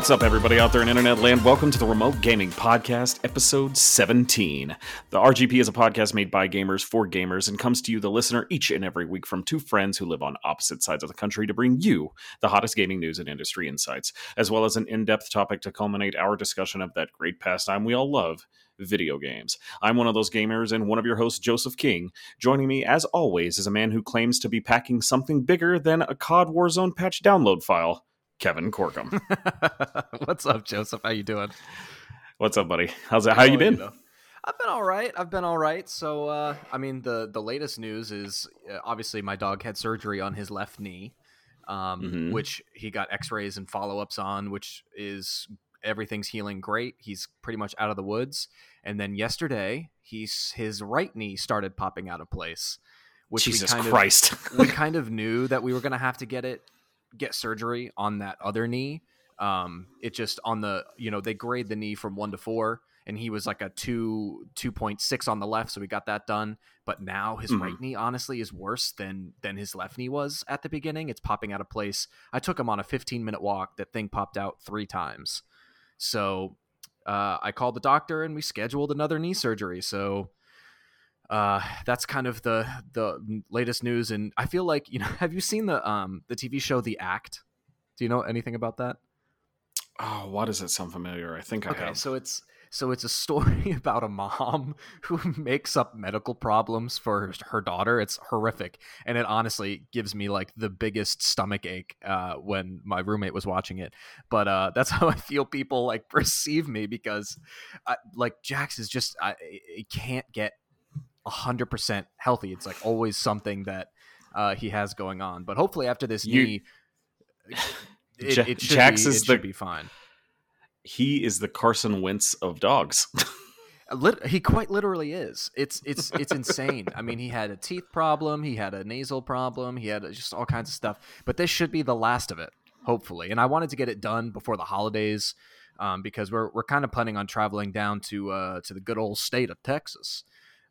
What's up, everybody out there in internet land? Welcome to the Remote Gaming Podcast, episode 17. The RGP is a podcast made by gamers for gamers and comes to you, the listener, each and every week from two friends who live on opposite sides of the country to bring you the hottest gaming news and industry insights, as well as an in depth topic to culminate our discussion of that great pastime we all love video games. I'm one of those gamers and one of your hosts, Joseph King. Joining me, as always, is a man who claims to be packing something bigger than a COD Warzone patch download file. Kevin Corkum. What's up, Joseph? How you doing? What's up, buddy? How's it? How you been? I've been all right. I've been all right. So, uh, I mean, the the latest news is uh, obviously my dog had surgery on his left knee, um, mm-hmm. which he got X-rays and follow-ups on, which is everything's healing great. He's pretty much out of the woods. And then yesterday, he's his right knee started popping out of place. Which Jesus we kind Christ! Of, we kind of knew that we were going to have to get it get surgery on that other knee. Um, it just on the you know they grade the knee from one to four, and he was like a two two point six on the left, so we got that done. But now his mm-hmm. right knee honestly is worse than than his left knee was at the beginning. It's popping out of place. I took him on a fifteen minute walk. That thing popped out three times. So uh, I called the doctor and we scheduled another knee surgery. So uh, that's kind of the the latest news. And I feel like you know, have you seen the um the TV show The Act? Do you know anything about that? Oh, why does it sound familiar? I think I okay, have. So it's so it's a story about a mom who makes up medical problems for her daughter. It's horrific, and it honestly gives me like the biggest stomach ache uh, when my roommate was watching it. But uh, that's how I feel people like perceive me because, I, like Jax is just I, I can't get 100% healthy. It's like always something that uh, he has going on. But hopefully after this you, knee, it, J- it Jax be, is it the, should be fine. He is the Carson Wentz of dogs. he quite literally is. It's it's it's insane. I mean, he had a teeth problem, he had a nasal problem, he had just all kinds of stuff. But this should be the last of it, hopefully. And I wanted to get it done before the holidays um, because we're we're kind of planning on traveling down to uh, to the good old state of Texas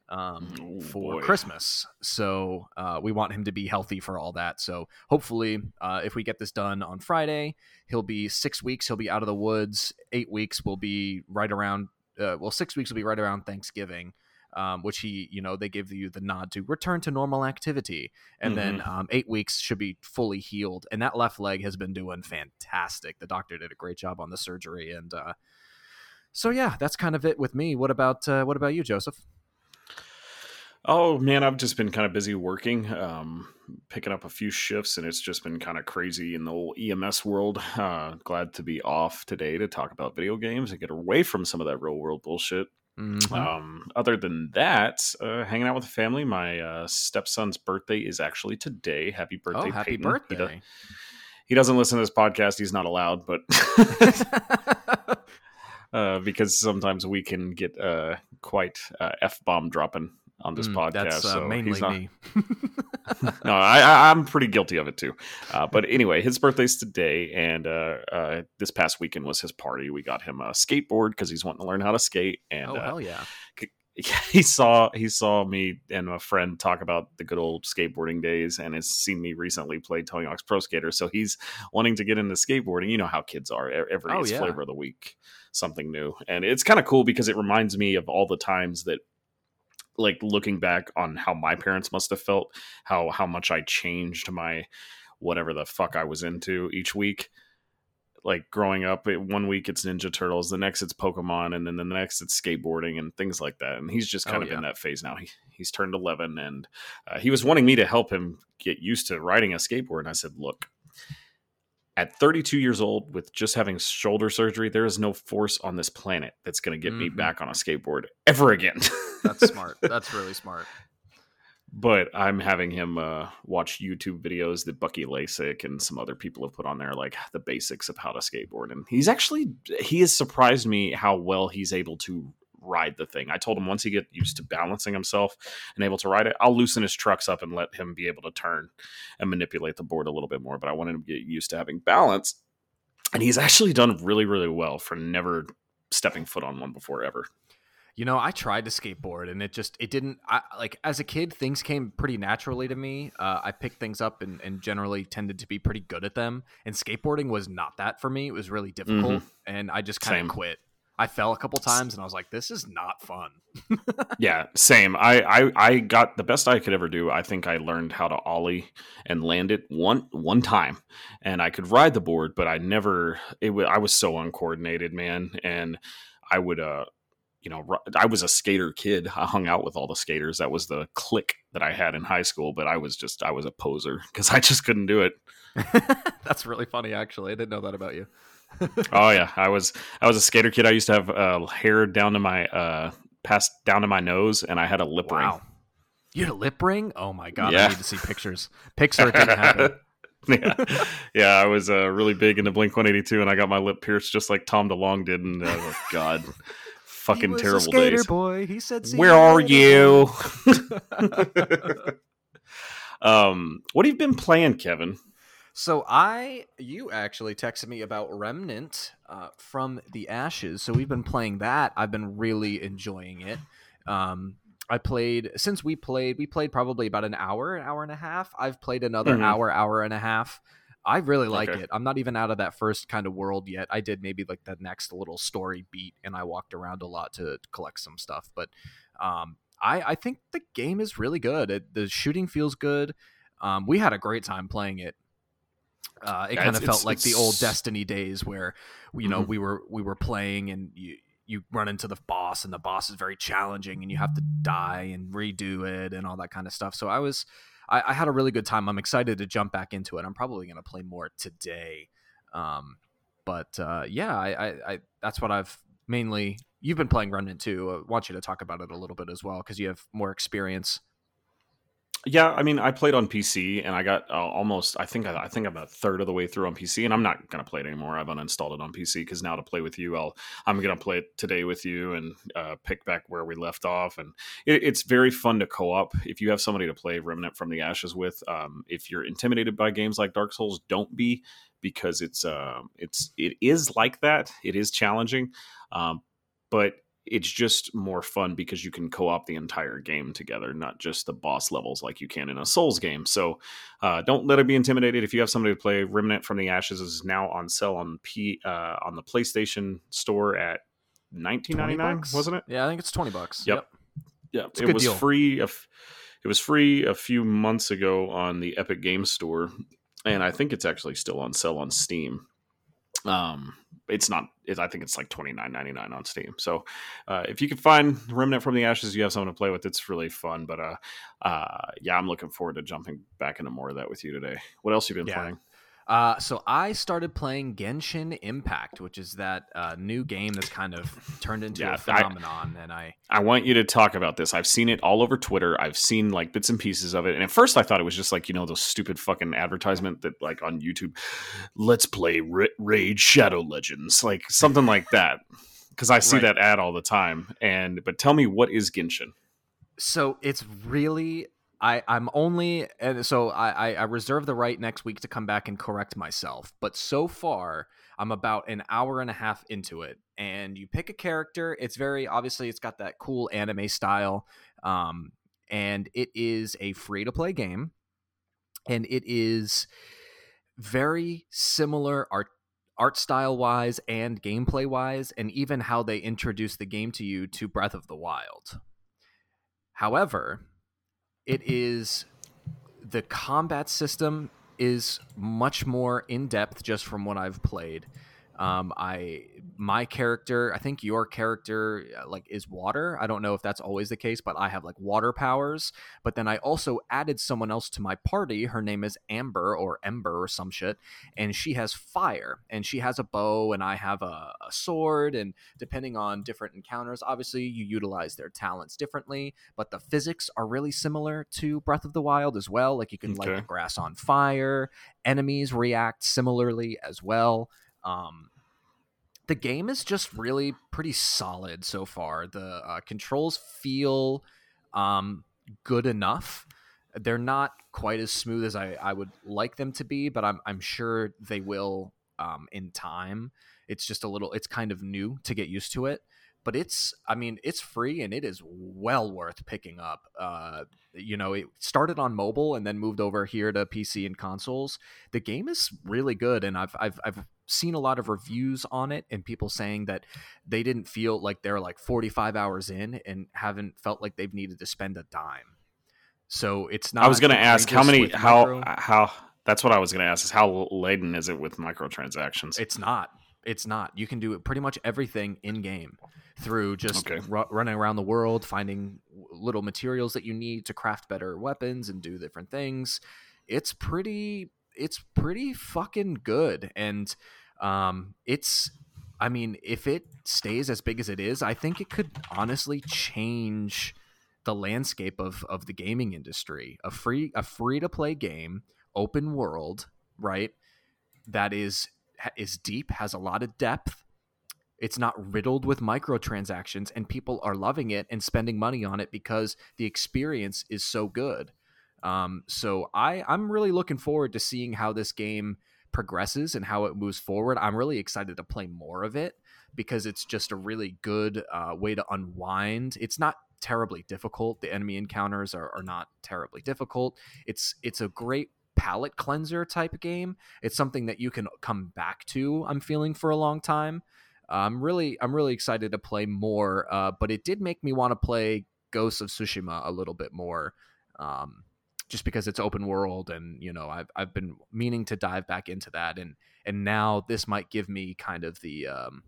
um, oh, for boy. Christmas. So uh, we want him to be healthy for all that. So hopefully, uh, if we get this done on Friday, he'll be six weeks. He'll be out of the woods. Eight weeks will be right around. Uh, well, six weeks will be right around Thanksgiving. Um, which he, you know, they give you the nod to return to normal activity. And mm-hmm. then um, eight weeks should be fully healed. And that left leg has been doing fantastic. The doctor did a great job on the surgery. And uh, so, yeah, that's kind of it with me. What about uh, what about you, Joseph? Oh man, I've just been kind of busy working, um, picking up a few shifts, and it's just been kind of crazy in the whole EMS world. Uh, glad to be off today to talk about video games and get away from some of that real world bullshit. Mm-hmm. Um, other than that, uh, hanging out with the family. My uh, stepson's birthday is actually today. Happy birthday, oh, happy Peyton. birthday! He, does, he, doesn't listen to this podcast. He's not allowed, but. Uh, because sometimes we can get uh, quite uh, f bomb dropping on this mm, podcast. That's uh, so mainly not... me. no, I, am pretty guilty of it too. Uh, but anyway, his birthday's today, and uh, uh, this past weekend was his party. We got him a skateboard because he's wanting to learn how to skate. And oh uh, hell yeah! He saw he saw me and a friend talk about the good old skateboarding days, and has seen me recently play Tony Hawk's Pro Skater. So he's wanting to get into skateboarding. You know how kids are; every oh, yeah. flavor of the week, something new, and it's kind of cool because it reminds me of all the times that like looking back on how my parents must have felt, how how much I changed my whatever the fuck I was into each week. Like growing up, it, one week it's Ninja Turtles, the next it's Pokemon, and then the next it's skateboarding and things like that. And he's just kind oh, of yeah. in that phase now. He, he's turned 11, and uh, he was wanting me to help him get used to riding a skateboard. And I said, "Look, at 32 years old with just having shoulder surgery there is no force on this planet that's going to get mm-hmm. me back on a skateboard ever again. That's smart. That's really smart. But i'm having him uh, watch youtube videos that bucky lasek and some other people have put on there like the basics of how to skateboard. And he's actually he has surprised me how well he's able to ride the thing. I told him once he get used to balancing himself and able to ride it, I'll loosen his trucks up and let him be able to turn and manipulate the board a little bit more. But I wanted him to get used to having balance. And he's actually done really, really well for never stepping foot on one before ever. You know, I tried to skateboard and it just it didn't. I, like as a kid, things came pretty naturally to me. Uh, I picked things up and, and generally tended to be pretty good at them. And skateboarding was not that for me. It was really difficult, mm-hmm. and I just kind of quit. I fell a couple times and I was like, this is not fun. yeah, same. I, I I got the best I could ever do. I think I learned how to ollie and land it one one time, and I could ride the board, but I never. It was I was so uncoordinated, man, and I would uh you know, I was a skater kid. I hung out with all the skaters. That was the clique that I had in high school, but I was just, I was a poser because I just couldn't do it. That's really funny, actually. I didn't know that about you. oh yeah, I was, I was a skater kid. I used to have uh, hair down to my, uh, past down to my nose, and I had a lip wow. ring. You had a lip ring? Oh my god! Yeah. I need to see pictures. Pixar didn't happen. yeah, yeah. I was uh, really big into Blink One Eighty Two, and I got my lip pierced just like Tom DeLonge did, and uh, oh, God fucking terrible skater days. Boy, he said, "Where are you?" um, what have you been playing, Kevin? So I, you actually texted me about Remnant uh, from the Ashes. So we've been playing that. I've been really enjoying it. Um, I played since we played. We played probably about an hour, an hour and a half. I've played another mm-hmm. hour, hour and a half. I really like okay. it. I'm not even out of that first kind of world yet. I did maybe like the next little story beat, and I walked around a lot to collect some stuff. But um, I, I think the game is really good. It, the shooting feels good. Um, we had a great time playing it. Uh, it yeah, kind of felt like the old Destiny days where you know mm-hmm. we were we were playing and you you run into the boss and the boss is very challenging and you have to die and redo it and all that kind of stuff. So I was I, I, had a really good time. I'm excited to jump back into it. I'm probably going to play more today. Um, but uh, yeah, I, I, I, that's what I've mainly. You've been playing Remnant too. I want you to talk about it a little bit as well because you have more experience. Yeah, I mean, I played on PC and I got uh, almost. I think I, think I'm a third of the way through on PC, and I'm not gonna play it anymore. I've uninstalled it on PC because now to play with you, I'll I'm gonna play it today with you and uh, pick back where we left off. And it, it's very fun to co-op if you have somebody to play Remnant from the Ashes with. Um, if you're intimidated by games like Dark Souls, don't be because it's uh, it's it is like that. It is challenging, um, but it's just more fun because you can co-op the entire game together, not just the boss levels like you can in a Souls game. So uh, don't let it be intimidated. If you have somebody to play, Remnant from the Ashes is now on sale on P uh, on the PlayStation Store at nineteen ninety nine, wasn't it? Yeah, I think it's twenty bucks. Yep. Yep. It was deal. free. it was free a few months ago on the Epic Game Store, and I think it's actually still on sale on Steam. Um, it's not. It, I think it's like twenty nine ninety nine on Steam. So uh, if you can find Remnant from the Ashes, you have someone to play with. It's really fun. But uh, uh, yeah, I'm looking forward to jumping back into more of that with you today. What else have you been yeah. playing? Uh, so I started playing Genshin Impact, which is that uh, new game that's kind of turned into yeah, a phenomenon. I, and I, I want you to talk about this. I've seen it all over Twitter. I've seen like bits and pieces of it, and at first I thought it was just like you know those stupid fucking advertisement that like on YouTube, let's play Ra- Raid Shadow Legends, like something like that. Because I see right. that ad all the time. And but tell me, what is Genshin? So it's really I, I'm only and so I, I reserve the right next week to come back and correct myself. But so far, I'm about an hour and a half into it, and you pick a character. It's very obviously it's got that cool anime style, um, and it is a free to play game, and it is very similar art art style wise and gameplay wise, and even how they introduce the game to you to Breath of the Wild. However, it is the combat system is much more in depth just from what I've played. Um, I my character, I think your character uh, like is water. I don't know if that's always the case, but I have like water powers. But then I also added someone else to my party. Her name is Amber or Ember or some shit, and she has fire and she has a bow and I have a, a sword. And depending on different encounters, obviously you utilize their talents differently. But the physics are really similar to Breath of the Wild as well. Like you can okay. light the grass on fire. Enemies react similarly as well. Um, the game is just really pretty solid so far. The uh, controls feel um, good enough. They're not quite as smooth as I, I would like them to be, but I'm, I'm sure they will um, in time. It's just a little, it's kind of new to get used to it. but it's I mean it's free and it is well worth picking up. Uh, you know, it started on mobile and then moved over here to PC and consoles. The game is really good, and I've I've I've seen a lot of reviews on it and people saying that they didn't feel like they're like 45 hours in and haven't felt like they've needed to spend a dime. So it's not. I was going to ask how many how micro. Uh, how that's what I was going to ask is how laden is it with microtransactions? It's not. It's not. You can do pretty much everything in game through just okay. r- running around the world, finding little materials that you need to craft better weapons and do different things. It's pretty. It's pretty fucking good, and um, it's. I mean, if it stays as big as it is, I think it could honestly change the landscape of of the gaming industry. A free a free to play game, open world, right? That is is deep, has a lot of depth, it's not riddled with microtransactions, and people are loving it and spending money on it because the experience is so good. Um, so I I'm really looking forward to seeing how this game progresses and how it moves forward. I'm really excited to play more of it because it's just a really good uh, way to unwind. It's not terribly difficult. The enemy encounters are, are not terribly difficult. It's it's a great palate cleanser type game. It's something that you can come back to. I'm feeling for a long time. I'm really I'm really excited to play more, uh, but it did make me want to play Ghosts of Tsushima a little bit more, um, just because it's open world and you know I've I've been meaning to dive back into that and and now this might give me kind of the um,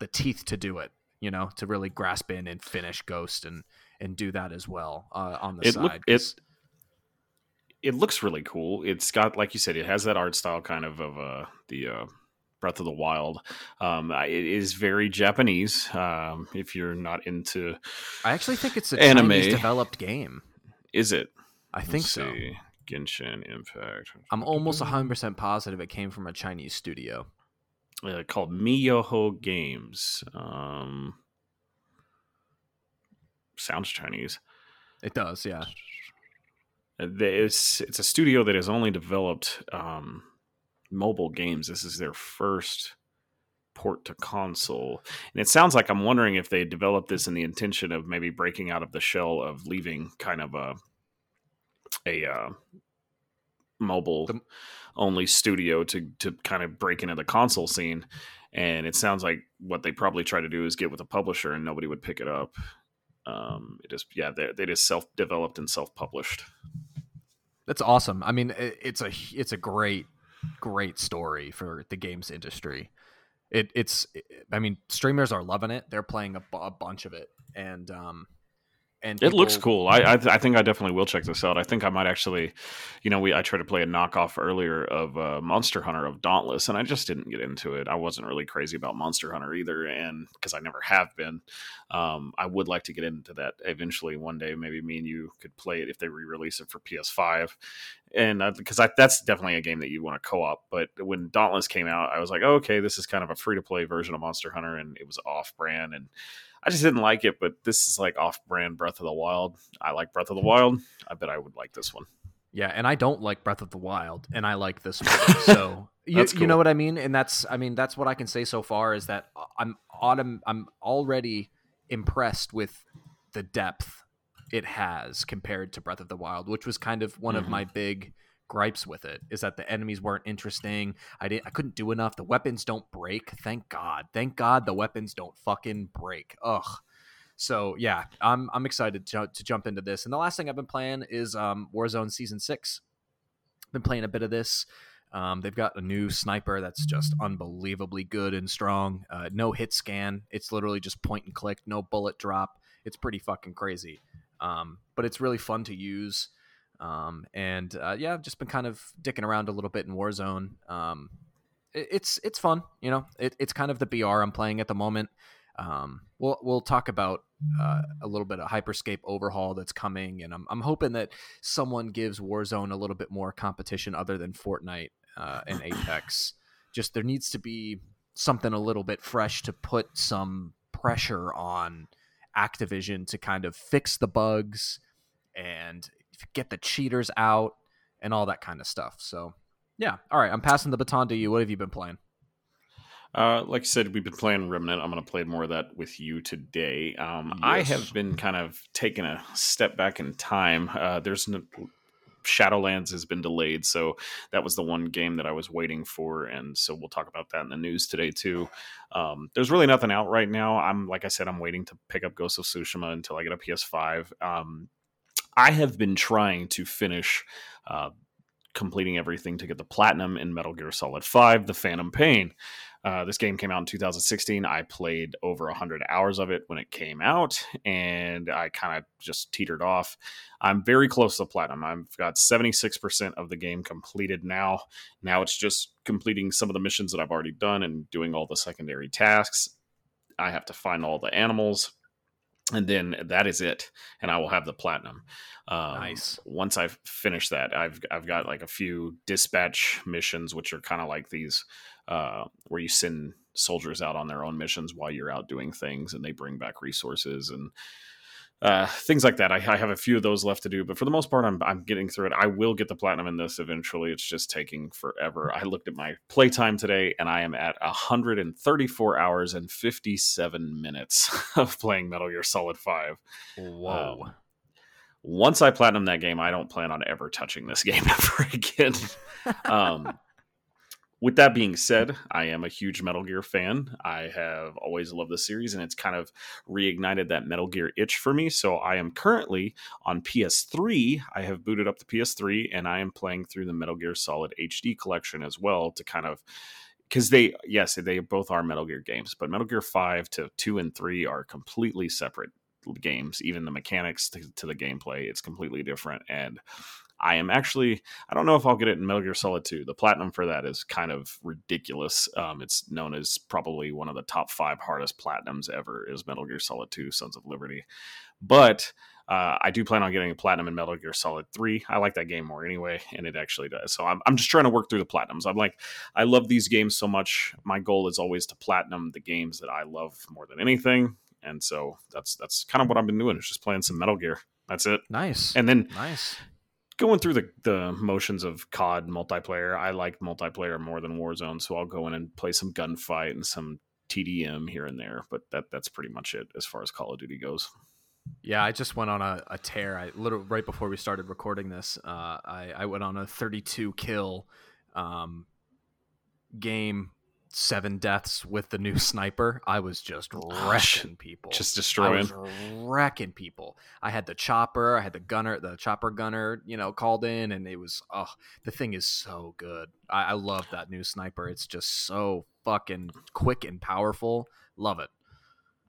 the teeth to do it, you know, to really grasp in and finish Ghost and and do that as well uh, on the it side. Look, it it looks really cool. It's got like you said, it has that art style kind of of uh, the uh, Breath of the Wild. Um, it is very Japanese. Um, if you're not into, I actually think it's a anime Chinese developed game. Is it? I think Let's so. See. Genshin Impact. I'm almost 100 percent positive it came from a Chinese studio. Uh, called miHoYo Games. Um, sounds Chinese. It does, yeah. It's it's a studio that has only developed um, mobile games. This is their first port to console. And it sounds like I'm wondering if they developed this in the intention of maybe breaking out of the shell of leaving kind of a a uh, mobile the, only studio to to kind of break into the console scene. And it sounds like what they probably try to do is get with a publisher and nobody would pick it up. Um, it is yeah, they they just self developed and self published. That's awesome. I mean, it's a it's a great great story for the games industry. It, it's, I mean, streamers are loving it. They're playing a, a bunch of it, and um, and people... it looks cool. I, I, I think I definitely will check this out. I think I might actually, you know, we I tried to play a knockoff earlier of uh, Monster Hunter of Dauntless, and I just didn't get into it. I wasn't really crazy about Monster Hunter either, and because I never have been, um, I would like to get into that eventually one day. Maybe me and you could play it if they re-release it for PS5, and because that's definitely a game that you want to co-op. But when Dauntless came out, I was like, oh, okay, this is kind of a free-to-play version of Monster Hunter, and it was off-brand and I just didn't like it, but this is like off-brand Breath of the Wild. I like Breath of the Wild. I bet I would like this one. Yeah, and I don't like Breath of the Wild, and I like this one. So you, cool. you know what I mean? And that's I mean that's what I can say so far is that I'm autumn I'm already impressed with the depth it has compared to Breath of the Wild, which was kind of one mm-hmm. of my big gripes with it is that the enemies weren't interesting. I didn't I couldn't do enough. The weapons don't break. Thank God. Thank God the weapons don't fucking break. Ugh. So yeah, I'm I'm excited to, to jump into this. And the last thing I've been playing is um, Warzone Season Six. Been playing a bit of this. Um, they've got a new sniper that's just unbelievably good and strong. Uh, no hit scan. It's literally just point and click. No bullet drop. It's pretty fucking crazy. Um, but it's really fun to use. Um, and uh, yeah, I've just been kind of dicking around a little bit in Warzone. Um, it, it's it's fun, you know. It, it's kind of the BR I'm playing at the moment. Um, we'll we'll talk about uh, a little bit of Hyperscape overhaul that's coming, and I'm I'm hoping that someone gives Warzone a little bit more competition other than Fortnite uh, and Apex. Just there needs to be something a little bit fresh to put some pressure on Activision to kind of fix the bugs and get the cheaters out and all that kind of stuff. So, yeah. All right. I'm passing the baton to you. What have you been playing? Uh, like I said, we've been playing Remnant. I'm going to play more of that with you today. Um, yes. I have been kind of taking a step back in time. Uh, there's no, Shadowlands has been delayed, so that was the one game that I was waiting for, and so we'll talk about that in the news today too. Um, there's really nothing out right now. I'm like I said, I'm waiting to pick up Ghost of Tsushima until I get a PS5. Um, I have been trying to finish. Uh, completing everything to get the platinum in Metal Gear Solid 5, The Phantom Pain. Uh, this game came out in 2016. I played over 100 hours of it when it came out, and I kind of just teetered off. I'm very close to platinum. I've got 76% of the game completed now. Now it's just completing some of the missions that I've already done and doing all the secondary tasks. I have to find all the animals, and then that is it, and I will have the platinum. Um, nice. Once I've finished that, I've I've got like a few dispatch missions, which are kind of like these uh, where you send soldiers out on their own missions while you're out doing things, and they bring back resources and uh, things like that. I, I, have a few of those left to do, but for the most part, I'm I'm getting through it. I will get the platinum in this eventually. It's just taking forever. I looked at my playtime today, and I am at 134 hours and 57 minutes of playing Metal Gear Solid Five. Whoa. Um, once I platinum that game, I don't plan on ever touching this game ever again. um, with that being said, I am a huge Metal Gear fan. I have always loved the series, and it's kind of reignited that Metal Gear itch for me. So I am currently on PS3. I have booted up the PS3, and I am playing through the Metal Gear Solid HD collection as well to kind of because they yes they both are Metal Gear games, but Metal Gear Five to two and three are completely separate games. Even the mechanics to, to the gameplay, it's completely different, and I am actually I don't know if I'll get it in Metal Gear Solid 2. The platinum for that is kind of ridiculous. Um, it's known as probably one of the top five hardest platinums ever is Metal Gear Solid 2 Sons of Liberty. But uh, I do plan on getting a platinum in Metal Gear Solid 3. I like that game more anyway, and it actually does. So I'm, I'm just trying to work through the platinums. I'm like, I love these games so much. My goal is always to platinum the games that I love more than anything. And so that's that's kind of what I've been doing is just playing some Metal Gear. That's it. Nice. And then nice going through the, the motions of COD multiplayer, I like multiplayer more than Warzone, so I'll go in and play some gunfight and some TDM here and there. But that that's pretty much it as far as Call of Duty goes. Yeah, I just went on a, a tear. I literally right before we started recording this, uh, I, I went on a 32 kill um, game seven deaths with the new sniper, I was just oh, wrecking people. Just destroying. wrecking people. I had the chopper, I had the gunner, the chopper gunner, you know, called in, and it was oh, the thing is so good. I, I love that new sniper. It's just so fucking quick and powerful. Love it.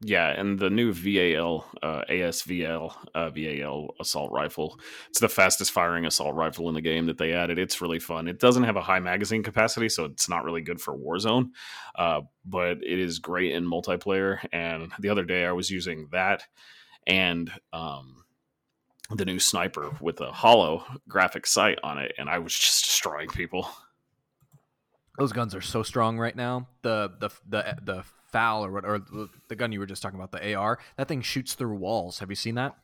Yeah, and the new VAL, uh, ASVL, uh, VAL assault rifle. It's the fastest firing assault rifle in the game that they added. It's really fun. It doesn't have a high magazine capacity, so it's not really good for Warzone, uh, but it is great in multiplayer. And the other day I was using that and um, the new sniper with a hollow graphic sight on it, and I was just destroying people. Those guns are so strong right now. The the the the FAL or what or the gun you were just talking about, the AR, that thing shoots through walls. Have you seen that?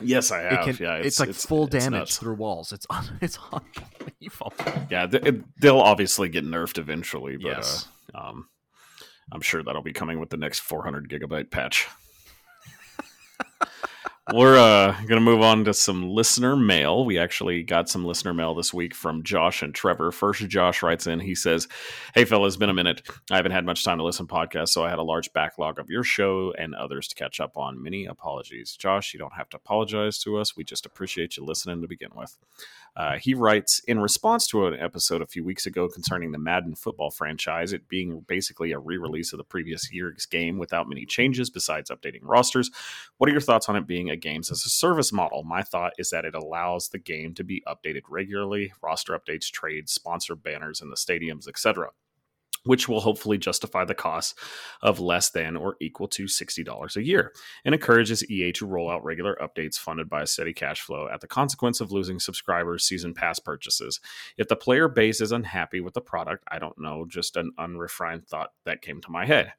Yes, I have. It can, yeah, it's, it's like it's, full it's damage nuts. through walls. It's on. it's unbelievable. Yeah, they'll obviously get nerfed eventually, but yes. uh, um, I'm sure that'll be coming with the next 400 gigabyte patch. We're uh, going to move on to some listener mail. We actually got some listener mail this week from Josh and Trevor. First, Josh writes in. He says, "Hey, fellas, been a minute. I haven't had much time to listen to podcasts, so I had a large backlog of your show and others to catch up on. Many apologies, Josh. You don't have to apologize to us. We just appreciate you listening to begin with." Uh, he writes in response to an episode a few weeks ago concerning the Madden football franchise, it being basically a re release of the previous year's game without many changes besides updating rosters. What are your thoughts on it being a games as a service model? My thought is that it allows the game to be updated regularly, roster updates, trades, sponsor banners in the stadiums, etc which will hopefully justify the cost of less than or equal to $60 a year, and encourages EA to roll out regular updates funded by a steady cash flow at the consequence of losing subscribers' season pass purchases. If the player base is unhappy with the product, I don't know, just an unrefined thought that came to my head.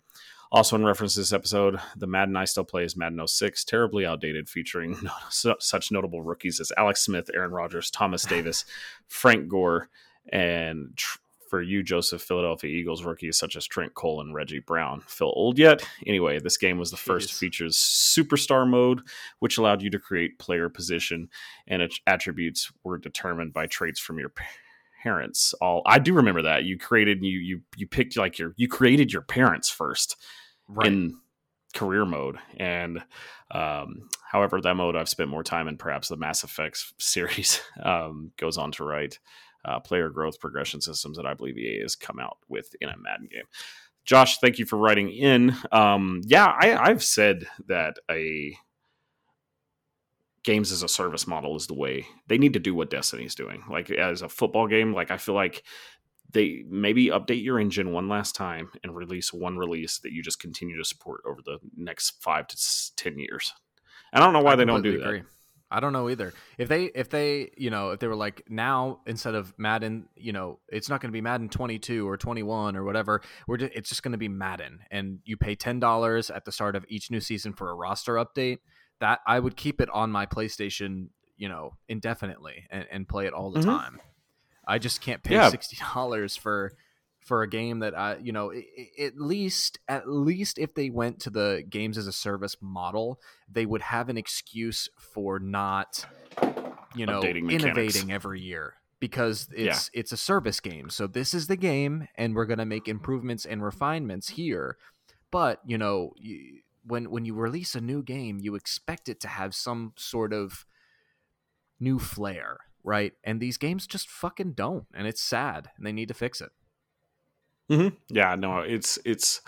Also, in reference to this episode, the Madden I still play is Madden 06, terribly outdated, featuring such notable rookies as Alex Smith, Aaron Rodgers, Thomas Davis, Frank Gore, and for you, Joseph, Philadelphia Eagles rookies such as Trent Cole and Reggie Brown. Feel old yet? Anyway, this game was the first features superstar mode, which allowed you to create player position and its attributes were determined by traits from your parents. All I do remember that you created you you you picked like your you created your parents first right. in career mode and um, however that mode i've spent more time in perhaps the mass effects series um, goes on to write uh, player growth progression systems that I believe EA has come out with in a Madden game. Josh, thank you for writing in. Um, yeah, I, I've said that a games as a service model is the way they need to do what Destiny's doing. Like as a football game, like I feel like they maybe update your engine one last time and release one release that you just continue to support over the next five to ten years. I don't know why I they don't do agree. that. I don't know either. If they if they you know if they were like now instead of Madden, you know, it's not going to be Madden 22 or 21 or whatever. We're just, it's just going to be Madden, and you pay ten dollars at the start of each new season for a roster update. That I would keep it on my PlayStation, you know, indefinitely and, and play it all the mm-hmm. time. I just can't pay yeah. sixty dollars for for a game that I, you know, at least at least if they went to the games as a service model, they would have an excuse for not, you know, innovating every year because it's yeah. it's a service game. So this is the game, and we're gonna make improvements and refinements here. But you know, when when you release a new game, you expect it to have some sort of new flair, right? And these games just fucking don't, and it's sad, and they need to fix it. Mm-hmm. Yeah, no, it's it's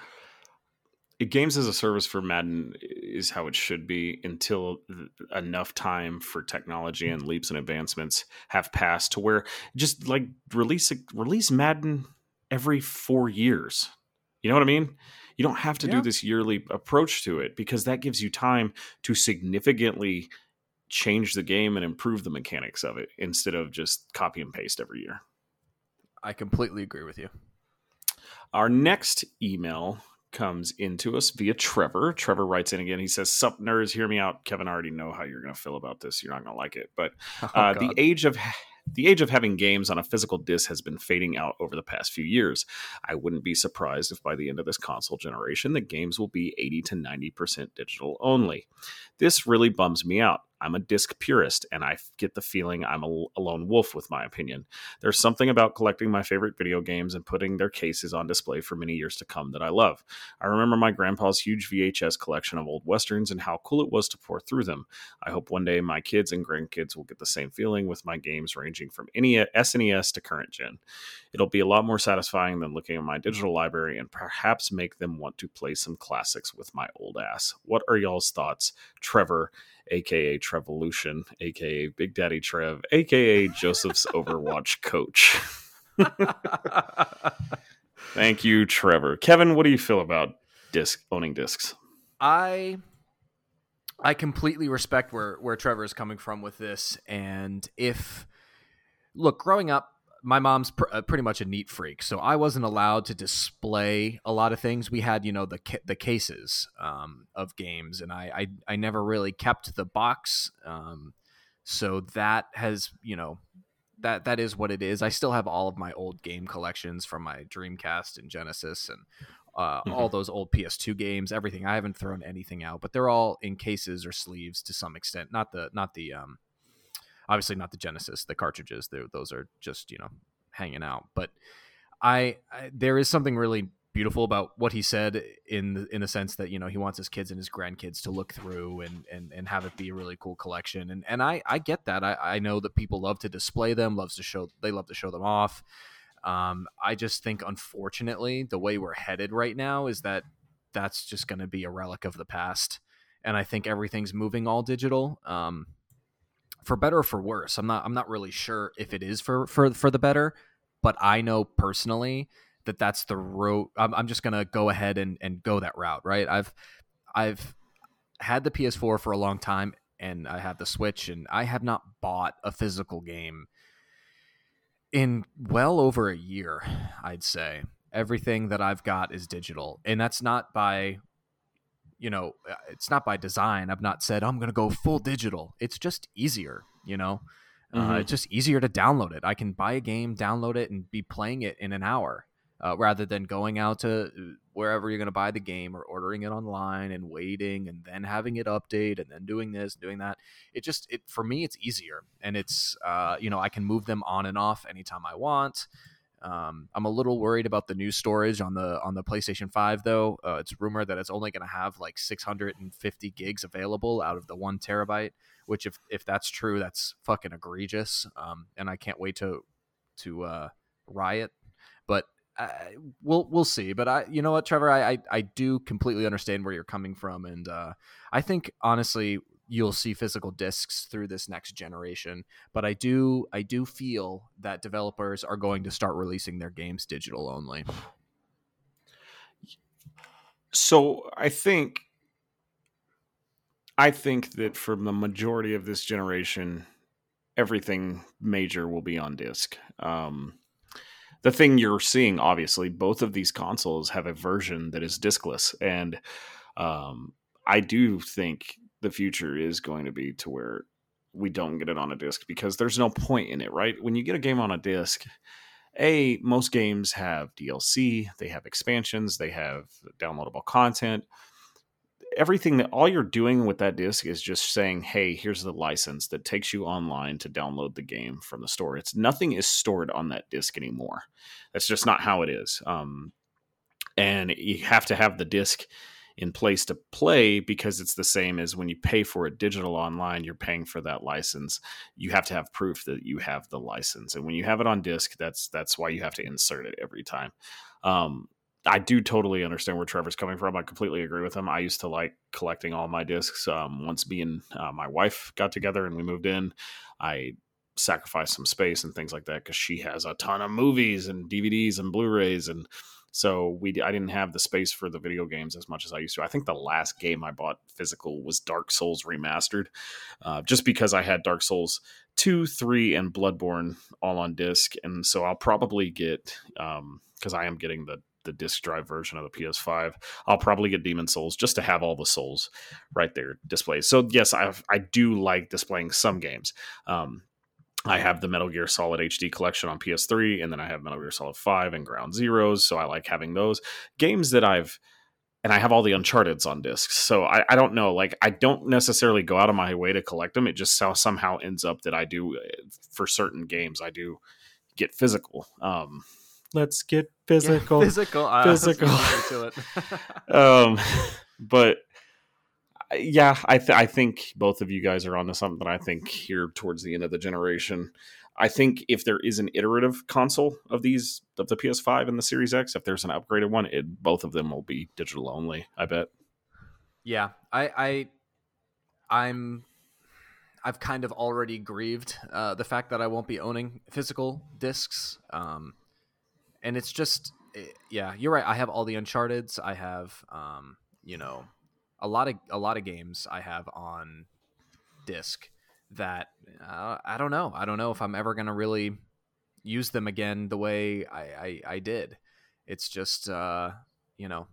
it, games as a service for Madden is how it should be until enough time for technology and leaps and advancements have passed to where just like release release Madden every four years. You know what I mean? You don't have to yeah. do this yearly approach to it because that gives you time to significantly change the game and improve the mechanics of it instead of just copy and paste every year. I completely agree with you. Our next email comes into us via Trevor. Trevor writes in again. He says, Sup, nerds, hear me out. Kevin, I already know how you're going to feel about this. You're not going to like it. But oh, uh, oh, the age of the age of having games on a physical disc has been fading out over the past few years. I wouldn't be surprised if by the end of this console generation, the games will be 80 to 90% digital only. This really bums me out. I'm a disc purist, and I get the feeling I'm a, a, lone wolf with my opinion. There's something about collecting my favorite video games and putting their cases on display for many years to come that I love. I remember my grandpa's huge VHS collection of old westerns and how cool it was to pour through them. I hope one day my kids and grandkids will get the same feeling with my games ranging from SNES to current gen. It'll be a lot more satisfying than looking at my digital library and perhaps make them want to play some classics with my old ass. What are y'all's thoughts? Trevor aka Trevolution, aka Big Daddy Trev, aka Joseph's Overwatch coach. Thank you, Trevor. Kevin, what do you feel about disc owning discs? I I completely respect where where Trevor is coming from with this, and if look, growing up, my mom's pr- uh, pretty much a neat freak, so I wasn't allowed to display a lot of things. We had, you know, the ca- the cases um, of games, and I, I I never really kept the box. Um, so that has, you know, that that is what it is. I still have all of my old game collections from my Dreamcast and Genesis and uh, mm-hmm. all those old PS2 games, everything. I haven't thrown anything out, but they're all in cases or sleeves to some extent. Not the not the um, obviously not the Genesis, the cartridges. Those are just you know hanging out. But I, I, there is something really beautiful about what he said in the, in the sense that you know he wants his kids and his grandkids to look through and and, and have it be a really cool collection. And and I I get that. I, I know that people love to display them, loves to show they love to show them off. Um, I just think unfortunately the way we're headed right now is that that's just going to be a relic of the past and I think everything's moving all digital. Um, for better or for worse. I'm not I'm not really sure if it is for for for the better, but I know personally that that's the road. I'm, I'm just gonna go ahead and and go that route. Right. I've I've had the PS4 for a long time, and I have the Switch, and I have not bought a physical game in well over a year. I'd say everything that I've got is digital, and that's not by you know, it's not by design. I've not said I'm going to go full digital. It's just easier, you know. Uh, mm-hmm. Uh, it's just easier to download it. I can buy a game, download it, and be playing it in an hour uh, rather than going out to uh, wherever you're going to buy the game or ordering it online and waiting and then having it update and then doing this doing that it just it for me it's easier and it's uh, you know i can move them on and off anytime i want um, I'm a little worried about the new storage on the on the PlayStation 5 though. Uh, it's rumored that it's only going to have like 650 gigs available out of the one terabyte. Which, if if that's true, that's fucking egregious. Um, and I can't wait to to uh, riot. But we'll we'll see. But I, you know what, Trevor, I, I, I do completely understand where you're coming from, and uh, I think honestly, you'll see physical discs through this next generation. But I do I do feel that developers are going to start releasing their games digital only. So I think I think that for the majority of this generation, everything major will be on disc. Um, the thing you're seeing, obviously, both of these consoles have a version that is discless, and um, I do think the future is going to be to where we don't get it on a disc because there's no point in it, right? When you get a game on a disc, a most games have DLC, they have expansions, they have downloadable content everything that all you're doing with that disc is just saying, "Hey, here's the license that takes you online to download the game from the store." It's nothing is stored on that disc anymore. That's just not how it is. Um, and you have to have the disc in place to play because it's the same as when you pay for it digital online you're paying for that license you have to have proof that you have the license and when you have it on disc that's that's why you have to insert it every time um, I do totally understand where Trevor's coming from. I completely agree with him. I used to like collecting all my discs. Um, once me and uh, my wife got together and we moved in, I sacrificed some space and things like that because she has a ton of movies and DVDs and Blu-rays, and so we I didn't have the space for the video games as much as I used to. I think the last game I bought physical was Dark Souls Remastered, uh, just because I had Dark Souls two, three, and Bloodborne all on disc, and so I'll probably get because um, I am getting the the disk drive version of the PS5. I'll probably get Demon Souls just to have all the souls right there displayed. So yes, I I do like displaying some games. Um, I have the Metal Gear Solid HD collection on PS3, and then I have Metal Gear Solid 5 and Ground Zeroes. So I like having those games that I've and I have all the Uncharted's on discs. So I, I, don't know. Like I don't necessarily go out of my way to collect them. It just somehow ends up that I do uh, for certain games. I do get physical. Um, let's get physical, yeah, physical, uh, physical. to it. um, but yeah, I th- I think both of you guys are onto something. I think here towards the end of the generation, I think if there is an iterative console of these of the PS5 and the Series X, if there's an upgraded one, it both of them will be digital only. I bet. Yeah, I, I I'm I've kind of already grieved uh, the fact that I won't be owning physical discs. Um, and it's just eh, yeah you're right i have all the uncharted's i have um you know a lot of a lot of games i have on disc that uh, i don't know. I don't know if i'm ever gonna really use them again the way i i, I did. It's just uh you know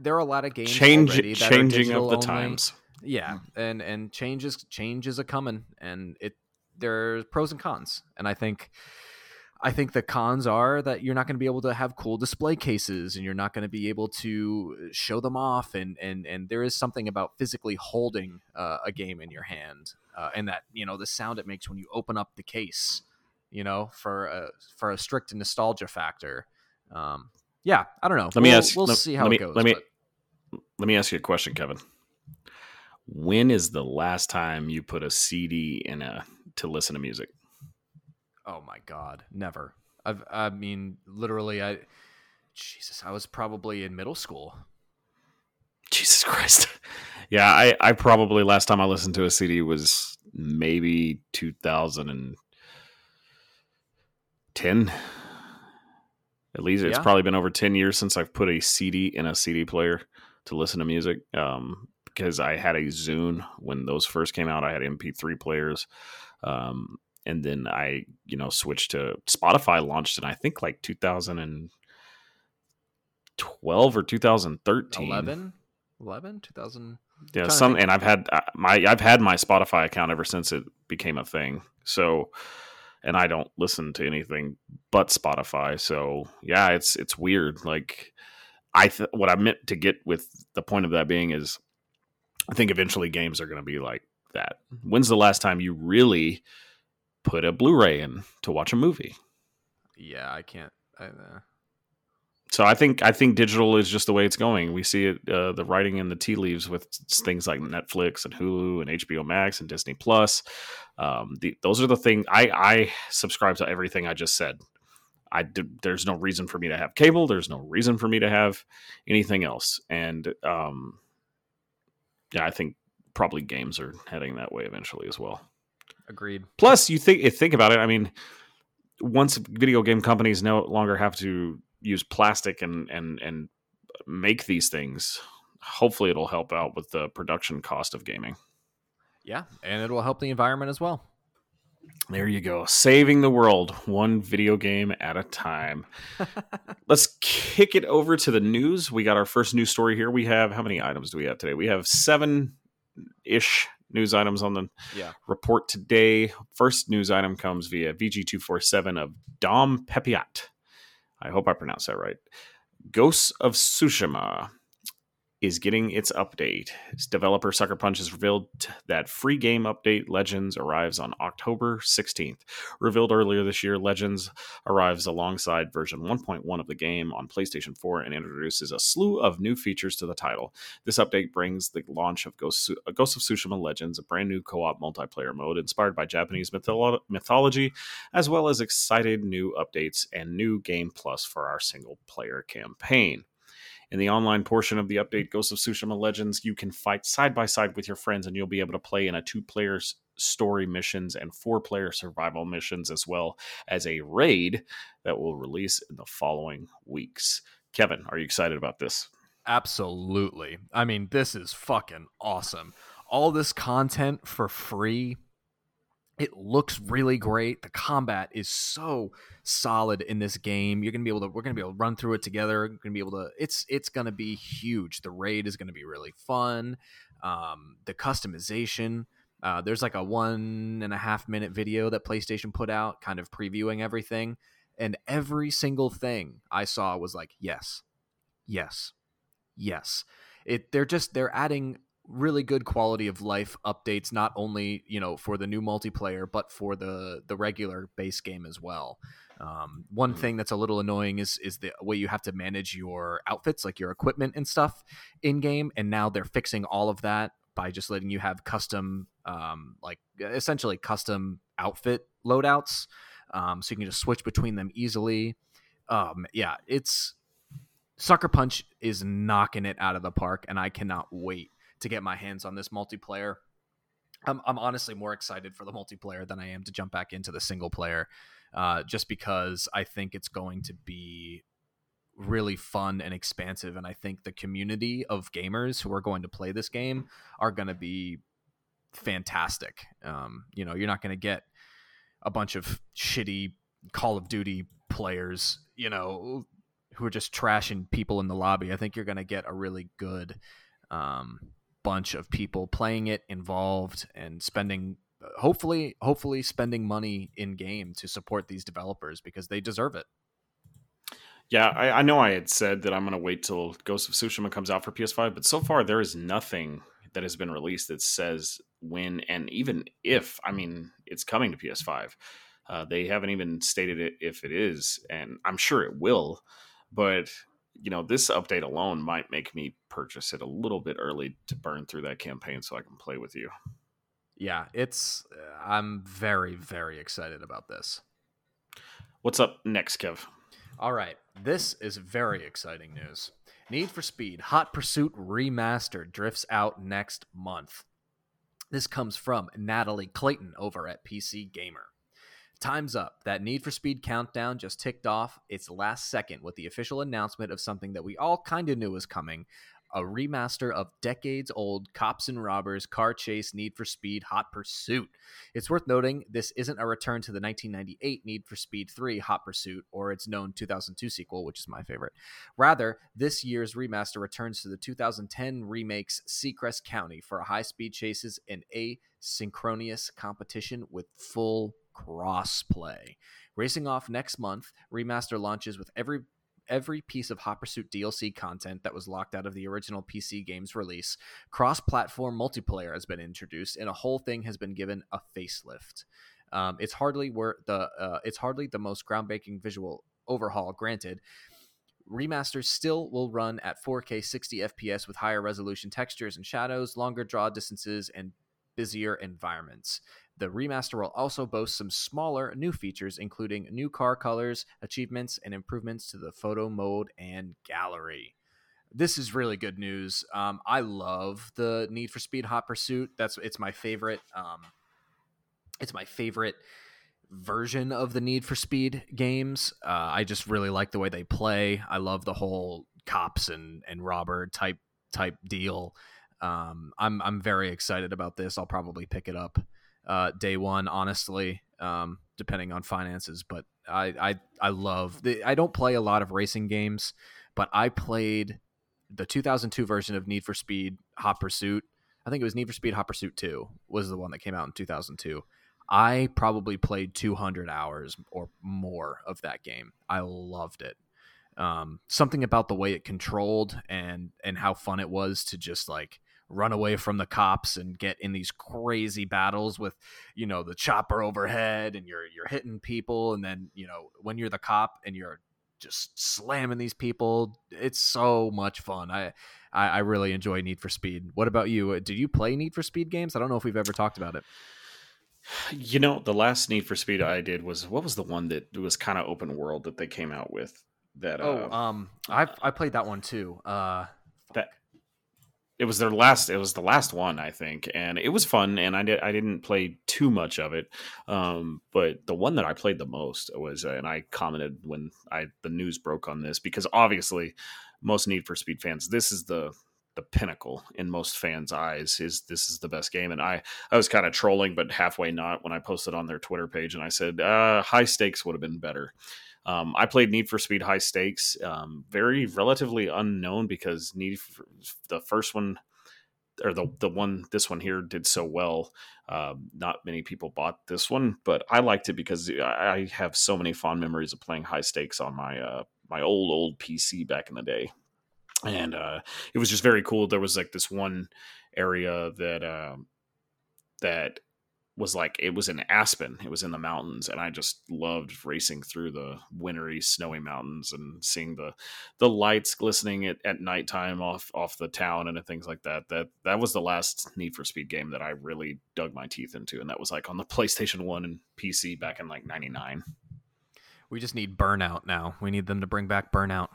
there are a lot of games Change, changing of the only. times. Yeah and and changes changes are coming and it there's pros and cons and i think I think the cons are that you're not going to be able to have cool display cases and you're not going to be able to show them off and and and there is something about physically holding uh, a game in your hand uh, and that you know the sound it makes when you open up the case you know for a for a strict nostalgia factor. Um, yeah I don't know. Let me ask we'll let, see how me, it goes let me but... let me ask you a question Kevin. When is the last time you put a CD in a to listen to music Oh my god, never. I've I mean literally I Jesus, I was probably in middle school. Jesus Christ. yeah, I I probably last time I listened to a CD was maybe 2010. At least it's yeah. probably been over 10 years since I've put a CD in a CD player to listen to music. Um, because I had a Zune when those first came out. I had MP3 players. Um, and then I, you know, switched to Spotify launched in I think like 2012 or 2013. 11? 11? 2000 Yeah, some and I've had uh, my I've had my Spotify account ever since it became a thing. So and I don't listen to anything but Spotify. So yeah, it's it's weird. Like I th- what I meant to get with the point of that being is I think eventually games are going to be like that. When's the last time you really put a Blu-ray in to watch a movie? Yeah, I can't. I, uh... So I think I think digital is just the way it's going. We see it uh, the writing in the tea leaves with things like Netflix and Hulu and HBO Max and Disney Plus. Um, the, those are the things I, I subscribe to everything I just said. I did, there's no reason for me to have cable. There's no reason for me to have anything else. And um, yeah, I think probably games are heading that way eventually as well. Agreed. Plus, you think think about it. I mean, once video game companies no longer have to use plastic and and and make these things, hopefully it'll help out with the production cost of gaming. Yeah, and it will help the environment as well. There you go. Saving the world one video game at a time. Let's kick it over to the news. We got our first news story here. We have how many items do we have today? We have seven ish news items on the yeah. report today. First news item comes via VG247 of Dom Peppiatt. I hope I pronounced that right. Ghosts of Tsushima is getting its update. Its developer Sucker Punch has revealed that free game update Legends arrives on October 16th. Revealed earlier this year, Legends arrives alongside version 1.1 of the game on PlayStation 4 and introduces a slew of new features to the title. This update brings the launch of Ghost, uh, Ghost of Tsushima Legends, a brand new co op multiplayer mode inspired by Japanese mytholo- mythology, as well as excited new updates and new Game Plus for our single player campaign. In the online portion of the hmm. update, Ghost of Tsushima Legends, you can fight side by side with your friends, and you'll be able to play in a two player story missions and four player survival missions, as well as a raid that will release in the following weeks. Kevin, are you excited about this? Absolutely. I mean, this is fucking awesome. All this content for free it looks really great. The combat is so solid in this game. You're gonna be able to. We're gonna be able to run through it together. We're gonna be able to. It's it's gonna be huge. The raid is gonna be really fun. Um, the customization. Uh, there's like a one and a half minute video that PlayStation put out, kind of previewing everything, and every single thing I saw was like, yes, yes, yes. It. They're just they're adding really good quality of life updates not only you know for the new multiplayer but for the the regular base game as well. Um, one mm. thing that's a little annoying is is the way you have to manage your outfits like your equipment and stuff in game and now they're fixing all of that by just letting you have custom um, like essentially custom outfit loadouts. Um, so you can just switch between them easily. Um, yeah it's sucker punch is knocking it out of the park and i cannot wait to get my hands on this multiplayer. I'm, I'm honestly more excited for the multiplayer than I am to jump back into the single player, uh, just because I think it's going to be really fun and expansive. And I think the community of gamers who are going to play this game are going to be fantastic. Um, you know, you're not going to get a bunch of shitty Call of Duty players, you know, who are just trashing people in the lobby. I think you're going to get a really good um, bunch of people playing it involved and spending hopefully hopefully spending money in game to support these developers because they deserve it. Yeah I, I know i had said that i'm going to wait till ghost of tsushima comes out for ps5 but so far there is nothing that has been released that says when and even if i mean it's coming to ps5 uh, they haven't even stated it if it is and i'm sure it will but you know, this update alone might make me purchase it a little bit early to burn through that campaign so I can play with you. Yeah, it's uh, I'm very very excited about this. What's up next, Kev? All right, this is very exciting news. Need for Speed Hot Pursuit Remastered drifts out next month. This comes from Natalie Clayton over at PC Gamer. Time's up. That Need for Speed countdown just ticked off its last second with the official announcement of something that we all kind of knew was coming a remaster of decades old Cops and Robbers Car Chase Need for Speed Hot Pursuit. It's worth noting this isn't a return to the 1998 Need for Speed 3 Hot Pursuit or its known 2002 sequel, which is my favorite. Rather, this year's remaster returns to the 2010 remake's Seacrest County for high speed chases and asynchronous competition with full crossplay. Racing off next month, remaster launches with every every piece of Hot Pursuit DLC content that was locked out of the original PC game's release. Cross platform multiplayer has been introduced, and a whole thing has been given a facelift. Um, it's hardly the uh, it's hardly the most groundbreaking visual overhaul, granted. Remasters still will run at 4K 60 FPS with higher resolution textures and shadows, longer draw distances, and busier environments. The remaster will also boast some smaller new features, including new car colors, achievements, and improvements to the photo mode and gallery. This is really good news. Um, I love the Need for Speed Hot Pursuit. That's it's my favorite. Um, it's my favorite version of the Need for Speed games. Uh, I just really like the way they play. I love the whole cops and and robber type type deal. Um, I'm I'm very excited about this. I'll probably pick it up uh, day one, honestly, um, depending on finances. But I, I, I love the, I don't play a lot of racing games, but I played the 2002 version of Need for Speed Hot Pursuit. I think it was Need for Speed Hot Pursuit 2 was the one that came out in 2002. I probably played 200 hours or more of that game. I loved it. Um, something about the way it controlled and and how fun it was to just like run away from the cops and get in these crazy battles with you know the chopper overhead and you're you're hitting people. And then you know when you're the cop and you're just slamming these people it's so much fun. I i, I really enjoy need for speed. What about you? Did you play need for speed games? I don't know if we've ever talked about it. You know the last need for speed i did was what was the one that was kind of open world that they came out with that oh uh, um i i played that one too. Uh that it was their last it was the last one i think and it was fun and i did i didn't play too much of it um, but the one that i played the most was uh, and i commented when i the news broke on this because obviously most need for speed fans this is the the pinnacle in most fans eyes is this is the best game and i i was kind of trolling but halfway not when i posted on their twitter page and i said uh, high stakes would have been better um, I played Need for Speed High Stakes, um, very relatively unknown because Need for, the first one or the the one this one here did so well. Uh, not many people bought this one, but I liked it because I have so many fond memories of playing High Stakes on my uh, my old old PC back in the day, and uh, it was just very cool. There was like this one area that um, that was like it was in Aspen. It was in the mountains, and I just loved racing through the wintry, snowy mountains and seeing the the lights glistening at, at nighttime off off the town and things like that. That that was the last Need for Speed game that I really dug my teeth into, and that was like on the PlayStation One and PC back in like '99. We just need Burnout now. We need them to bring back Burnout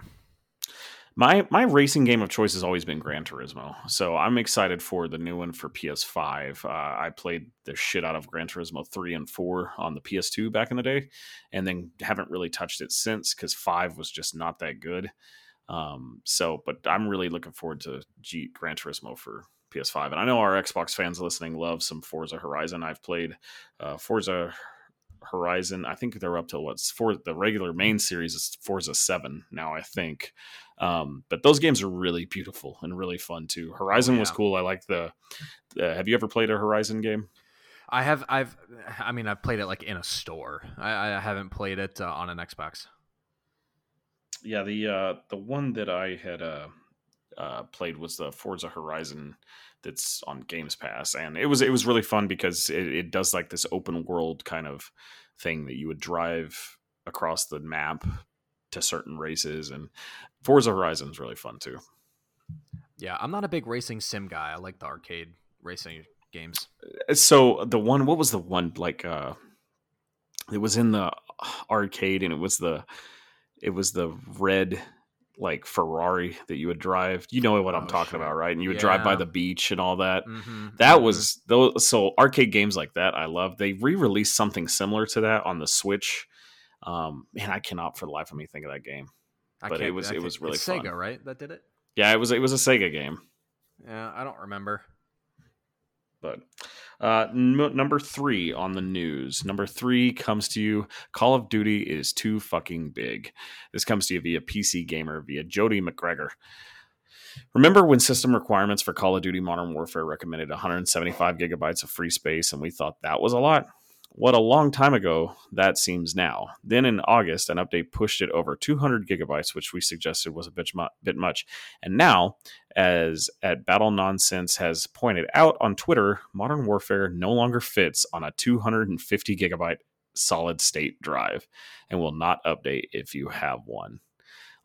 my my racing game of choice has always been Gran Turismo, so I'm excited for the new one for PS5. Uh, I played the shit out of Gran Turismo three and four on the PS2 back in the day, and then haven't really touched it since because five was just not that good. Um, so, but I'm really looking forward to G- Gran Turismo for PS5, and I know our Xbox fans listening love some Forza Horizon. I've played uh, Forza Horizon. I think they're up to what's for the regular main series is Forza Seven now. I think, um, but those games are really beautiful and really fun too. Horizon oh, yeah. was cool. I like the, the. Have you ever played a Horizon game? I have. I've. I mean, I've played it like in a store. I, I haven't played it uh, on an Xbox. Yeah, the uh, the one that I had uh, uh, played was the Forza Horizon that's on Games Pass, and it was it was really fun because it, it does like this open world kind of thing that you would drive across the map to certain races, and Forza Horizon is really fun too. Yeah, I'm not a big racing sim guy. I like the arcade racing games. Uh, so the one, what was the one like? uh It was in the arcade, and it was the it was the red like Ferrari that you would drive. You know what I'm oh, talking sure. about, right? And you would yeah. drive by the beach and all that. Mm-hmm. That mm-hmm. was those. So arcade games like that, I love. They re-released something similar to that on the Switch. Um, man, I cannot for the life of me think of that game. I but it was it was really Sega, right? That did it. Yeah, it was it was a Sega game. Yeah, I don't remember. But uh, number three on the news. Number three comes to you. Call of Duty is too fucking big. This comes to you via PC Gamer via Jody McGregor. Remember when system requirements for Call of Duty Modern Warfare recommended 175 gigabytes of free space, and we thought that was a lot? What a long time ago that seems now. Then in August, an update pushed it over 200 gigabytes, which we suggested was a bit, mu- bit much. And now, as at Battle Nonsense has pointed out on Twitter, Modern Warfare no longer fits on a 250 gigabyte solid state drive and will not update if you have one.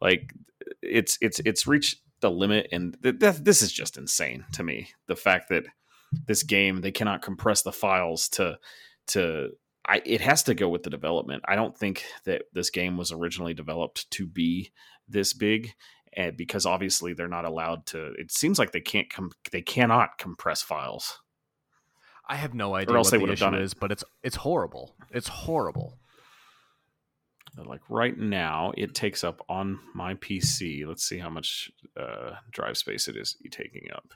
Like it's it's it's reached the limit, and th- th- this is just insane to me. The fact that this game they cannot compress the files to to I, it has to go with the development. I don't think that this game was originally developed to be this big, and because obviously they're not allowed to. It seems like they can't com- they cannot compress files. I have no idea what the issue is, it. but it's it's horrible. It's horrible. Like right now, it takes up on my PC. Let's see how much uh, drive space it is taking up.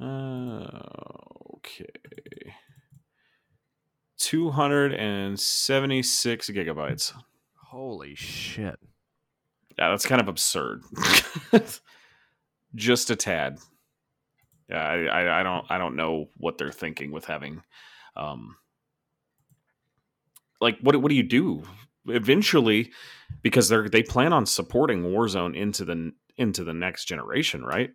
Uh, okay. 276 gigabytes. Holy shit. Yeah, that's kind of absurd. Just a tad. Yeah, I, I, I, don't I don't know what they're thinking with having um like what what do you do? Eventually because they're they plan on supporting Warzone into the into the next generation, right?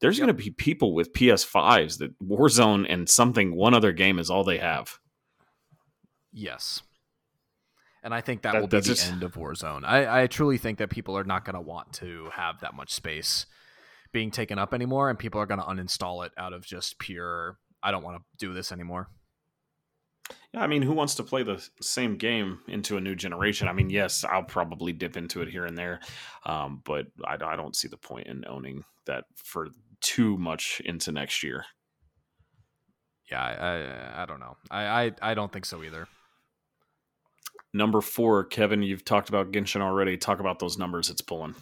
There's yep. going to be people with PS5s that Warzone and something one other game is all they have. Yes. And I think that, that will be the just... end of Warzone. I, I truly think that people are not going to want to have that much space being taken up anymore, and people are going to uninstall it out of just pure, I don't want to do this anymore. Yeah, I mean, who wants to play the same game into a new generation? I mean, yes, I'll probably dip into it here and there, um, but I, I don't see the point in owning that for too much into next year. Yeah, I I, I don't know. I, I I don't think so either. Number four, Kevin, you've talked about Genshin already. Talk about those numbers it's pulling.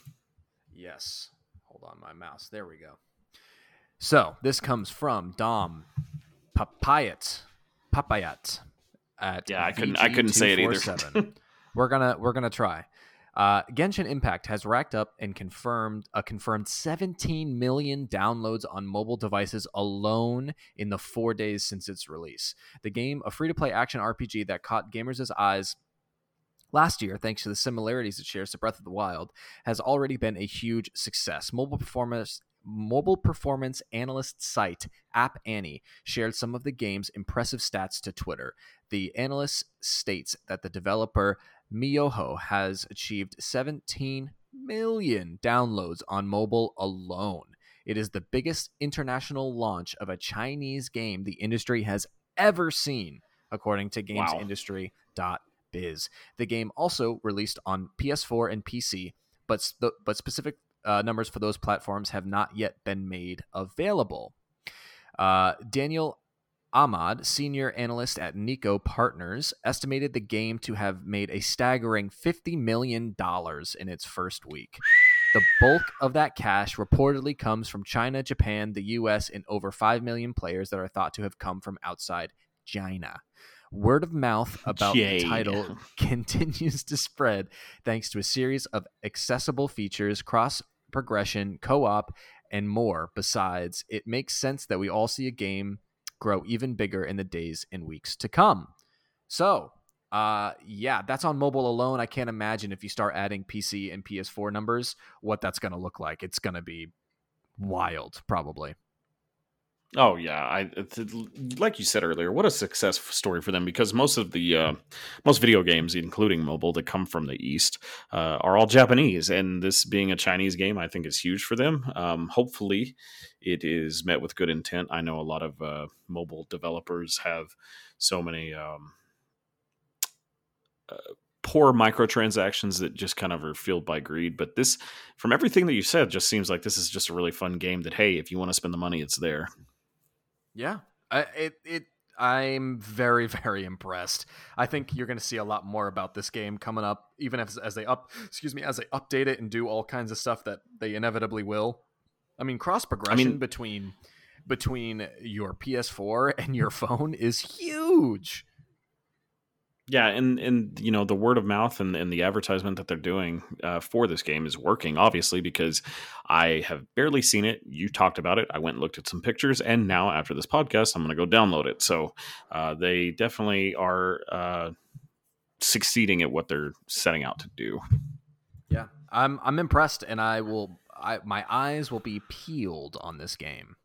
Yes. Hold on, my mouse. There we go. So this comes from Dom Papayat. Papayat. At yeah, I couldn't. I couldn't say it either. we're gonna we're gonna try. Uh, Genshin Impact has racked up and confirmed a confirmed 17 million downloads on mobile devices alone in the four days since its release. The game, a free to play action RPG that caught gamers' eyes last year, thanks to the similarities it shares to Breath of the Wild, has already been a huge success. Mobile performance mobile performance analyst site App Annie shared some of the game's impressive stats to Twitter. The analyst states that the developer miHoYo has achieved 17 million downloads on mobile alone. It is the biggest international launch of a Chinese game the industry has ever seen, according to GamesIndustry.biz. The game also released on PS4 and PC, but but specific uh, numbers for those platforms have not yet been made available. Uh, Daniel Ahmad, senior analyst at Niko Partners, estimated the game to have made a staggering $50 million in its first week. The bulk of that cash reportedly comes from China, Japan, the US, and over 5 million players that are thought to have come from outside China. Word of mouth about the title continues to spread thanks to a series of accessible features, cross progression, co op, and more. Besides, it makes sense that we all see a game grow even bigger in the days and weeks to come. So, uh, yeah, that's on mobile alone. I can't imagine if you start adding PC and PS4 numbers, what that's going to look like. It's going to be wild, probably. Oh yeah, I like you said earlier. What a success story for them because most of the uh, most video games, including mobile, that come from the East, uh, are all Japanese, and this being a Chinese game, I think is huge for them. Um, hopefully, it is met with good intent. I know a lot of uh, mobile developers have so many. Um, uh, poor microtransactions that just kind of are fueled by greed. But this, from everything that you said, just seems like this is just a really fun game. That hey, if you want to spend the money, it's there. Yeah, I, it it I'm very, very impressed. I think you're going to see a lot more about this game coming up, even as, as they up, excuse me, as they update it and do all kinds of stuff that they inevitably will. I mean, cross progression I mean, between between your PS4 and your phone is huge. Yeah, and and you know the word of mouth and, and the advertisement that they're doing uh, for this game is working, obviously, because I have barely seen it. You talked about it. I went and looked at some pictures, and now after this podcast, I'm going to go download it. So uh, they definitely are uh, succeeding at what they're setting out to do. Yeah, I'm I'm impressed, and I will. I, my eyes will be peeled on this game.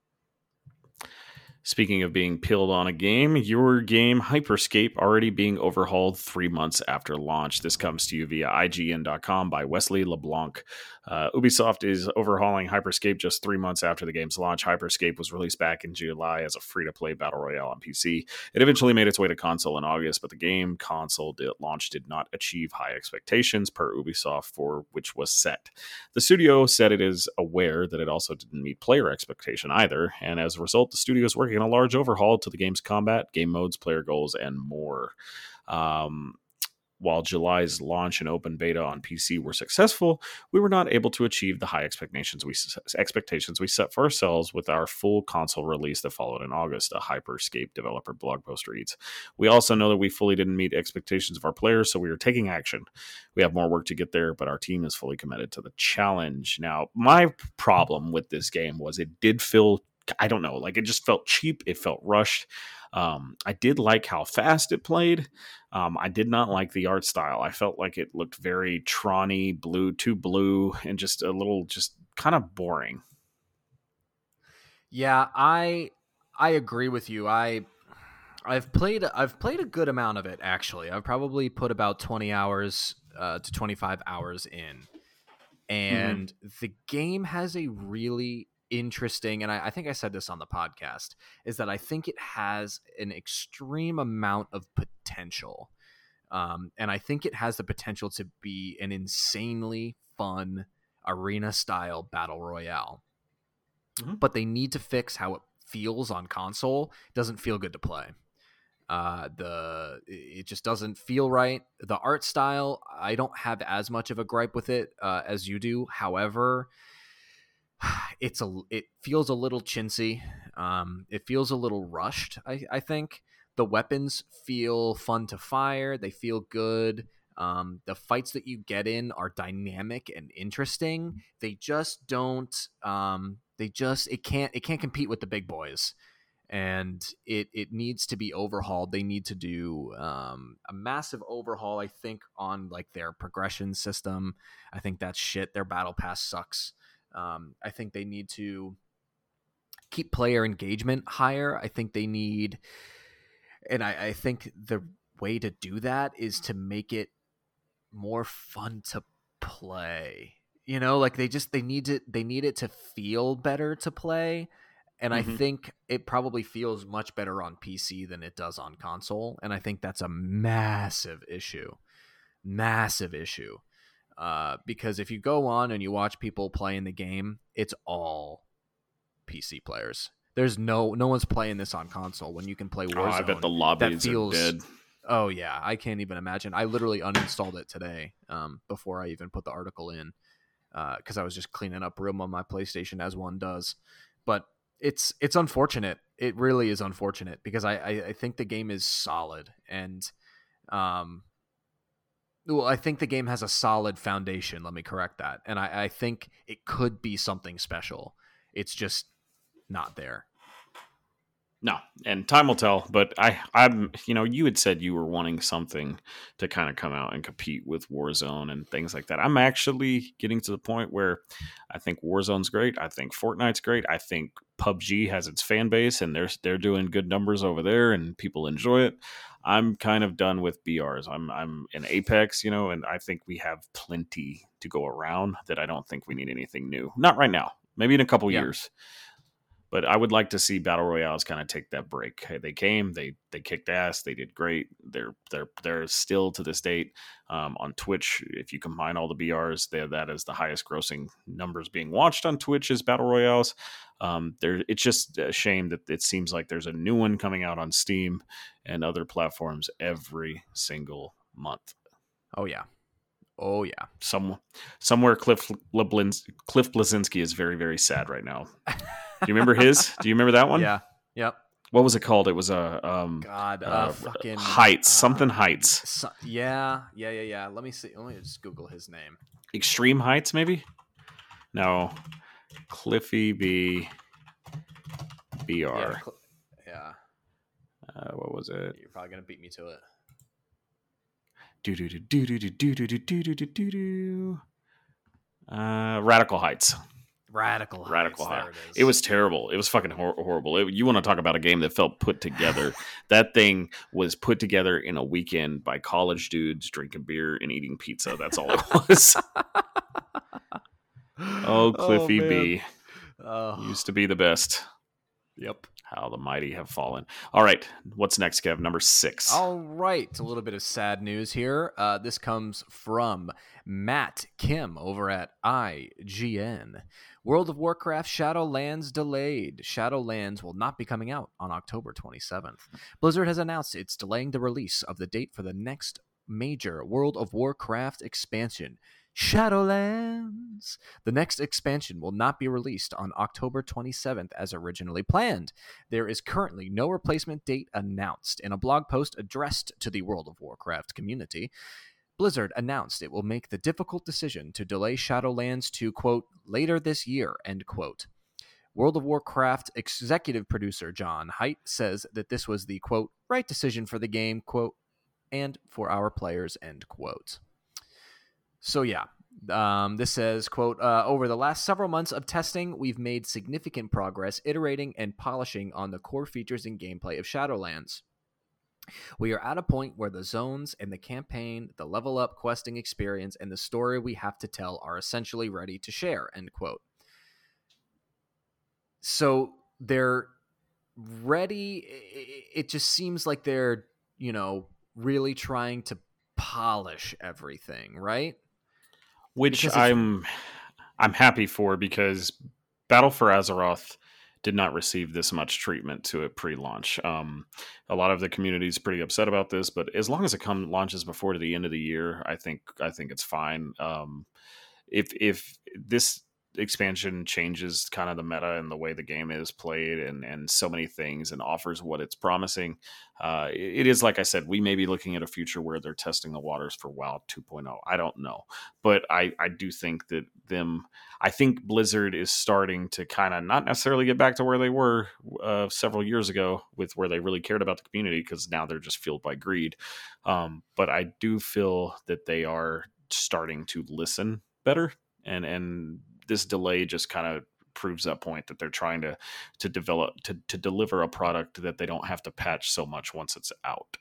Speaking of being peeled on a game, your game Hyperscape already being overhauled three months after launch. This comes to you via IGN.com by Wesley LeBlanc. Uh, Ubisoft is overhauling Hyperscape just three months after the game's launch. Hyperscape was released back in July as a free to play battle royale on PC. It eventually made its way to console in August, but the game console did, launch did not achieve high expectations per Ubisoft, for which was set. The studio said it is aware that it also didn't meet player expectation either, and as a result, the studio is working on a large overhaul to the game's combat, game modes, player goals, and more. Um, while July's launch and open beta on PC were successful, we were not able to achieve the high expectations we expectations we set for ourselves with our full console release that followed in August. A Hyperscape developer blog post reads. We also know that we fully didn't meet expectations of our players, so we are taking action. We have more work to get there, but our team is fully committed to the challenge. Now, my problem with this game was it did feel I don't know, like it just felt cheap. It felt rushed. Um, I did like how fast it played. Um, I did not like the art style. I felt like it looked very Tronny, blue, too blue, and just a little, just kind of boring. Yeah, I I agree with you. I I've played I've played a good amount of it actually. I've probably put about twenty hours uh, to twenty five hours in, mm-hmm. and mm-hmm. the game has a really interesting, and I, I, think I said this on the podcast, is that I think it has an extreme amount of potential. Um, and I think it has the potential to be an insanely fun arena style battle royale. Mm-hmm. But they need to fix how it feels on console. It doesn't feel good to play. Uh, the it just doesn't feel right. The art style, I don't have as much of a gripe with it uh, as you do. However, it's a it feels a little chintzy. Um, it feels a little rushed. I, I think the weapons feel fun to fire. They feel good. Um, the fights that you get in are dynamic and interesting. They just don't. Um, they just it can't it can't compete with the big boys, and it it needs to be overhauled. They need to do um, a massive overhaul. I think on like their progression system. I think that's shit. Their battle pass sucks. Um, I think they need to keep player engagement higher. I think they need, and I, I think the way to do that is to make it more fun to play. You know, like they just they need to they need it to feel better to play. And mm-hmm. I think it probably feels much better on PC than it does on console. And I think that's a massive issue. Massive issue. Uh, because if you go on and you watch people playing the game, it's all PC players. There's no no one's playing this on console when you can play Warzone. Oh, I bet the lobbies that feels, are dead. Oh yeah, I can't even imagine. I literally uninstalled it today um, before I even put the article in because uh, I was just cleaning up room on my PlayStation as one does. But it's it's unfortunate. It really is unfortunate because I, I, I think the game is solid and um, well, I think the game has a solid foundation. Let me correct that. And I, I think it could be something special. It's just not there. No, and time will tell. But I, I'm, you know, you had said you were wanting something to kind of come out and compete with Warzone and things like that. I'm actually getting to the point where I think Warzone's great. I think Fortnite's great. I think PUBG has its fan base and they're they're doing good numbers over there and people enjoy it. I'm kind of done with BRs. I'm I'm in Apex, you know, and I think we have plenty to go around that I don't think we need anything new. Not right now. Maybe in a couple yeah. years. But I would like to see battle royales kind of take that break. They came, they they kicked ass, they did great. They're they're they're still to this date um, on Twitch. If you combine all the BRs, that is the highest grossing numbers being watched on Twitch is battle royales. Um, there, it's just a shame that it seems like there's a new one coming out on Steam and other platforms every single month. Oh yeah, oh yeah. Some somewhere Cliff Leblins, Cliff Bleszinski is very very sad right now. Do you remember his? Do you remember that one? Yeah. Yep. What was it called? It was a um, God, uh, uh, fucking Heights, uh, something Heights. So, yeah, yeah, yeah, yeah. Let me see. Let me just Google his name. Extreme Heights, maybe. No, Cliffy B. BR. Yeah. Cl- yeah. Uh, what was it? You're probably gonna beat me to it. Do do do do do do do do do do do do. Uh, Radical Heights. Radical Heights. Radical Heights. It, it, was terrible. It was fucking hor- horrible. It, you want to talk about a game that felt put together? that thing was put together in a weekend by college dudes drinking beer and eating pizza. That's all it was. oh, Cliffy oh, B. Oh. Used to be the best. Yep. How the mighty have fallen. All right. What's next, Kev? Number six. All right. A little bit of sad news here. Uh, this comes from Matt Kim over at IGN. World of Warcraft Shadowlands delayed. Shadowlands will not be coming out on October 27th. Blizzard has announced it's delaying the release of the date for the next major World of Warcraft expansion. Shadowlands. The next expansion will not be released on October 27th as originally planned. There is currently no replacement date announced. In a blog post addressed to the World of Warcraft community, Blizzard announced it will make the difficult decision to delay Shadowlands to, quote, later this year, end quote. World of Warcraft executive producer John Hight says that this was the, quote, right decision for the game, quote, and for our players, end quote. So, yeah, um, this says, quote, uh, over the last several months of testing, we've made significant progress iterating and polishing on the core features and gameplay of Shadowlands. We are at a point where the zones and the campaign, the level up questing experience, and the story we have to tell are essentially ready to share. End quote. So they're ready. It just seems like they're, you know, really trying to polish everything, right? Which I'm I'm happy for because Battle for Azeroth did not receive this much treatment to it pre-launch. Um, a lot of the community is pretty upset about this, but as long as it come launches before the end of the year, I think I think it's fine. Um, if if this expansion changes kind of the meta and the way the game is played and and so many things and offers what it's promising. Uh, it is like i said we may be looking at a future where they're testing the waters for wow 2.0 i don't know. But i i do think that them i think blizzard is starting to kind of not necessarily get back to where they were uh, several years ago with where they really cared about the community because now they're just fueled by greed. Um, but i do feel that they are starting to listen better and and this delay just kind of proves that point that they're trying to to develop to to deliver a product that they don't have to patch so much once it's out.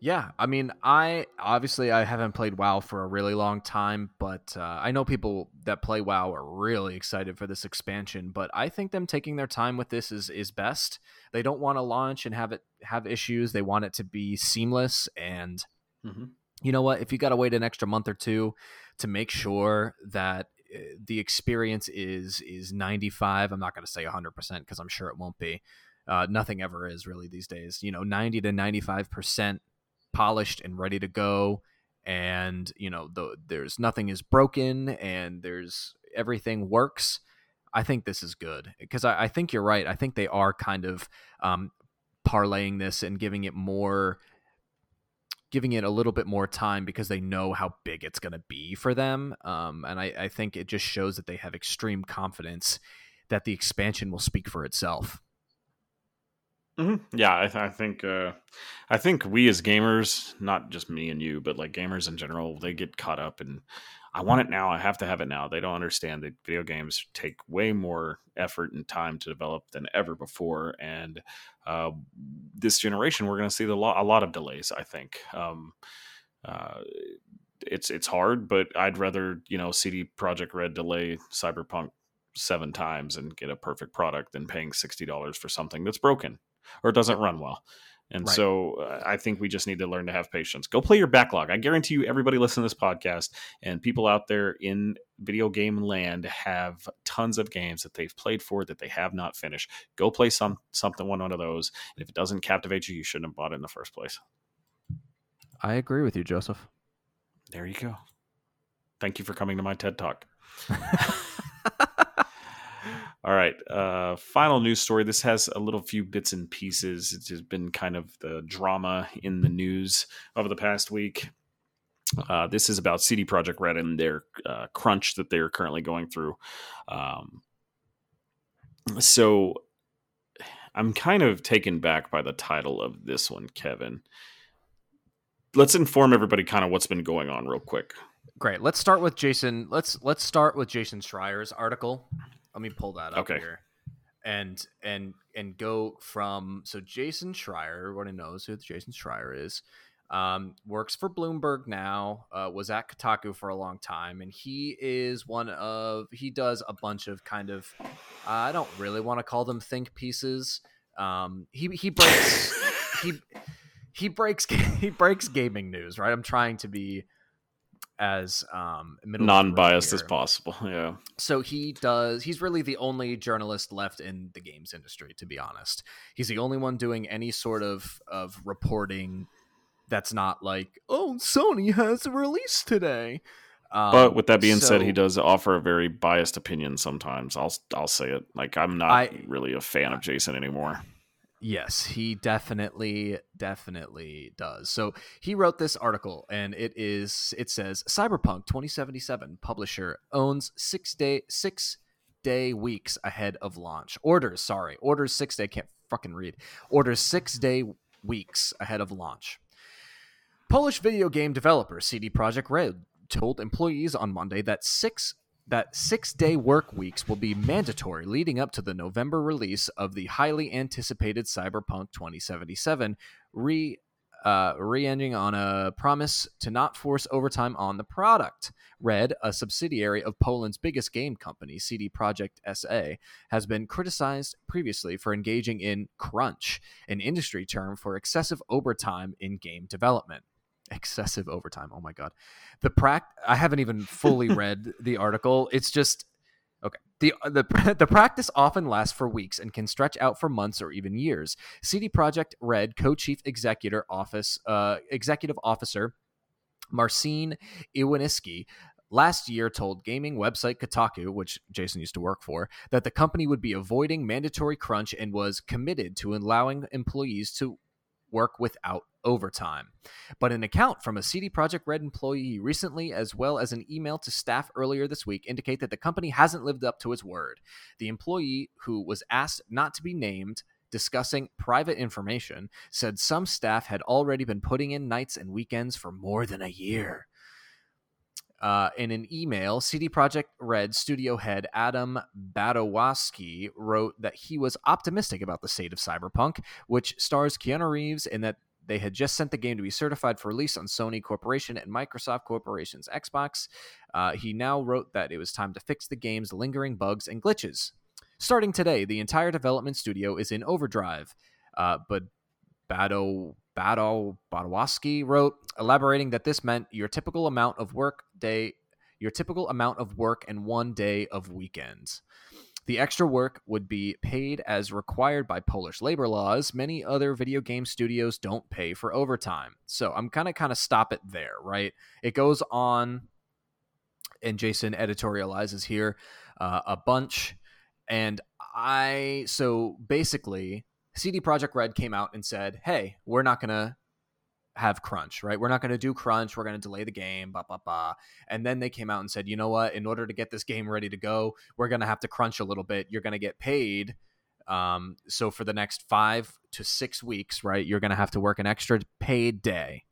Yeah, I mean, I obviously I haven't played WoW for a really long time, but uh, I know people that play WoW are really excited for this expansion. But I think them taking their time with this is is best. They don't want to launch and have it have issues. They want it to be seamless. And mm-hmm. you know what? If you got to wait an extra month or two to make sure that the experience is is 95 i'm not going to say 100% because i'm sure it won't be. Uh, nothing ever is really these days you know 90 to 95% polished and ready to go and you know the, there's nothing is broken and there's everything works. I think this is good because I, I, think you're right i think they are kind of um, parlaying this and giving it more giving it a little bit more time because they know how big it's going to be for them. Um, and I, I, think it just shows that they have extreme confidence that the expansion will speak for itself. Mm-hmm. Yeah, I, th- I think uh, I think we as gamers, not just me and you, but like gamers in general, they get caught up and I want it now. I have to have it now. They don't understand that video games take way more effort and time to develop than ever before. And uh, this generation, we're going to see the lo- a lot of delays. I think um, uh, it's it's hard, but I'd rather you know CD Projekt Red delay Cyberpunk seven times and get a perfect product than paying $60 for something that's broken or doesn't run well. And right. so uh, I think we just need to learn to have patience. Go play your backlog. I guarantee you, everybody listening to this podcast and people out there in video game land have tons of games that they've played for that they have not finished. Go play some something one of those. And if it doesn't captivate you, you shouldn't have bought it in the first place. I agree with you, Joseph. There you go. Thank you for coming to my TED Talk. All right. Uh, final news story. This has a little few bits and pieces. It's just been kind of the drama in the news over the past week. Uh, this is about CD Projekt Red and their uh, crunch that they're currently going through. Um, so I'm kind of taken back by the title of this one, Kevin. Let's inform everybody kind of what's been going on real quick. Great. Let's start with Jason. Let's let's start with Jason Schreier's article let me pull that up okay. here. And and and go from so Jason Schreier, everybody knows who Jason Schreier is. Um, works for Bloomberg now. Uh, was at Kotaku for a long time, and he is one of he does a bunch of kind of uh, I don't really want to call them think pieces. Um, he he breaks he he breaks he breaks gaming news. Right, I'm trying to be as um, non-biased as possible. Yeah. So he does. He's really the only journalist left in the games industry, to be honest. He's the only one doing any sort of of reporting that's not like, oh, Sony has a release today. Um, but with that being so, said, he does offer a very biased opinion sometimes. I'll I'll say it. Like I'm not I, really a fan of Jason anymore. Yes, he definitely definitely does. So he wrote this article and it is it says Cyberpunk 2077 publisher owns 6 day 6 day weeks ahead of launch. Orders, sorry. Orders 6 day can't fucking read. Orders 6 day weeks ahead of launch. Polish video game developer CD Projekt Red told employees on Monday that 6 that six day work weeks will be mandatory leading up to the November release of the highly anticipated Cyberpunk 2077, re uh, re-ending on a promise to not force overtime on the product. Red, a subsidiary of Poland's biggest game company, CD Projekt SA, has been criticized previously for engaging in crunch, an industry term for excessive overtime in game development excessive overtime. Oh my god. The prac I haven't even fully read the article. It's just okay. The the the practice often lasts for weeks and can stretch out for months or even years. CD Projekt Red co-chief executive office uh, executive officer Marcin Iwaniski last year told gaming website Kotaku, which Jason used to work for, that the company would be avoiding mandatory crunch and was committed to allowing employees to work without overtime. But an account from a CD Projekt Red employee recently, as well as an email to staff earlier this week, indicate that the company hasn't lived up to its word. The employee, who was asked not to be named, discussing private information, said some staff had already been putting in nights and weekends for more than a year. Uh, in an email, CD Projekt Red studio head Adam Badowski wrote that he was optimistic about the state of Cyberpunk, which stars Keanu Reeves, and that they had just sent the game to be certified for release on Sony Corporation and Microsoft Corporation's Xbox. Uh, he now wrote that it was time to fix the game's lingering bugs and glitches. Starting today, the entire development studio is in overdrive. Uh, but Bado Bado Badowski wrote, elaborating that this meant your typical amount of work day, your typical amount of work and one day of weekends. The extra work would be paid as required by Polish labor laws. Many other video game studios don't pay for overtime. So I'm kind of kind of stop it there, right? It goes on, and Jason editorializes here uh, a bunch. And I, so basically, CD Projekt Red came out and said, hey, we're not going to have crunch, right? We're not going to do crunch. We're going to delay the game, blah, blah, blah. And then they came out and said, you know what? In order to get this game ready to go, we're going to have to crunch a little bit. You're going to get paid. Um, so for the next five to six weeks, right, you're going to have to work an extra paid day.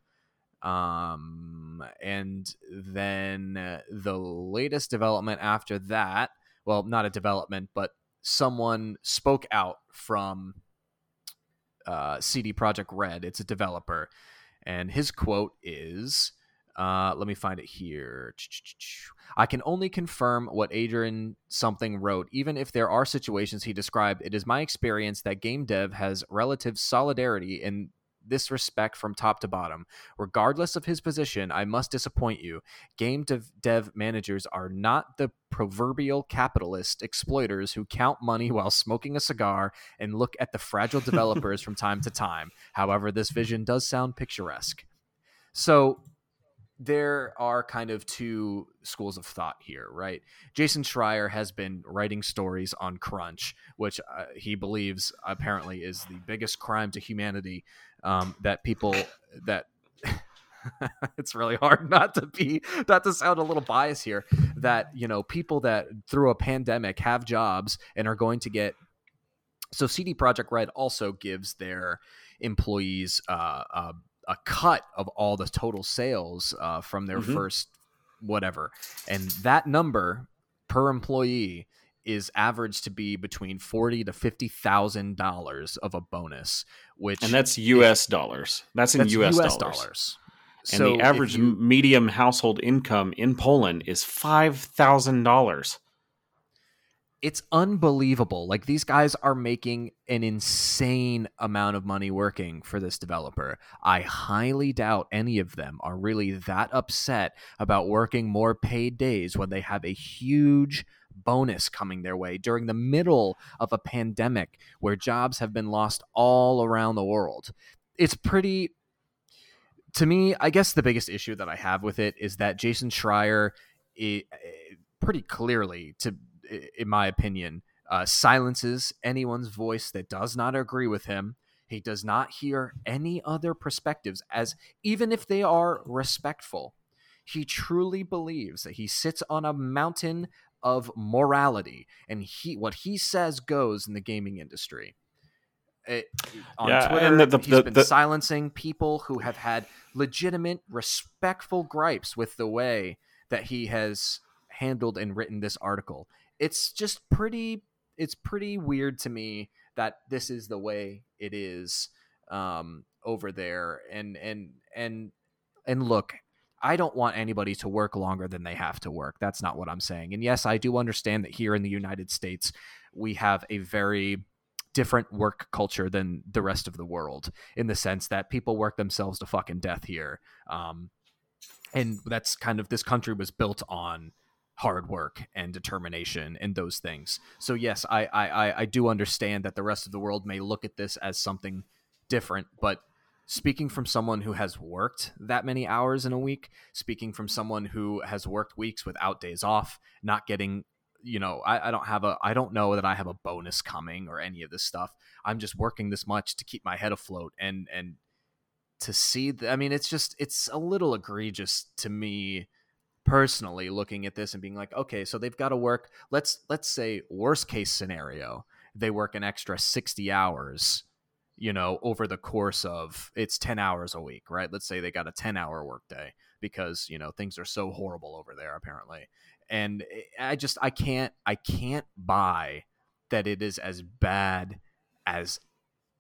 Um, and then the latest development after that, well, not a development, but someone spoke out from uh, CD Projekt Red. It's a developer and his quote is Uh, let me find it here. I can only confirm what Adrian something wrote. Even if there are situations he described, it is my experience that game dev has relative solidarity in this respect from top to bottom. Regardless of his position, I must disappoint you. Game dev, dev, managers are not the proverbial capitalist exploiters who count money while smoking a cigar and look at the fragile developers from time to time. However, this vision does sound picturesque. So there are kind of two schools of thought here, right? Jason Schreier has been writing stories on Crunch, which uh, he believes apparently is the biggest crime to humanity um, that people that it's really hard not to be not to sound a little biased here that you know people that through a pandemic have jobs and are going to get so CD Projekt Red also gives their employees uh, uh, a cut of all the total sales uh, from their mm-hmm. first whatever, and that number per employee is averaged to be between forty to fifty thousand dollars of a bonus, which and that's U.S. dollars. That's in that's US, US, dollars. dollars. And so the average you, medium household income in Poland is five thousand dollars it's unbelievable. Like these guys are making an insane amount of money working for this developer. I highly doubt any of them are really that upset about working more paid days when they have a huge bonus coming their way during the middle of a pandemic where jobs have been lost all around the world. It's pretty to me, I guess the biggest issue that I have with it is that Jason Schreier it, it, pretty clearly to in my opinion, uh, silences anyone's voice that does not agree with him. He does not hear any other perspectives, as even if they are respectful. He truly believes that he sits on a mountain of morality, and he what he says goes in the gaming industry. It, on yeah, Twitter, the, the, he's the, been silencing people who have had legitimate, respectful gripes with the way that he has handled and written this article it's just pretty it's pretty weird to me that this is the way it is um, over there and and and and look I don't want anybody to work longer than they have to work. That's not what I'm saying. And yes, I do understand that here in the United States, we have a very different work culture than the rest of the world in the sense that people work themselves to fucking death here. Um, and that's kind of this country was built on hard work and determination and those things. So yes, I, I I do understand that the rest of the world may look at this as something different, but speaking from someone who has worked that many hours in a week, speaking from someone who has worked weeks without days off, not getting you know, I, I don't have a I don't know that I have a bonus coming or any of this stuff. I'm just working this much to keep my head afloat and and to see the, I mean it's just it's a little egregious to me personally looking at this and being like okay so they've got to work let's let's say worst case scenario they work an extra 60 hours you know over the course of it's 10 hours a week right? Let's say they got a 10 hour workday because you know things are so horrible over there apparently. And eh, i just i can't i can't buy that it is as bad as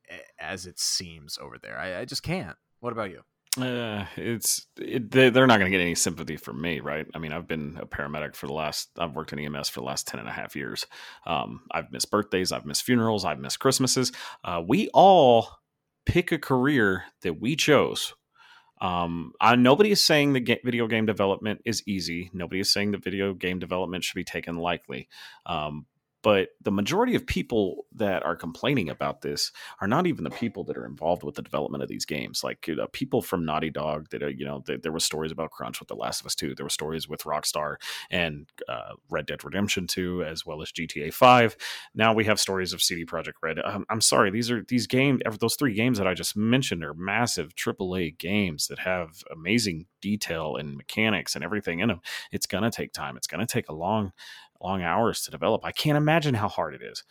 eh, as it seems over there. I, I just can't. What about you uh, it's it, they, are not going to get any sympathy from me, right? I mean, I've been a paramedic for the last, I've worked in EMS for the last 10 and a half years. Um, I've missed birthdays, I've missed funerals, I've missed Christmases. Uh, we all pick a career that we chose. Um, I, nobody is saying that video game development is easy. Nobody is saying that video game development should be taken lightly. Um, but the majority of people that are complaining about this are not even the people that are involved with the development of these games. Like you know, people from Naughty Dog that are, you know, th- there were stories about Crunch with The Last of Us 2. There were stories with Rockstar and uh, Red Dead Redemption 2, as well as GTA 5. Now we have stories of CD Projekt Red. Um, I'm sorry, these are these games. Those three games that I just mentioned are massive AAA games that have amazing detail and mechanics and everything in them. It's gonna take time. It's gonna take a long long hours to develop. I can't imagine how hard it is.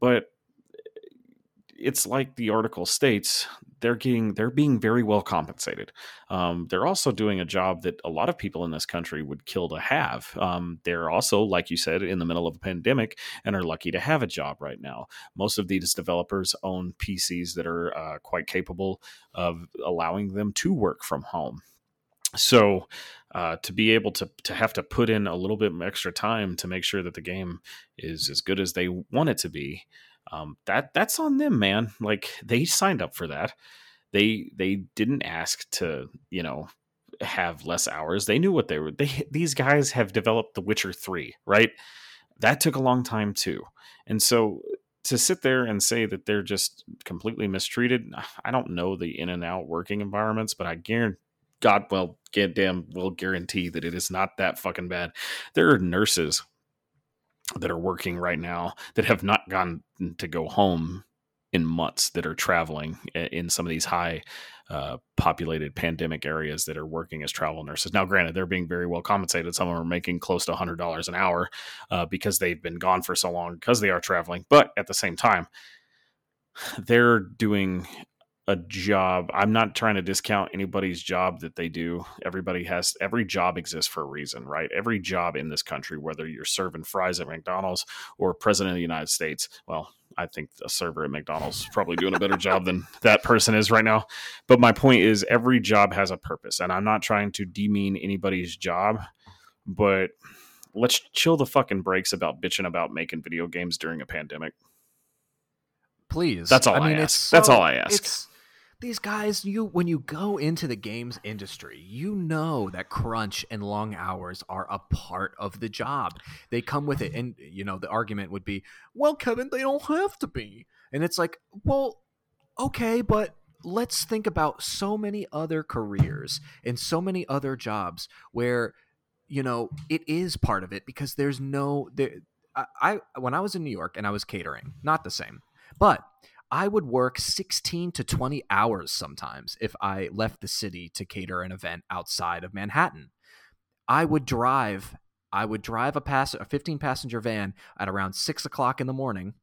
But it's like the article states they're getting they're being very well compensated um, they're also doing a job that a lot of people in this country would kill to have um, they're also like you said in the middle of a pandemic and are lucky to have a job right now most of these developers own pcs that are uh, quite capable of allowing them to work from home so uh, to be able to to have to put in a little bit extra time to make sure that the game is as good as they want it to be, um, that that's on them, man. Like they signed up for that. They they didn't ask to you know have less hours. They knew what they were. They these guys have developed The Witcher three, right? That took a long time too, and so to sit there and say that they're just completely mistreated, I don't know the in and out working environments, but I guarantee God well, damn will guarantee that it is not that fucking bad. There are nurses that are working right now that have not gone to go home in months that are traveling in some of these high uh, populated pandemic areas that are working as travel nurses. Now, granted, they're being very well compensated. Some of them are making close to $100 an hour uh, because they've been gone for so long because they are traveling. But at the same time, they're doing a job. I'm not trying to discount anybody's job that they do. Everybody has every job exists for a reason, right? Every job in this country, whether you're serving fries at McDonald's or president of the United States, well, I think a server at McDonald's is probably doing a better job than that person is right now. But my point is every job has a purpose, and I'm not trying to demean anybody's job, but let's chill the fucking brakes about bitching about making video games during a pandemic. Please. That's all I, mean, I ask. So, That's all I ask these guys you when you go into the games industry you know that crunch and long hours are a part of the job. They come with it and you know the argument would be well kevin they don't have to be. And it's like well okay but let's think about so many other careers and so many other jobs where you know it is part of it because there's no there I, I when i was in new york and i was catering not the same but I would work 16 to 20 hours sometimes if I left the city to cater an event outside of Manhattan. I would drive. I would drive a pass a 15 passenger van at around six o'clock in the morning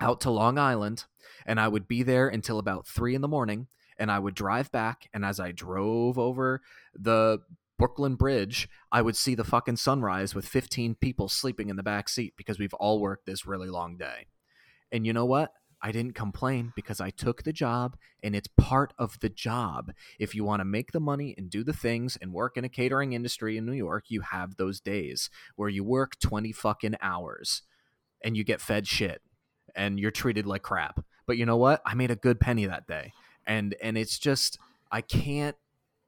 out to Long Island, and I would be there until about three in the morning. And I would drive back, and as I drove over the Brooklyn Bridge, I would see the fucking sunrise with 15 people sleeping in the back seat because we've all worked this really long day. And you know what? I didn't complain because I took the job and it's part of the job. If you want to make the money and do the things and work in a catering industry in New York, you have those days where you work 20 fucking hours and you get fed shit and you're treated like crap. But you know what? I made a good penny that day. And and it's just I can't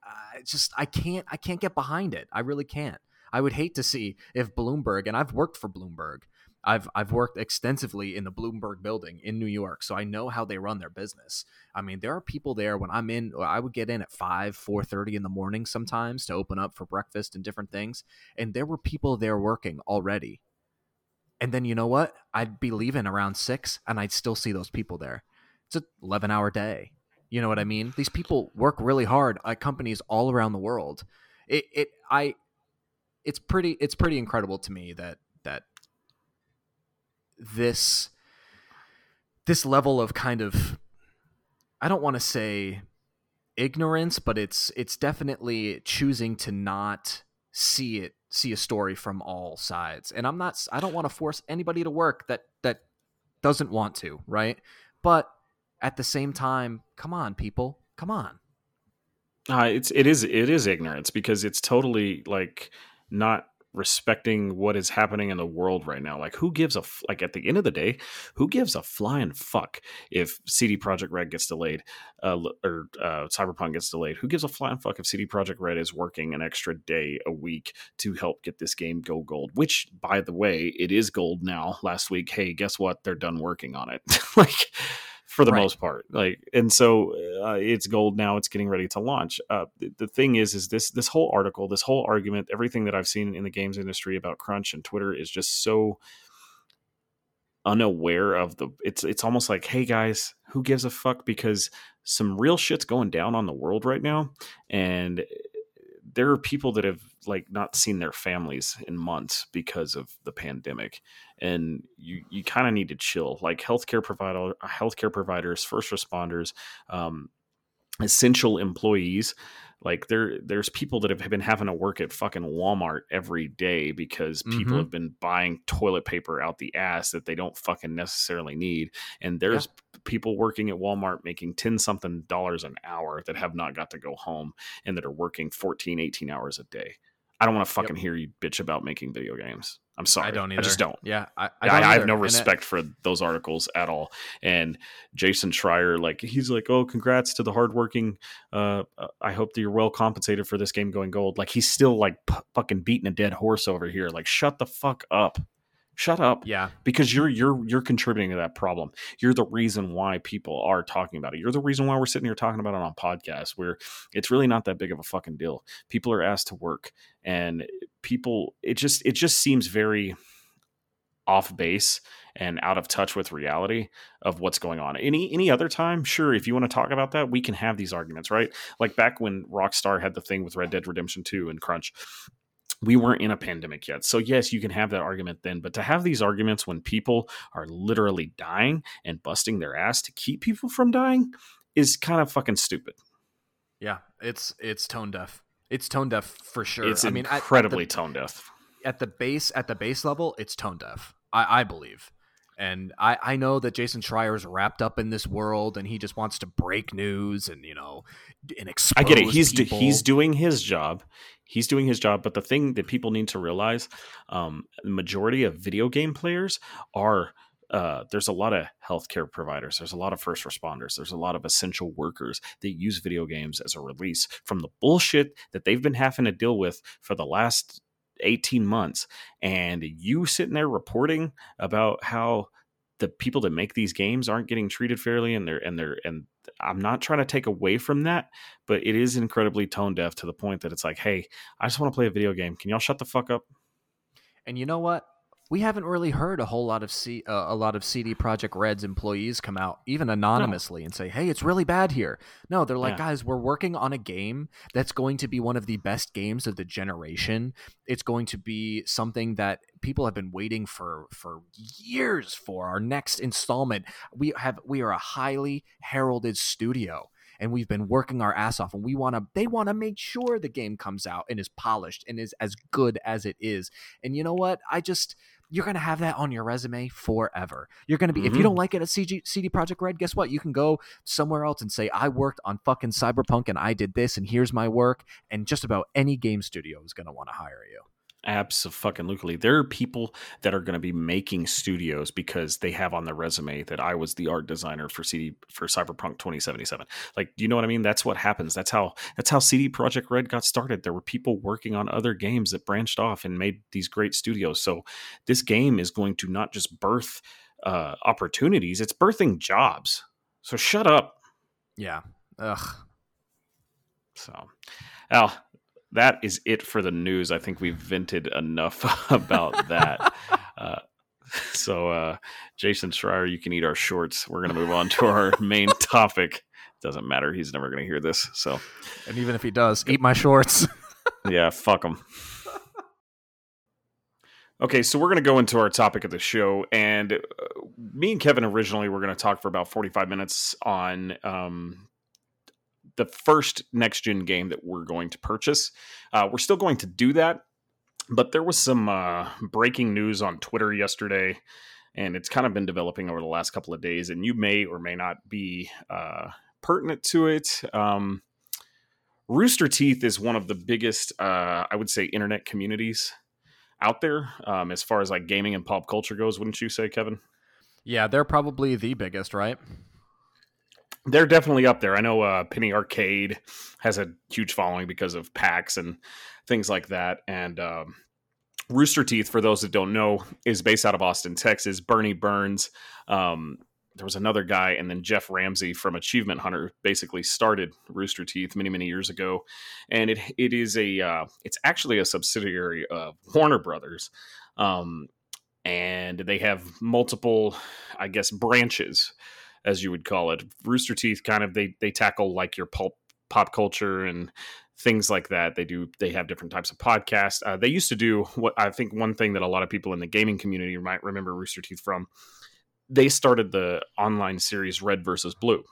I just I can't I can't get behind it. I really can't. I would hate to see if Bloomberg and I've worked for Bloomberg I've I've worked extensively in the Bloomberg building in New York, so I know how they run their business. I mean, there are people there when I'm in. I would get in at five, four thirty in the morning sometimes to open up for breakfast and different things, and there were people there working already. And then you know what? I'd be leaving around six, and I'd still see those people there. It's an eleven hour day. You know what I mean? These people work really hard at companies all around the world. It it I it's pretty it's pretty incredible to me that this this level of kind of I don't want to say ignorance, but it's it's definitely choosing to not see it see a story from all sides. And I'm not I don't want to force anybody to work that that doesn't want to, right? But at the same time, come on people, come on. Uh, it's it is it is ignorance because it's totally like not respecting what is happening in the world right now. Like, who gives a f- like at the end of the day, who gives a flying fuck if CD Projekt Red gets delayed uh, or uh, Cyberpunk gets delayed? Who gives a flying fuck if CD Projekt Red is working an extra day a week to help get this game go gold? Which, by the way, it is gold now. Last week, hey, guess what? They're done working on it. like for the right. most part like and so uh, it's gold now it's getting ready to launch uh, the, the, thing is is this this whole article this whole argument everything that i've seen in the games industry about crunch and twitter is just so unaware of the it's it's almost like hey guys who gives a fuck because some real shit's going down on the world right now and there are people that have like not seen their families in months because of the pandemic and you you kind of need to chill like healthcare provider healthcare providers first responders um, essential employees like there there's people that have been having to work at fucking Walmart every day because people mm-hmm. have been buying toilet paper out the ass that they don't fucking necessarily need. And there's yeah. people working at Walmart making 10 something dollars an hour that have not got to go home and that are working 14, 18 hours a day. I don't want to fucking yep. hear you bitch about making video games. I'm sorry. I don't either. I just don't. Yeah. I, I, don't I have no respect it, for those articles at all. And Jason Schreier, like, he's like, oh, congrats to the hardworking. Uh, uh I hope that you're well compensated for this game going gold. Like, he's still like p- fucking beating a dead horse over here. Like, shut the fuck up. Shut up. Yeah. Because you're you're you're contributing to that problem. You're the reason why people are talking about it. You're the reason why we're sitting here talking about it on podcasts where it's really not that big of a fucking deal. People are asked to work and people it just it just seems very off base and out of touch with reality of what's going on. Any any other time, sure, if you want to talk about that, we can have these arguments, right? Like back when Rockstar had the thing with Red Dead Redemption 2 and Crunch we weren't in a pandemic yet. So, yes, you can have that argument then, but to have these arguments when people are literally dying and busting their ass to keep people from dying is kind of fucking stupid. Yeah, it's it's tone deaf. It's tone deaf for sure. It's I mean, incredibly the, tone deaf. At the base, at the base level, it's tone deaf. I, I believe. And I, I know that Jason Schreier is wrapped up in this world and he just wants to break news and, you know, and expose I get it. He's, do, he's doing his job he's doing his job. But the thing that people need to realize, um, the majority of video game players are uh, there's a lot of healthcare providers, there's a lot of first responders, there's a lot of essential workers that use video games as a release from the bullshit that they've been having to deal with for the last 18 months. And you sitting there reporting about how the people that make these games aren't getting treated fairly and they're and they're and I'm not trying to take away from that, but it is incredibly tone deaf to the point that it's like, hey, I just want to play a video game. Can y'all shut the fuck up? And you know what? We haven't really heard a whole lot of C, uh, a lot of CD Projekt Red's employees come out even anonymously no. and say, "Hey, it's really bad here." No, they're like, yeah. "Guys, we're working on a game that's going to be one of the best games of the generation. It's going to be something that people have been waiting for for years for. Our next installment. We have we are a highly heralded studio." and we've been working our ass off and we want to they want to make sure the game comes out and is polished and is as good as it is and you know what i just you're going to have that on your resume forever. You're going to be, mm-hmm. if you don't mm-hmm. like it at CG, CD Projekt Red, guess what? You can go somewhere else and say, I worked on fucking Cyberpunk and I did this and here's my work. And just about any game studio is going to want to hire you. Absolutely. There are people that are going to be making studios because they have on their resume that I was the art designer for CD for Cyberpunk 2077. Like, do you know what I mean? That's what happens. That's how that's how CD Projekt Red got started. There were people working on other games that branched off and made these great studios. So this game is going to not just birth uh, opportunities, it's birthing jobs. So shut up. Yeah. Ugh. So, Al, that is it for the news. I think we've vented enough about that. uh, so, uh, Jason Schreier, you can eat our shorts. We're going to move on to our main topic. Doesn't matter. He's never going to hear this. So, and even if he does, eat my shorts. yeah, fuck him. Okay, so we're going to go into our topic of the show, and uh, me and Kevin originally were going to talk for about forty-five minutes on um, the first next gen game that we're going to purchase. Uh, we're still going to do that, but there was some uh, breaking news on Twitter yesterday, and it's kind of been developing over the last couple of days, and you may or may not be uh, pertinent to it. Um, Rooster Teeth is one of the biggest, uh, I would say, internet communities out there um, as far as like gaming and pop culture goes. Wouldn't you say, Kevin? Yeah, they're probably the biggest, right? They're definitely up there. I know uh, Penny Arcade has a huge following because of PAX and things like that. And um, Rooster Teeth, for those that don't know, is based out of Austin, Texas. Burnie Burns, um, there was another guy, and then Geoff Ramsey from Achievement Hunter basically started Rooster Teeth many many years ago, and it it is a uh, it's actually a subsidiary of Warner Brothers. Um, and they have multiple, I guess, branches as you would call it. Rooster Teeth kind of they they tackle like your pulp pop culture and things like that. They do they have different types of podcasts. Uh, they used to do what I think one thing that a lot of people in the gaming community might remember Rooster Teeth from. They started the online series Red versus Blue.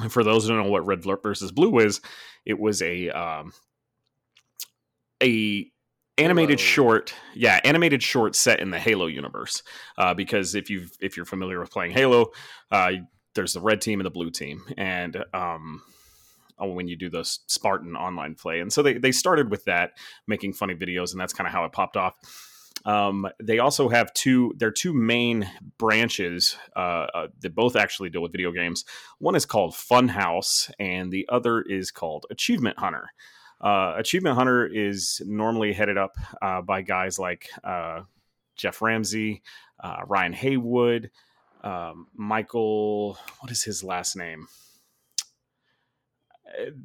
And for those who don't know what Red versus Blue is, it was a um, a animated Halo. short yeah animated short set in the halo universe uh, because if you if you're familiar with playing halo uh, there's the red team and the blue team. And um, oh, when you do the spartan online play. And so they, they started with that making funny videos and that's kind of how it popped off. Um, they also have two their two main branches uh, uh, that both actually deal with video games. One is called Funhaus and the other is called achievement hunter uh, Achievement Hunter is normally headed up uh, by guys like uh, Geoff Ramsey, uh, Ryan Haywood, um, Michael. What is his last name?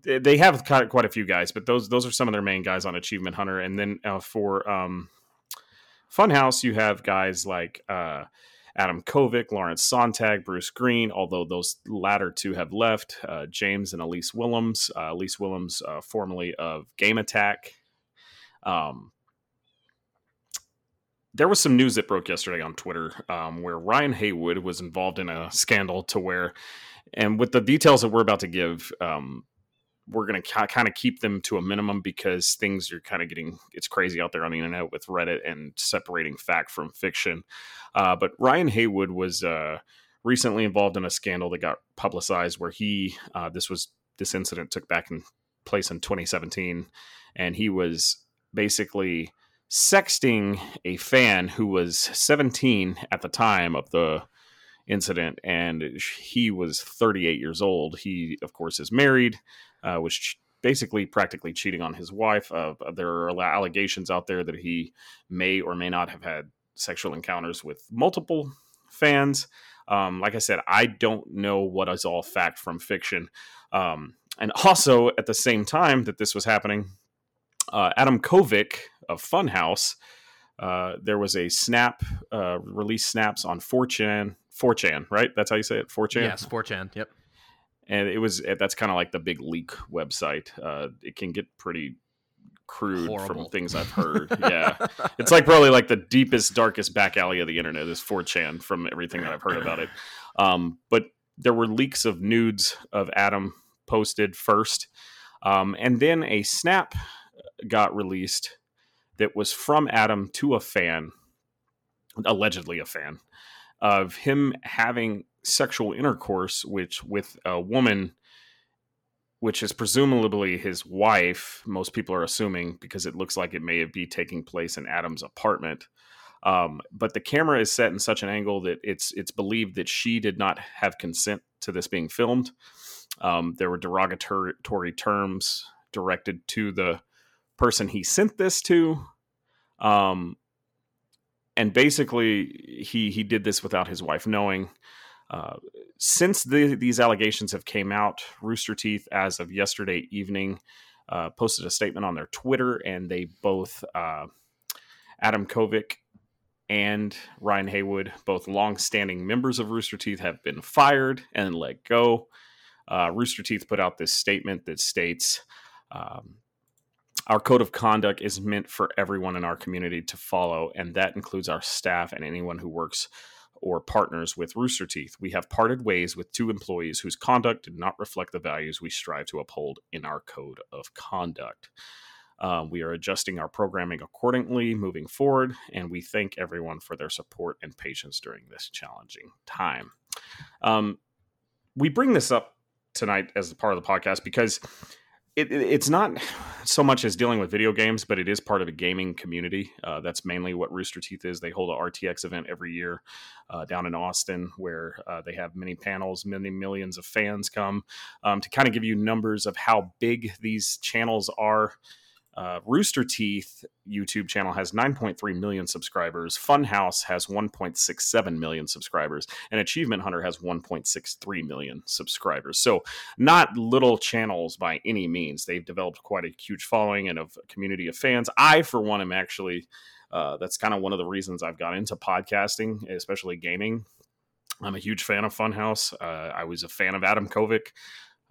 They have quite a few guys, but those those are some of their main guys on Achievement Hunter. And then uh, for um, Funhaus, you have guys like Adam Kovic, Lawrence Sonntag, Bruce Green, although those latter two have left, uh, James and Elise Willems. Uh, Elise Willems, uh, formerly of Game Attack. Um, there was some news that broke yesterday on Twitter um, where Ryan Haywood was involved in a scandal to where, and with the details that we're about to give, um, we're going to ca- kind of keep them to a minimum because things are kind of getting it's crazy out there on the internet with Reddit and separating fact from fiction. Uh, but Ryan Haywood was uh, recently involved in a scandal that got publicized where he uh, this was this incident took back in place in 2017, and he was basically sexting a fan who was 17 at the time of the incident and he was 38 years old he of course is married uh, was ch- basically practically cheating on his wife. Uh, there are allegations out there that he may or may not have had sexual encounters with multiple fans. Um, like I said, I don't know what is all fact from fiction. Um, and also, at the same time that this was happening, uh, Adam Kovic of Funhaus, uh, there was a snap, uh, release snaps on 4chan. 4chan, right? That's how you say it? 4chan? Yes, 4chan. Yep and it was that's kind of like the big leak website. Uh, it can get pretty crude Horrible. from things I've heard. yeah, it's like probably like the deepest, darkest back alley of the internet is 4chan from everything that I've heard about it. Um, but there were leaks of nudes of Adam posted first, um, and then a snap got released that was from Adam to a fan, allegedly a fan, of him having sexual intercourse which with a woman which is presumably his wife most people are assuming because it looks like it may be taking place in adam's apartment. Um, but the camera is set in such an angle that it's it's believed that she did not have consent to this being filmed. Um, there were derogatory terms directed to the person he sent this to. Um, and basically he he did this without his wife knowing uh, since the, these allegations have came out, Rooster Teeth, as of yesterday evening, uh, posted a statement on their Twitter, and they both uh, Adam Kovic and Ryan Haywood, both long-standing members of Rooster Teeth, have been fired and let go. Uh, Rooster Teeth put out this statement that states. Um, our code of conduct is meant for everyone in our community to follow, and that includes our staff and anyone who works or partners with Rooster Teeth. We have parted ways with two employees whose conduct did not reflect the values we strive to uphold in our code of conduct. Uh, we are adjusting our programming accordingly moving forward, and we thank everyone for their support and patience during this challenging time. Um, we bring this up tonight as part of the podcast because it, it's not so much as dealing with video games, but it is part of a gaming community. Uh, that's mainly what Rooster Teeth is. They hold a RTX event every year uh, down in Austin where uh, they have many panels, many millions of fans come um, to kind of give you numbers of how big these channels are. Uh, Rooster Teeth YouTube channel has 9.3 million subscribers. Funhaus has 1.67 million subscribers, and Achievement Hunter has 1.63 million subscribers. So, not little channels by any means. They've developed quite a huge following and a community of fans. I, for one, am actually uh, that's kind of one of the reasons I've got into podcasting, especially gaming. I'm a huge fan of Funhaus. Uh, I was a fan of Adam Kovic.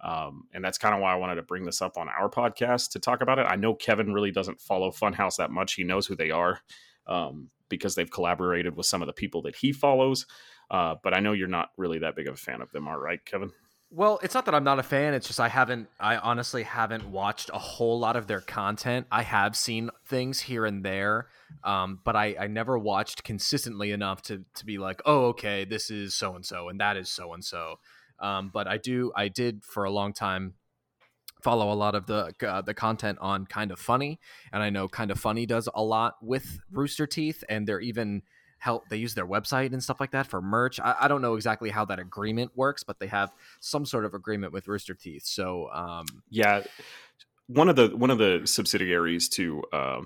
Um, and that's kind of why I wanted to bring this up on our podcast to talk about it. I know Kevin really doesn't follow Funhaus that much. He knows who they are um, because they've collaborated with some of the people that he follows. Uh, but I know you're not really that big of a fan of them, all right, Kevin? Well, it's not that I'm not a fan. It's just I haven't. I honestly haven't watched a whole lot of their content. I have seen things here and there, um, but I, I never watched consistently enough to to be like, oh, okay, this is so and so, and that is so and so. But I do. I did for a long time follow a lot of the uh, the content on Kind of Funny, and I know Kind of Funny does a lot with Rooster Teeth, and they're even help they use their website and stuff like that for merch I, I, don't know exactly how that agreement works but they have some sort of agreement with rooster teeth so um, yeah one of the one of the subsidiaries to uh,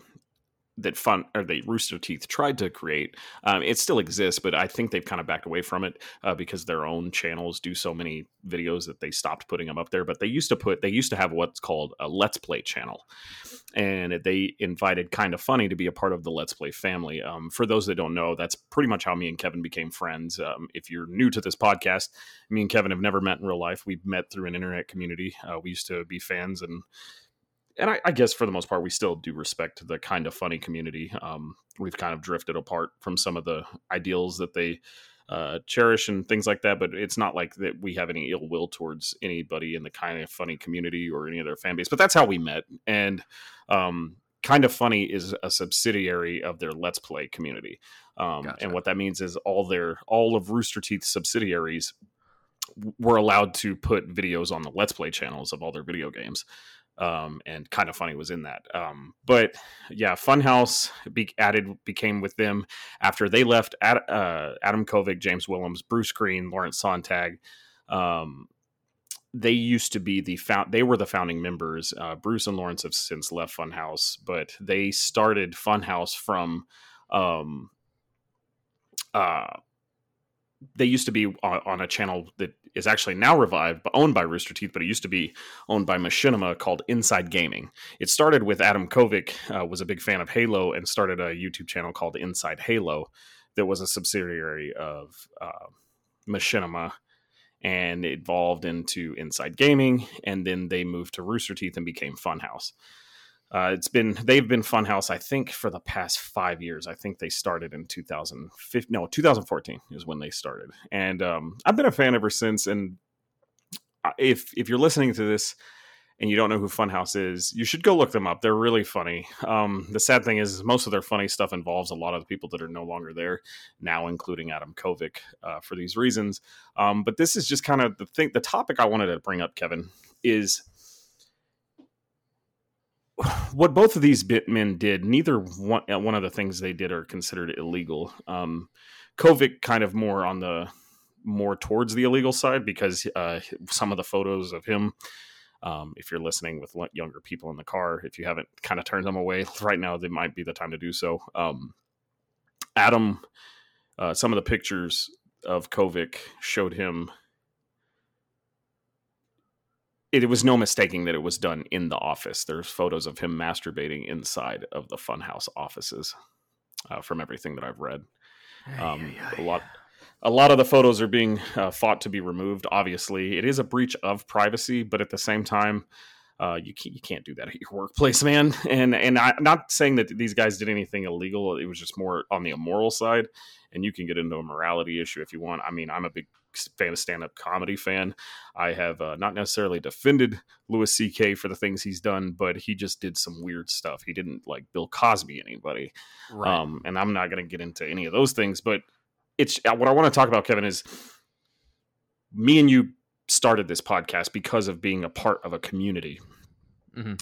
that fun or the Rooster Teeth tried to create. Um, it still exists, but I think they've kind of backed away from it uh, because their own channels do so many videos that they stopped putting them up there. But they used to put they used to have what's called a Let's Play channel, and they invited Kind of Funny to be a part of the Let's Play family. Um, for those that don't know, that's pretty much how me and Kevin became friends. Um, if you're new to this podcast, me and Kevin have never met in real life. We've met through an internet community. Uh, we used to be fans and and I, I, guess for the most part, we still do respect the kind of funny community. Um, we've kind of drifted apart from some of the ideals that they uh, cherish and things like that, but it's not like that we have any ill will towards anybody in the kind of funny community or any other fan base. But that's how we met, and um, kind of funny is a subsidiary of their Let's Play community, um, gotcha. and what that means is all their all of Rooster Teeth subsidiaries were allowed to put videos on the Let's Play channels of all their video games um, and kind of funny was in that. Um, but yeah, Funhaus be- added became with them after they left. Ad- uh, Adam Kovic, James Willems, Bruce Green, Lawrence Sonntag. Um, they used to be the found. They were the founding members. Uh, Bruce and Lawrence have since left Funhaus, but they started Funhaus from. Um, uh, they used to be on, on, a channel that is actually now revived, but owned by Rooster Teeth, but it used to be owned by Machinima called Inside Gaming. It started with Adam Kovic, uh, was a big fan of Halo, and started a YouTube channel called Inside Halo that was a subsidiary of uh, Machinima and evolved into Inside Gaming, and then they moved to Rooster Teeth and became Funhaus. Uh, it's been they've been Funhaus, I think, for the past five years. I think they started in 2015. No, 2014 is when they started, and um, I've been a fan ever since. And if if you're listening to this and you don't know who Funhaus is, you should go look them up. They're really funny. Um, the sad thing is, most of their funny stuff involves a lot of the people that are no longer there now, including Adam Kovic, uh, for these reasons. Um, but this is just kind of the thing. The topic I wanted to bring up, Kevin, is what both of these men did, neither one, uh, one of the things they did are considered illegal. Um, Kovic kind of more on the more towards the illegal side because uh, some of the photos of him, um, if you're listening with younger people in the car, if you haven't kind of turned them away right now, they might be the time to do so. Um, Adam, uh, some of the pictures of Kovic showed him it, was no mistaking that it was done in the office. There's photos of him masturbating inside of the Funhaus offices, uh, from everything that I've read. Um, a lot, a lot of the photos are being uh, fought to be removed. Obviously, it is a breach of privacy, but at the same time, uh, you can't, you can't do that at your workplace, man. And and I'm not saying that these guys did anything illegal. It was just more on the immoral side. And you can get into a morality issue if you want. I mean, I'm a big fan of stand-up comedy fan. I have uh, not necessarily defended Louis C.K. for the things he's done, but he just did some weird stuff. He didn't like Bill Cosby anybody, right. um, and I'm not going to get into any of those things. But it's uh, what I want to talk about, Kevin, is me and you started this podcast because of being a part of a community. Mm-hmm.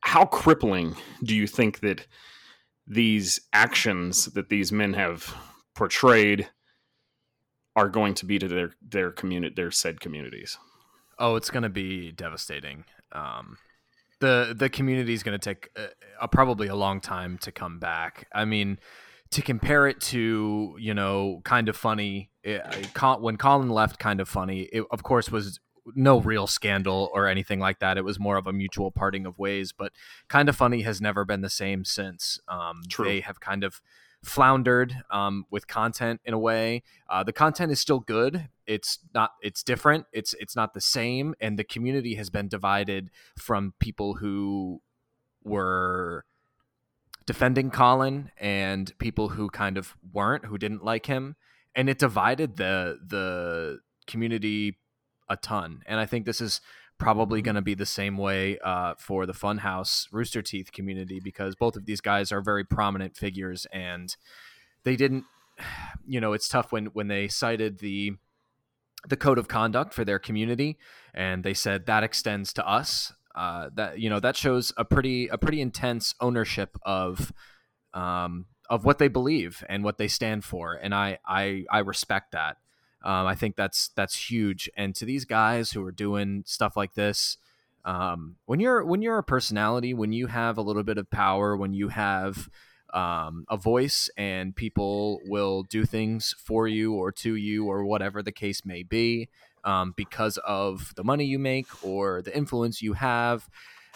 How crippling do you think that these actions that these men have portrayed? Are going to be to their their community their said communities oh it's going to be devastating um, the the community is going to take a, a, probably a long time to come back i mean to compare it to you know kind of funny it, when colin left kind of funny it of course was no real scandal or anything like that. It was more of a mutual parting of ways. But kind of funny has never been the same since. Um, True. They have kind of floundered um, with content in a way. Uh, the content is still good. It's not. It's different. It's it's not the same. And the community has been divided from people who were defending Colin and people who kind of weren't, who didn't like him, and it divided the the community a ton. And I think this is probably going to be the same way uh, for the Funhaus Rooster Teeth community because both of these guys are very prominent figures and they didn't you know it's tough when when they cited the the code of conduct for their community and they said that extends to us. Uh, that you know that shows a pretty a pretty intense ownership of um, of what they believe and what they stand for and I I, I respect that um, I think that's that's huge and to these guys who are doing stuff like this um, when you're when you're a personality when you have a little bit of power when you have um, a voice and people will do things for you or to you or whatever the case may be um, because of the money you make or the influence you have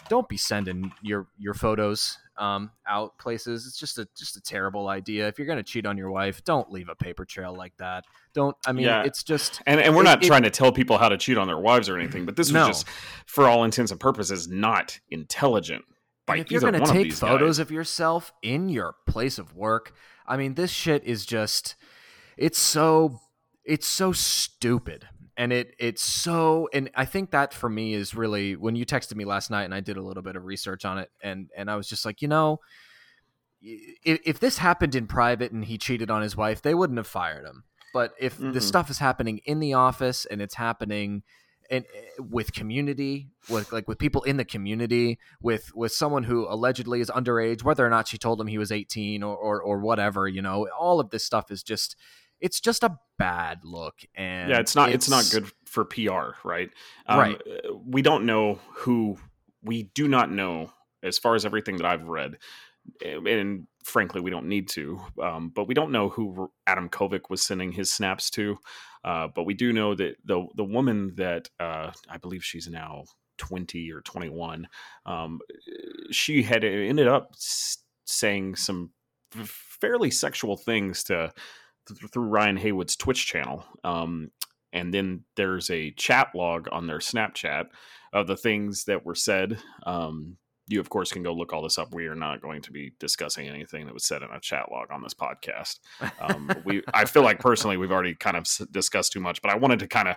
don't be sending your your photos um, out places it's just a just a terrible idea if you're going to cheat on your wife don't leave a paper trail like that don't i mean yeah. it's just and, and we're it, not it, trying to tell people how to cheat on their wives or anything but this was no. just for all intents and purposes not intelligent by if you're going to take photos guys. of yourself in your place of work, I mean, this shit is just it's so it's so stupid. And it it's so and I think that for me is really when you texted me last night and I did a little bit of research on it and and I was just like, you know, if, if this happened in private and he cheated on his wife, they wouldn't have fired him. But if mm-hmm. the stuff is happening in the office and it's happening and eh, with community with like with people in the community with with someone who allegedly is underage whether or not she told him he was 18 or or, or whatever you know all of this stuff is just it's just a bad look and yeah it's not it's, it's not good for pr right um, right we don't know who we do not know as far as everything that i've read and frankly, we don't need to. Um, but we don't know who Adam Kovic was sending his snaps to. Uh, but we do know that the the woman that uh, I believe she's now twenty or twenty one, um, she had ended up saying some fairly sexual things to through Ryan Haywood's Twitch channel. Um, and then there's a chat log on their Snapchat of the things that were said. Um, you of course can go look all this up. We are not going to be discussing anything that was said in a chat log on this podcast. Um, we i feel like personally we've already kind of discussed too much but i wanted to kind of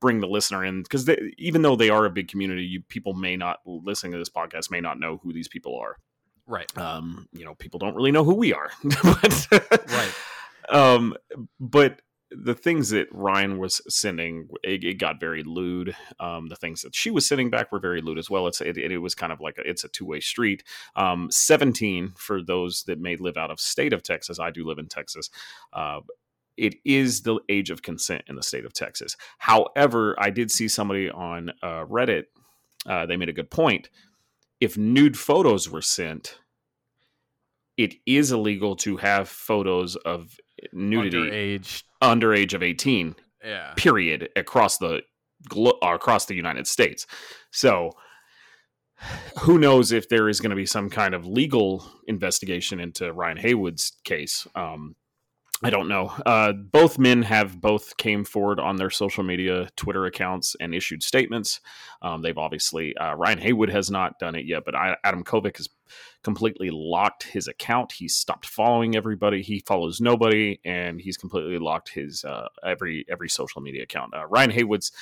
bring the listener in because even though they are a big community you people may not listening to this podcast may not know who these people are. Right. Um, you know people don't really know who we are. But right um, but the things that Ryan was sending, it, it got very lewd. Um, the things that she was sending back were very lewd as well. It's it, it was kind of like a, it's a two way street. Um, Seventeen for those that may live out of state of Texas. I do live in Texas. Uh, it is the age of consent in the state of Texas. However, I did see somebody on uh, Reddit. Uh, they made a good point. If nude photos were sent, it is illegal to have photos of nudity. Underage. Underage of 18 yeah. period across the glo- across the united states. So who knows if there is going to be some kind of legal investigation into ryan haywood's case um, I don't know. Uh, both men have both came forward on their social media Twitter accounts and issued statements. Um, they've obviously uh, Ryan Haywood has not done it yet, but I, Adam Kovic has completely locked his account. He's stopped following everybody. He follows nobody, and he's completely locked his uh, every every social media account. Uh, Ryan Haywood's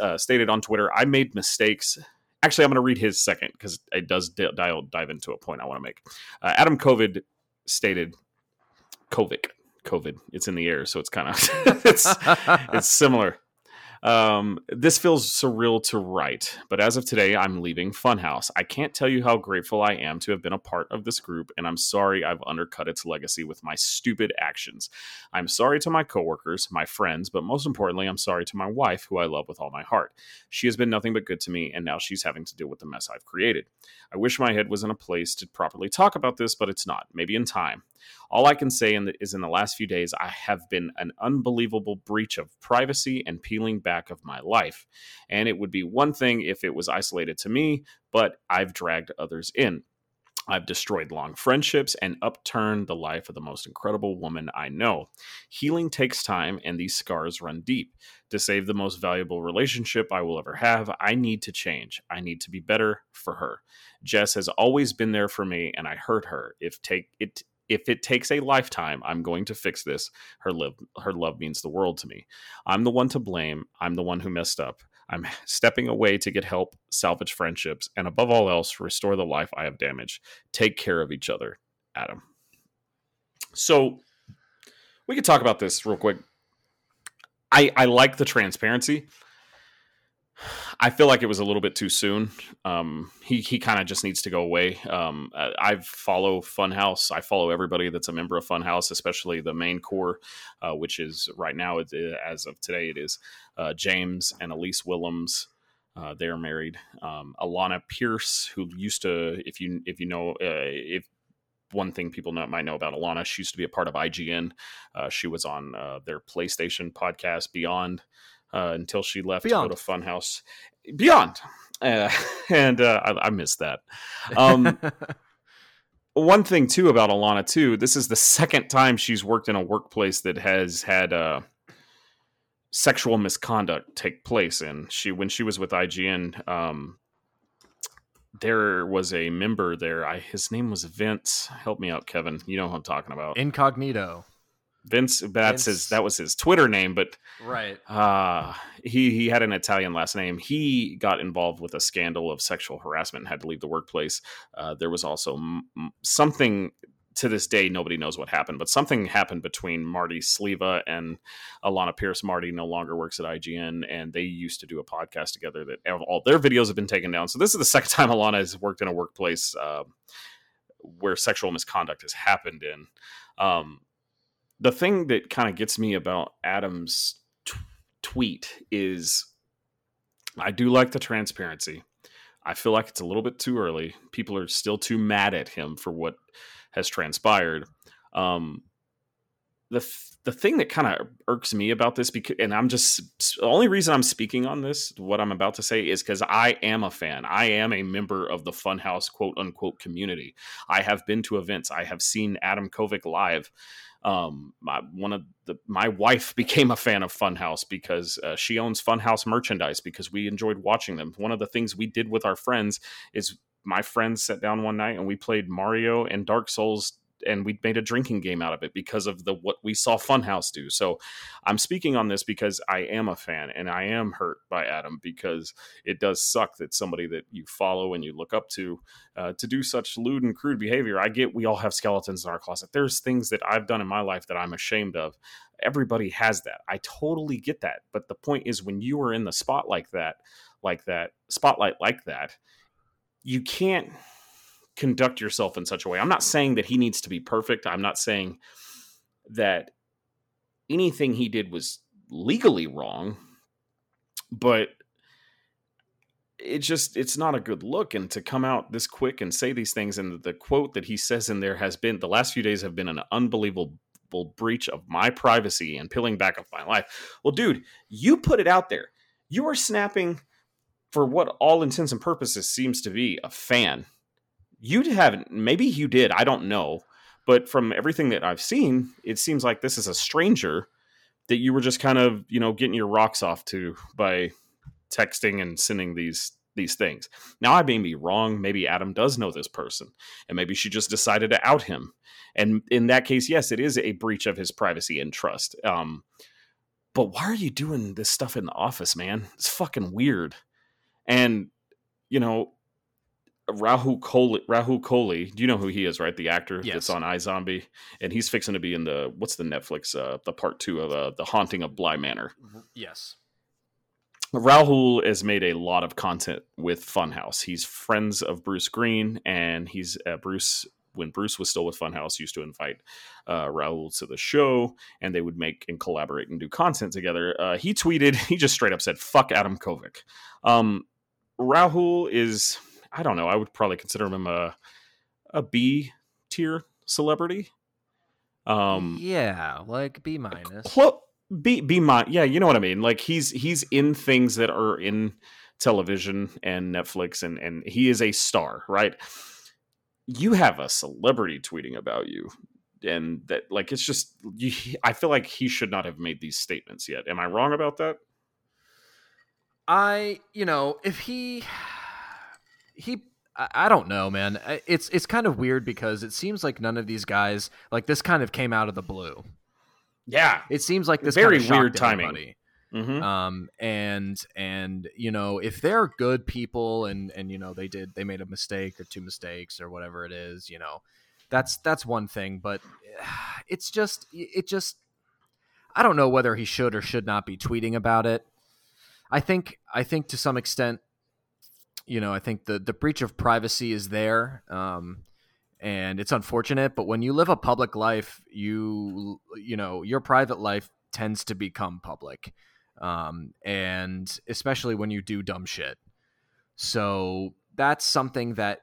uh, stated on Twitter, "I made mistakes." Actually, I'm going to read his second because it does d- dive, dive into a point I want to make. Uh, Adam Kovic stated, Kovic COVID. It's in the air, so it's kind of it's it's similar. Um, this feels surreal to write, but as of today, I'm leaving Funhaus. I can't tell you how grateful I am to have been a part of this group, and I'm sorry I've undercut its legacy with my stupid actions. I'm sorry to my coworkers, my friends, but most importantly, I'm sorry to my wife, who I love with all my heart. She has been nothing but good to me, and now she's having to deal with the mess I've created. I wish my head was in a place to properly talk about this, but it's not. Maybe in time. All I can say in the, is in the last few days, I have been an unbelievable breach of privacy and peeling back of my life. And it would be one thing if it was isolated to me, but I've dragged others in. I've destroyed long friendships and upturned the life of the most incredible woman I know. Healing takes time, and these scars run deep. To save the most valuable relationship I will ever have, I need to change. I need to be better for her. Jess has always been there for me, and I hurt her. If take it if it takes a lifetime, I'm going to fix this. Her love, her love means the world to me. I'm the one to blame. I'm the one who messed up. I'm stepping away to get help, salvage friendships, and above all else, restore the life I have damaged. Take care of each other, Adam. So we could talk about this real quick. I I like the transparency. I feel like it was a little bit too soon. Um, he he kind of just needs to go away. Um, I follow Funhaus. I follow everybody that's a member of Funhaus, especially the main core, uh, which is right now, as of today, it is uh, James and Elise Willems. Uh, they are married. Um, Alanah Pearce, who used to, if you if you know, uh, if one thing people know, might know about Alanah, she used to be a part of IGN. Uh, she was on uh, their PlayStation podcast Beyond uh, until she left Beyond. to go to Funhaus. Beyond, uh, and uh, I, I missed that. Um, one thing too about Alanah too, this is the second time she's worked in a workplace that has had uh, sexual misconduct take place. And she, when she was with IGN, um, there was a member there. I, his name was Vince. Help me out, Kevin. You know who I'm talking about. Incognito. Vince that's Vince. his that was his Twitter name, but right. Uh he he had an Italian last name. He got involved with a scandal of sexual harassment and had to leave the workplace. Uh, there was also m- something to this day nobody knows what happened, but something happened between Marty Sliva and Alanah Pearce. Marty no longer works at IGN, and they used to do a podcast together. That all their videos have been taken down. So this is the second time Alanah has worked in a workplace uh, where sexual misconduct has happened in. Um, the thing that kind of gets me about Adam's t- tweet is I do like the transparency. I feel like it's a little bit too early. People are still too mad at him for what has transpired. Um, the th- the thing that kind of irks me about this because and I'm just the only reason I'm speaking on this what I'm about to say is cuz I am a fan. I am a member of the Funhaus quote unquote community. I have been to events. I have seen Adam Kovic live um, my, one of the my wife became a fan of Funhaus because uh, she owns Funhaus merchandise because we enjoyed watching them. One of the things we did with our friends is my friends sat down one night and we played Mario and Dark Souls and we made a drinking game out of it because of the what we saw Funhaus do. So I'm speaking on this because I am a fan and I am hurt by Adam because it does suck that somebody that you follow and you look up to uh, to do such lewd and crude behavior. I get we all have skeletons in our closet. There's things that I've done in my life that I'm ashamed of. Everybody has that. I totally get that. But the point is when you are in the spot like that, like that spotlight like that, you can't conduct yourself in such a way. I'm not saying that he needs to be perfect. I'm not saying that anything he did was legally wrong, but it just it's not a good look and to come out this quick and say these things and the quote that he says in there has been the last few days have been an unbelievable breach of my privacy and peeling back of my life. Well, dude, you put it out there. You are snapping for what all intents and purposes seems to be a fan you haven't maybe you did i don't know but from everything that i've seen it seems like this is a stranger that you were just kind of you know getting your rocks off to by texting and sending these these things. Now i may be wrong. Maybe adam does know this person and maybe she just decided to out him. And in that case yes it is a breach of his privacy and trust. Um but why are you doing this stuff in the office man? It's fucking weird. And you know Rahul Kohli. Rahul Kohli. Do you know who he is? Right, the actor yes. that's on iZombie, and he's fixing to be in the what's the Netflix uh, the part two of uh, the Haunting of Bly Manor. Mm-hmm. Yes. Rahul has made a lot of content with Funhaus. He's friends of Bruce Greene, and he's uh, Bruce when Bruce was still with Funhaus used to invite uh, Rahul to the show, and they would make and collaborate and do content together. Uh, he tweeted, he just straight up said, "Fuck Adam Kovic." Um, Rahul is I don't know. I would probably consider him a a B tier celebrity. Um, yeah, like B minus. B B minus. Yeah, you know what I mean. Like he's he's in things that are in television and Netflix, and and he is a star, right? You have a celebrity tweeting about you, and that like it's just. You, I feel like he should not have made these statements yet. Am I wrong about that? I, you know, if he he I don't know, man. It's it's kind of weird because it seems like none of these guys like this kind of came out of the blue. Yeah, it seems like this very kind of weird timing. Mm-hmm. Um, and and you know if they're good people and and you know they did they made a mistake or two mistakes or whatever it is, you know, that's that's one thing. But it's just it just I don't know whether he should or should not be tweeting about it. I think I think to some extent, you know, I think the the breach of privacy is there. Um, and it's unfortunate but when you live a public life you you know your private life tends to become public um, and especially when you do dumb shit so that's something that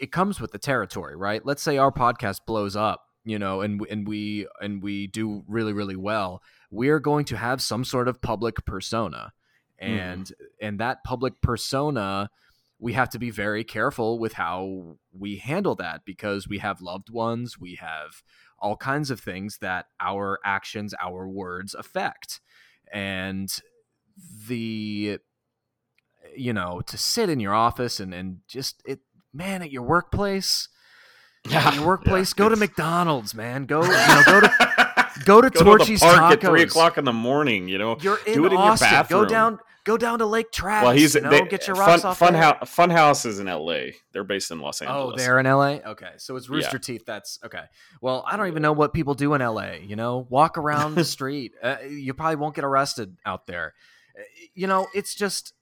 it comes with the territory right let's say our podcast blows up you know and and we and we do really really well we're going to have some sort of public persona mm-hmm. and mm. and that public persona we have to be very careful with how we handle that because we have loved ones, we have all kinds of things that our actions, our words affect. And the you know, to sit in your office and and just it man at your workplace, yeah, your workplace, yeah, go to McDonald's, man. Go, you know, go to go to go Torchy's to the park Tacos. at three o'clock in the morning. You know, you're in Do it Austin. In your bathroom. Go down Go down to Lake Travis. Well, he's you know, they, get your rocks fun, off fun, there. fun House is in L.A. They're based in Los oh, Angeles. Oh, they're in L.A. Okay, so it's Rooster yeah. Teeth. That's okay. Well, I don't even know what people do in L.A. You know, walk around the street. Uh, you probably won't get arrested out there. Uh, you know, it's just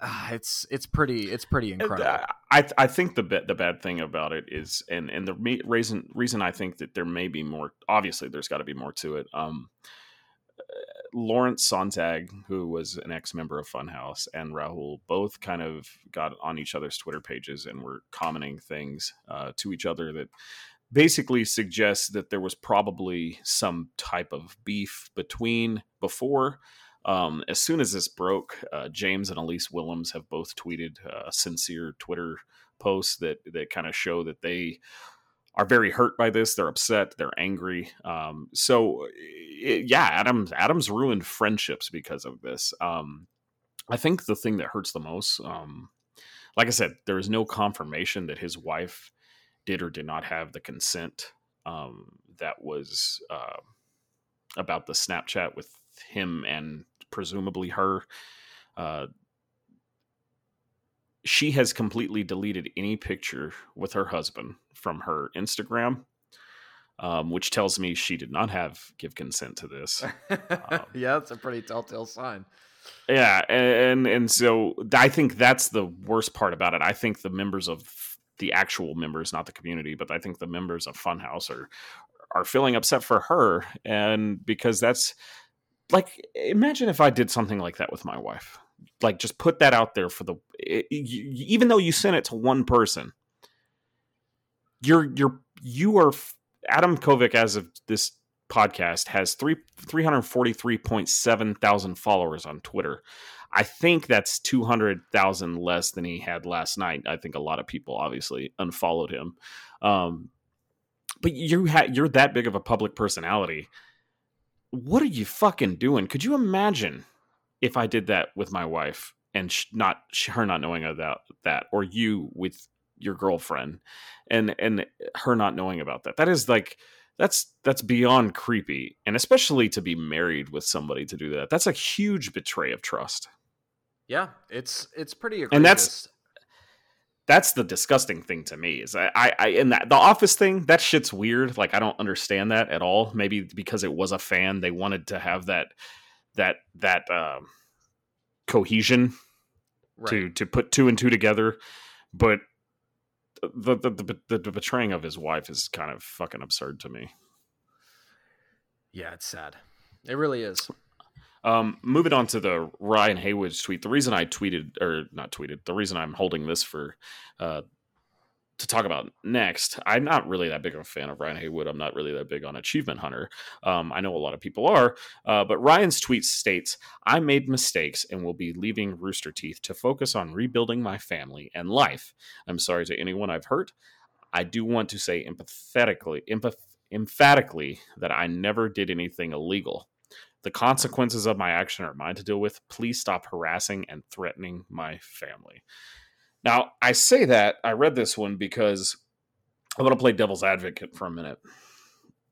uh, it's it's pretty it's pretty incredible. I I think the the bad thing about it is, and and the reason reason I think that there may be more. Obviously, there's got to be more to it. Um, Lawrence Sonntag, who was an ex member of Funhaus, and Rahul both kind of got on each other's Twitter pages and were commenting things uh, to each other that basically suggests that there was probably some type of beef between before. Um, as soon as this broke, uh, James and Elyse Willems have both tweeted uh, sincere Twitter posts that that kind of show that they are very hurt by this. They're upset. They're angry. Um, so, it, yeah, Adams Adams ruined friendships because of this. Um, I think the thing that hurts the most, um, like I said, there is no confirmation that his wife did or did not have the consent um, that was uh, about the Snapchat with him and presumably her. Uh, she has completely deleted any picture with her husband from her Instagram, um, which tells me she did not have give consent to this. Um, yeah, that's a pretty telltale sign. Yeah, and and so I think that's the worst part about it. I think the members of the actual members, not the community, but I think the members of Funhaus are are feeling upset for her, and because that's like imagine if I did something like that with my wife like just put that out there for the it, you, even though you sent it to one person you're you're you are adam kovic as of this podcast has three 343.7 thousand followers on twitter. I think that's 200,000 less than he had last night. I think a lot of people obviously unfollowed him. Um, but you had you're that big of a public personality. What are you fucking doing? Could you imagine if I did that with my wife and sh- not her not knowing about that, or you with your girlfriend, and and her not knowing about that, that is like that's that's beyond creepy, and especially to be married with somebody to do that, that's a huge betray of trust. Yeah, it's it's pretty egregious. and that's that's the disgusting thing to me is I, I, I in that the office thing that shit's weird like i don't understand that at all maybe because it was a fan they wanted to have that that that um, cohesion right. to to put two and two together. But the the, the the betraying of his wife is kind of fucking absurd to me. Yeah, it's sad. It really is. Um, moving on to the Ryan Haywood's tweet. The reason I tweeted or not tweeted, the reason I'm holding this for uh, to talk about next, I'm not really that big of a fan of Ryan Haywood. I'm not really that big on Achievement Hunter. Um, I know a lot of people are, uh, but Ryan's tweet states, I made mistakes and will be leaving Rooster Teeth to focus on rebuilding my family and life. I'm sorry to anyone I've hurt. I do want to say empathetically, empath- emphatically that I never did anything illegal. The consequences of my action are mine to deal with. Please stop harassing and threatening my family. Now, I say that I read this one because I want to play devil's advocate for a minute.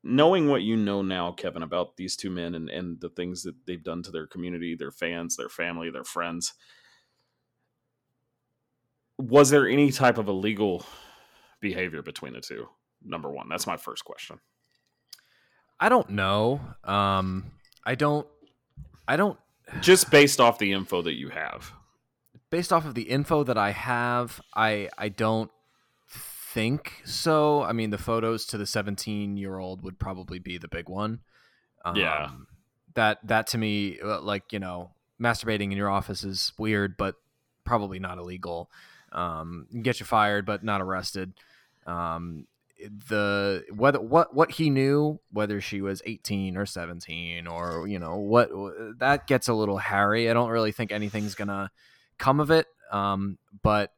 knowing what you know now, Kevin, about these two men and, and the things that they've done to their community, their fans, their family, their friends, was there any type of illegal behavior between the two? Number one, that's my first question. I don't know. Um, I don't. I don't. Just based off the info that you have. Based off of the info that I have, I I don't think so. I mean, the photos to the 17 year old would probably be the big one. Um, yeah. That that to me, uh, like you know, masturbating in your office is weird, but probably not illegal. Um, get you fired, but not arrested. Um, the whether what what he knew whether she was 18 or 17 or you know what that gets a little hairy i don't really think anything's gonna come of it um, but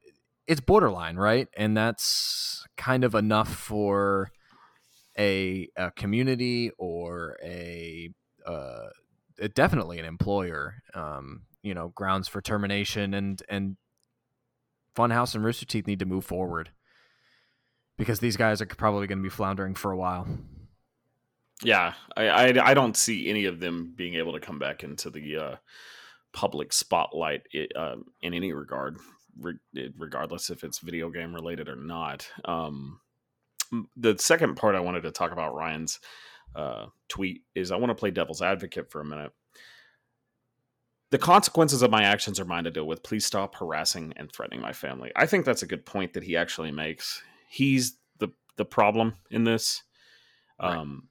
it's borderline right and that's kind of enough for a, a community or a, uh, definitely an employer um, you know grounds for termination and and Funhaus and rooster teeth need to move forward because these guys are probably going to be floundering for a while. Yeah, I, I, I don't see any of them being able to come back into the uh, public spotlight uh, in any regard, re- regardless if it's video game related or not. Um, the second part I wanted to talk about Ryan's uh, tweet is I want to play devil's advocate for a minute. The consequences of my actions are mine to deal with. Please stop harassing and threatening my family. I think that's a good point that he actually makes he's the the problem in this. Right. Um,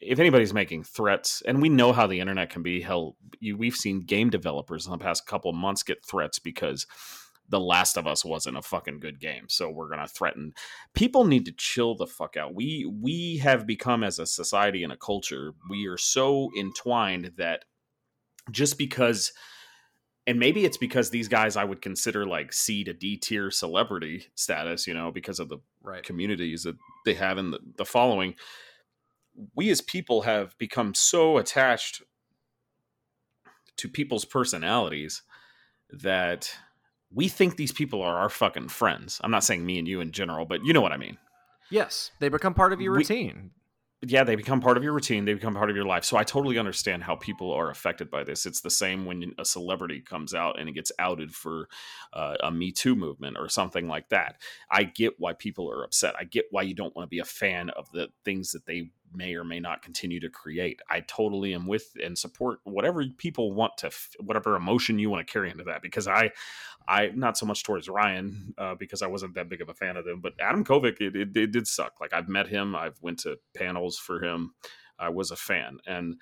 if anybody's making threats, and we know how the internet can be, hell, you, we've seen game developers in the past couple months get threats because the Last of Us wasn't a fucking good game, so we're gonna threaten. People need to chill the fuck out. We we have become as a society and a culture, we are so entwined that just because and maybe it's because these guys I would consider like C to D tier celebrity status, you know, because of the right. communities that they have in the, the following. We as people have become so attached to people's personalities that we think these people are our fucking friends. I'm not saying me and you in general, but you know what I mean. Yes, they become part of your routine yeah, they become part of your routine. They become part of your life. So I totally understand how people are affected by this. It's the same when a celebrity comes out and it gets outed for uh, a Me Too movement or something like that. I get why people are upset. I get why you don't want to be a fan of the things that they may or may not continue to create. I totally am with and support whatever people want to, whatever emotion you want to carry into that. Because I, I not so much towards Ryan uh, because I wasn't that big of a fan of him, but Adam Kovic, it, it, it did suck. Like I've met him, I've went to panels for him. I was a fan, and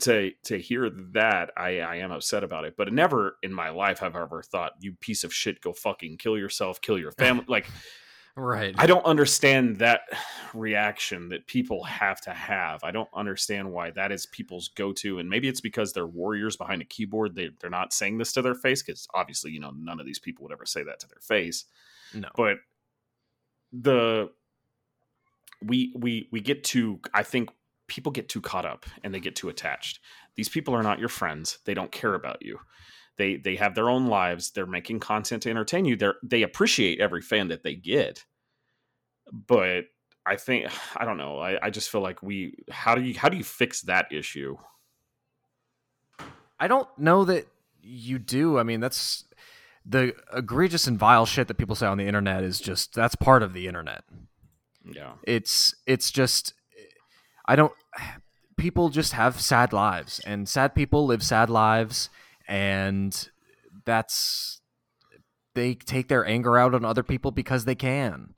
to to hear that, I, I am upset about it. But never in my life have I ever thought, "You piece of shit, go fucking kill yourself, kill your family." like Right. I don't understand that reaction that people have to have. I don't understand why that is people's go to. And maybe it's because they're warriors behind a keyboard. They, they're not saying this to their face because obviously, you know, none of these people would ever say that to their face. No. But the we we we get too I think people get too caught up and they get too attached. These people are not your friends. They don't care about you. They they have their own lives. They're making content to entertain you. They they appreciate every fan that they get. But I think I don't know. I, I just feel like we how do you how do you fix that issue? I don't know that you do. I mean, that's the egregious and vile shit that people say on the internet is just that's part of the internet. Yeah. It's it's just I don't people just have sad lives and sad people live sad lives and that's they take their anger out on other people because they can.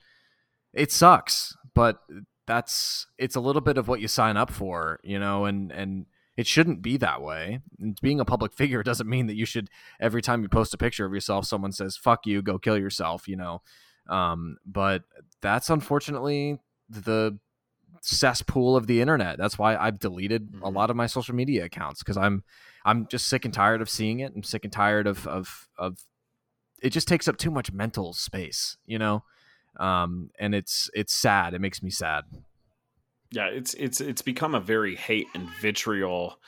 It sucks, but that's it's a little bit of what you sign up for, you know, and and it shouldn't be that way. And being a public figure doesn't mean that you should every time you post a picture of yourself someone says fuck you, go kill yourself, you know. Um, but that's unfortunately the cesspool of the internet. That's why I've deleted mm-hmm. a lot of my social media accounts because I'm I'm just sick and tired of seeing it. I'm sick and tired of of of it just takes up too much mental space, you know. Um, and it's it's sad. It makes me sad. Yeah, it's it's it's become a very hate and vitriol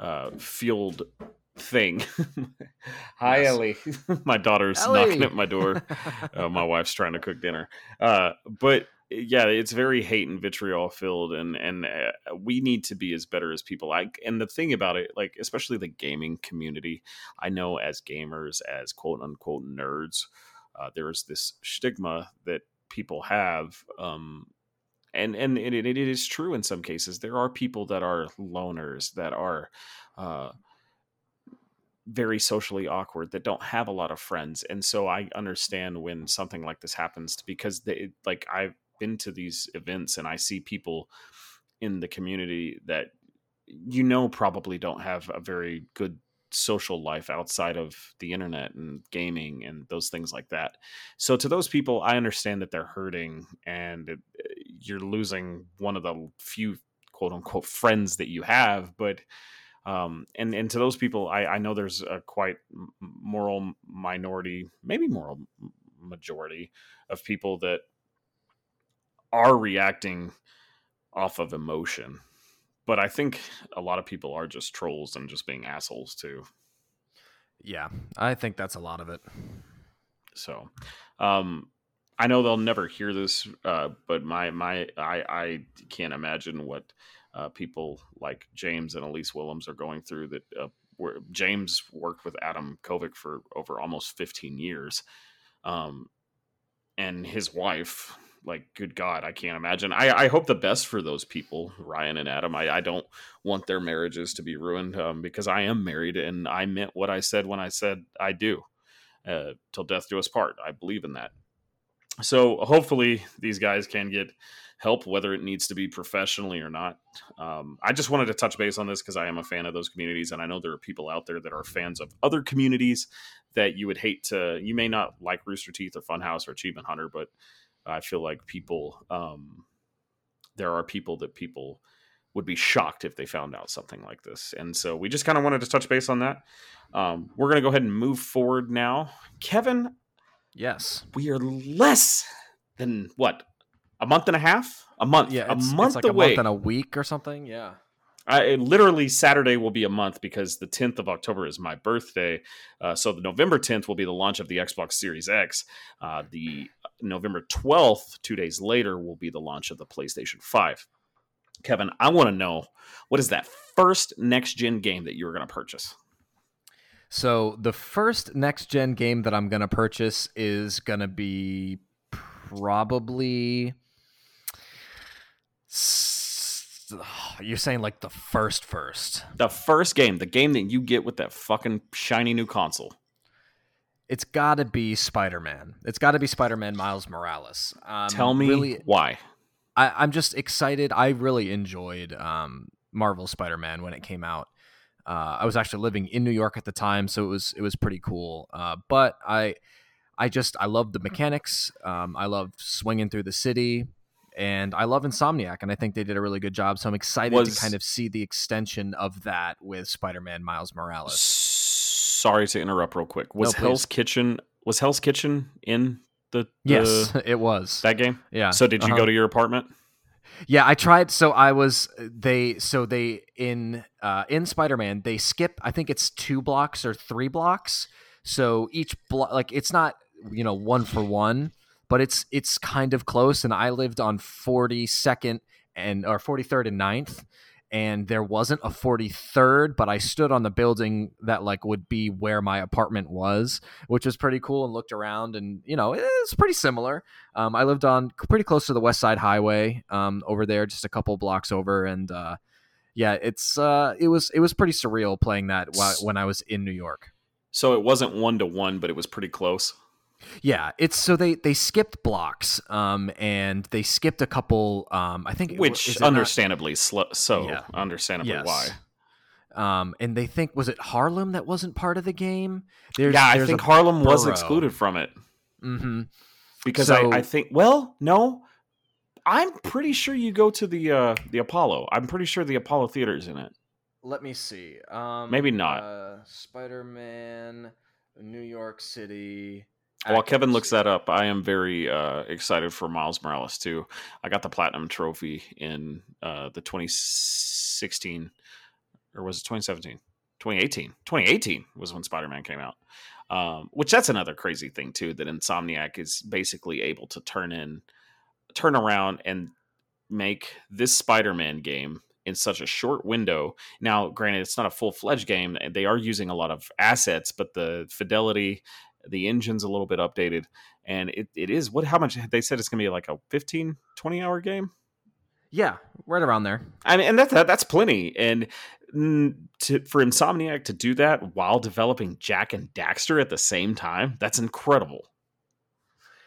uh, fueled thing. Hi, yes. Ellie. my daughter's Ellie. knocking at my door. uh, my wife's trying to cook dinner. Uh, but yeah, it's very hate and vitriol filled, and and uh, we need to be as better as people. Like, and the thing about it, like especially the gaming community, I know as gamers, as quote unquote nerds, uh, there's this stigma that people have, um, and and it, it is true in some cases. There are people that are loners that are. Uh, very socially awkward that don't have a lot of friends and so i understand when something like this happens because they like i've been to these events and I see people in the community that you know probably don't have a very good social life outside of the internet and gaming and those things like that. So to those people, I understand that they're hurting and it, you're losing one of the few quote unquote friends that you have, but um, and and to those people, I, I know there's a quite moral minority, maybe moral majority of people that are reacting off of emotion. But I think a lot of people are just trolls and just being assholes too. Yeah, I think that's a lot of it. So, um, I know they'll never hear this, uh, but my my I I can't imagine what uh, people like James and Elyse Willems are going through. That uh, where James worked with Adam Kovic for over almost 15 years, um, and his wife like good god i can't imagine. I, I hope the best for those people ryan and adam. I, I don't want their marriages to be ruined um, because i am married and i meant what i said when i said i do uh, till death do us part. I believe in that. So hopefully these guys can get help whether it needs to be professionally or not. Um, i just wanted to touch base on this because i am a fan of those communities and i know there are people out there that are fans of other communities that you would hate to you may not like rooster teeth or Funhaus or achievement hunter but I feel like people, um, there are people that people would be shocked if they found out something like this. And so we just kind of wanted to touch base on that. Um, we're going to go ahead and move forward now. Kevin. Yes. We are less than what? A month and a half? A month. Yeah. a month like away. a month and a week or something. Yeah. I, literally Saturday will be a month because the 10th of October is my birthday. Uh, so the November 10th will be the launch of the Xbox Series X. Uh, the November 12th, two days later, will be the launch of the PlayStation 5. Kevin, I want to know what is that first next gen game that you're going to purchase? So the first next gen game that I'm going to purchase is going to be probably you're saying like the first first. The first game, the game that you get with that fucking shiny new console. It's got to be Spider Man. It's got to be Spider Man Miles Morales. Um, Tell me really, why. I, am just excited. I really enjoyed um, Marvel Spider Man when it came out. Uh, I was actually living in New York at the time, so it was it was pretty cool. Uh, but I I just I love the mechanics. Um, I love swinging through the city and I love Insomniac, and I think they did a really good job. So I'm excited was, to kind of see the extension of that with Spider-Man Miles Morales. Sorry to interrupt, real quick. Was no, Hell's Kitchen was Hell's Kitchen in the, the, yes, it was that game? Yeah. So did you uh-huh. go to your apartment? Yeah, I tried. So I was they. So they in uh, in Spider Man they skip. I think it's two blocks or three blocks. So each block, like it's not you know one for one but it's it's kind of close. And I lived on 42nd and or 43rd and 9th and there wasn't a 43rd but i stood on the building that like would be where my apartment was which was pretty cool and looked around and you know it's pretty similar. Um, i lived on pretty close to the west side highway um, over there just a couple blocks over and uh, yeah it's uh, it was it was pretty surreal playing that while, when i was in new york. So it wasn't one to one but it was pretty close yeah, it's so they they skipped blocks, um, and they skipped a couple. Um, I think which understandably not... sl- so yeah. understandably yes. why. Um, and they think was it Harlem that wasn't part of the game? There's, yeah, I think Harlem borough. was excluded from it. Mm-hmm. Because so, I, I think well, no, I'm pretty sure you go to the uh, the Apollo. I'm pretty sure the Apollo Theater is in it. Let me see. Um, Maybe not. Uh, Spider Man, New York City. While Kevin looks that up, I am very uh, excited for Miles Morales too. I got the platinum trophy in uh, the 2016, or was it 2017? 2018. 2018 was when Spider Man came out. Um, which that's another crazy thing too that Insomniac is basically able to turn in turn around and make this Spider-Man game in such a short window. Now, granted, it's not a full-fledged game. They are using a lot of assets, but the fidelity, the engine's a little bit updated, and it, it is what how much they said it's going to be like a 15 20 hour game? Yeah right around there. I mean and that's that, that's plenty and to, for insomniac to do that while developing jack and daxter at the same time that's incredible.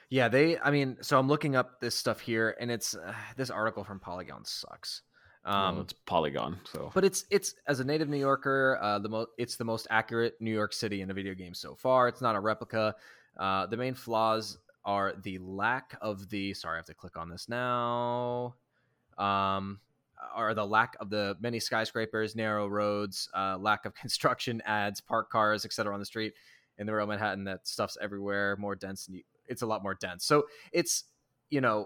Yeah they i mean so i'm looking up this stuff here and it's uh, this article from polygon sucks um, well, it's Polygon, so but it's it's as a native New Yorker, uh, the most it's the most accurate New York City in a video game so far. It's not a replica. Uh, the main flaws are the lack of the. Sorry, I have to click on this now. Um, are the lack of the many skyscrapers, narrow roads, uh, lack of construction ads, park cars, etc. on the street in the real Manhattan. That stuff's everywhere, more dense. It's a lot more dense. So it's you know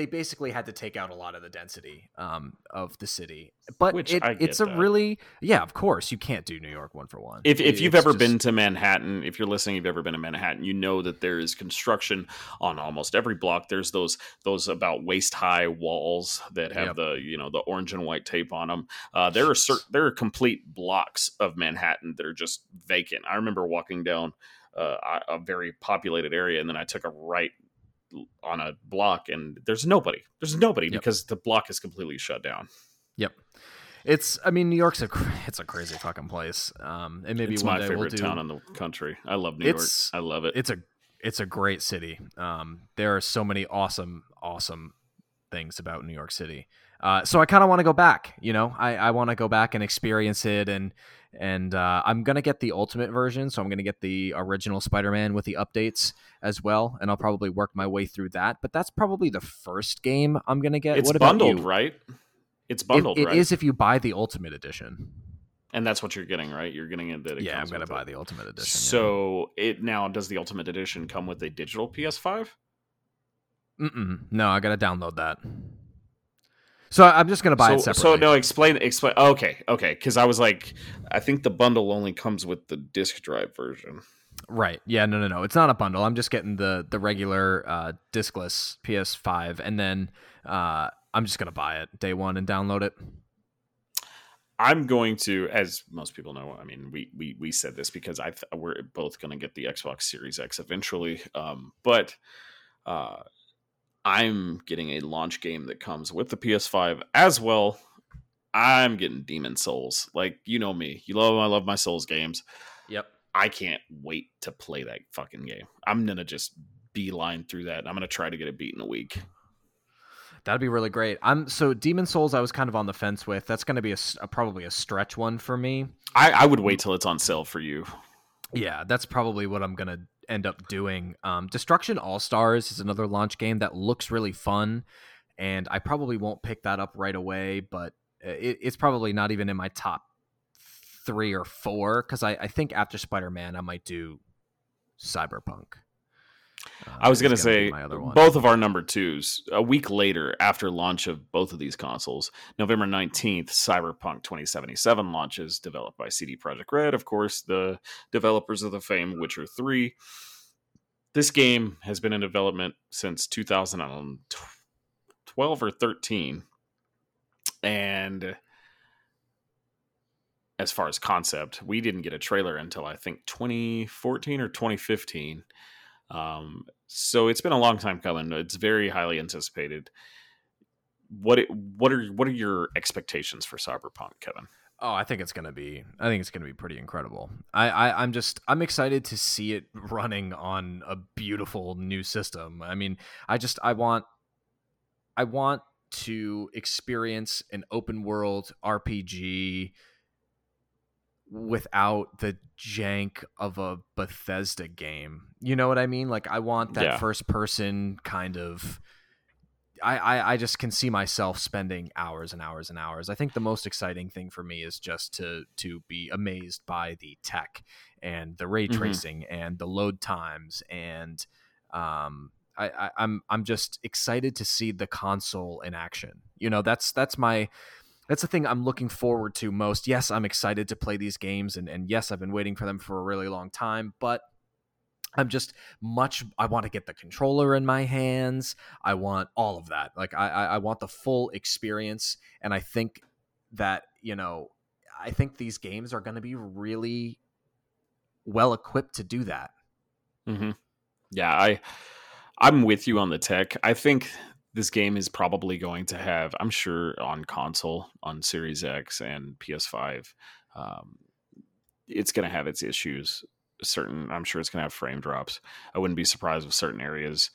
they basically had to take out a lot of the density um, of the city. But it, it's a really yeah, of course you can't do New York one for one. If if you've ever just... been to Manhattan, if you're listening, you've ever been to Manhattan, you know that there is construction on almost every block. There's those those about waist high walls that have yep. the you know the orange and white tape on them. Uh, there are certain there are complete blocks of Manhattan that are just vacant. I remember walking down. Uh, a very populated area, and then I took a right on a block and there's nobody. There's nobody yep. because the block is completely shut down. Yep. It's. I mean, New York's a. It's a crazy fucking place. Um, and maybe it's one my day favorite we'll do, town in the country. I love New York. I love it. It's a. It's a great city. Um, there are so many awesome, awesome things about New York City. Uh, so I kind of want to go back. You know, I I want to go back and experience it and and uh, I'm gonna get the ultimate version, so I'm gonna get the original Spider-Man with the updates as well, and I'll probably work my way through that. But that's probably the first game I'm gonna get. It's what bundled, right? It's bundled. It, it right? is if you buy the ultimate edition. And that's what you're getting, right? You're getting it. That it yeah, I'm gonna buy the ultimate edition. So yeah. it now does the ultimate edition come with a digital PS5? Mm-mm. No, I gotta download that. So I'm just gonna buy so, it separately. So no, explain explain. Okay, okay, because I was like, I think the bundle only comes with the disc drive version. Right. Yeah. No. No. No. It's not a bundle. I'm just getting the the regular uh, discless PS5, and then uh, I'm just gonna buy it day one and download it. I'm going to, as most people know, I mean, we we we said this because I th- we're both going to get the Xbox Series X eventually, um, but uh, I'm getting a launch game that comes with the PS5 as well. I'm getting Demon Souls. Like you know me, you love I love my Souls games. Yep. I can't wait to play that fucking game. I'm gonna just beeline through that. I'm gonna try to get it beat in a week. That'd be really great. I'm so Demon Souls. I was kind of on the fence with. That's going to be a, a, probably a stretch one for me. I, I would wait till it's on sale for you. Yeah, that's probably what I'm gonna end up doing. Um, Destruction All Stars is another launch game that looks really fun, and I probably won't pick that up right away, but it, it's probably not even in my top three or four because I, I think after Spider Man, I might do Cyberpunk. Uh, I was going to say both of our number twos a week later after launch of both of these consoles, November 19th, Cyberpunk 2077 launches, developed by CD Projekt Red, of course, the developers of the famed Witcher 3. This game has been in development since 2012 or 13. And as far as concept, we didn't get a trailer until I think 2014 or 2015 um, so it's been a long time coming. It's very highly anticipated. What it, what are what are your expectations for Cyberpunk, Kevin? Oh, I think it's gonna be. I think it's gonna be pretty incredible. I, I I'm just I'm excited to see it running on a beautiful new system. I mean, I just I want I want to experience an open world RPG without the jank of a Bethesda game. You know what I mean? Like I want that yeah. first person kind of I, I, I just can see myself spending hours and hours and hours. I think the most exciting thing for me is just to to be amazed by the tech and the ray mm-hmm. tracing mm-hmm. and the load times and um I, I I'm I'm just excited to see the console in action. You know, that's that's my that's the thing I'm looking forward to most. Yes, I'm excited to play these games, and, and yes, I've been waiting for them for a really long time, but I'm just much. I want to get the controller in my hands. I want all of that. Like I, I, I want the full experience, and I think that you know, I think these games are going to be really well equipped to do that. Mm-hmm. Yeah, I, I'm with you on the tech. I think this game is probably going to have. I'm sure on console, on Series X and PS5, um, it's going to have its issues certain i'm sure it's going to have frame drops i wouldn't be surprised if certain areas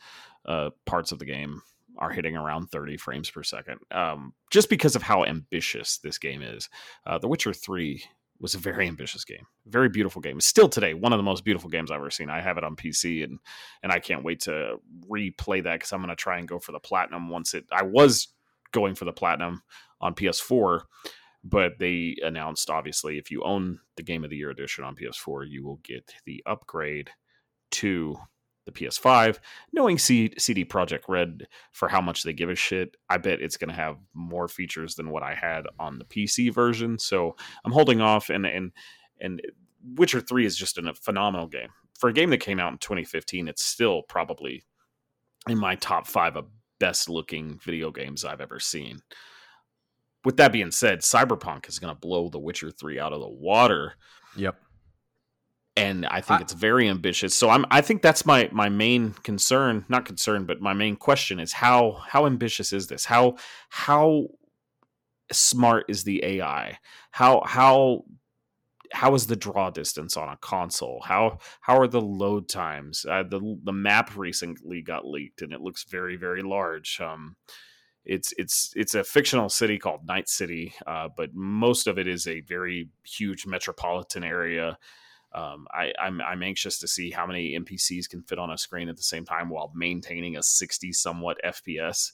uh, parts of the game are hitting around 30 frames per second um, just because of how ambitious this game is uh, the witcher 3 was a very ambitious game very beautiful game. Still today one of the most beautiful games i've ever seen. I have it on pc and and i can't wait to replay that because i'm going to try and go for the platinum once it i was going for the platinum on ps4 but they announced obviously if you own the game of the year edition on PS4, you will get the upgrade to the PS5. Knowing C- CD Projekt Red for how much they give a shit, I bet it's going to have more features than what I had on the PC version. So I'm holding off, and and and Witcher Three is just a phenomenal game for a game that came out in 2015. It's still probably in my top five of best looking video games I've ever seen with that being said, Cyberpunk is going to blow The Witcher 3 out of the water. Yep. And I think I, it's very ambitious. So I'm I think that's my my main concern, not concern, but my main question is how how ambitious is this? How how smart is the AI? How how how is the draw distance on a console? How how are the load times? Uh, the the map recently got leaked and it looks very very large. Um, it's it's it's a fictional city called Night City, uh, but most of it is a very huge metropolitan area. Um, I, I'm I'm anxious to see how many NPCs can fit on a screen at the same time while maintaining a 60 somewhat FPS.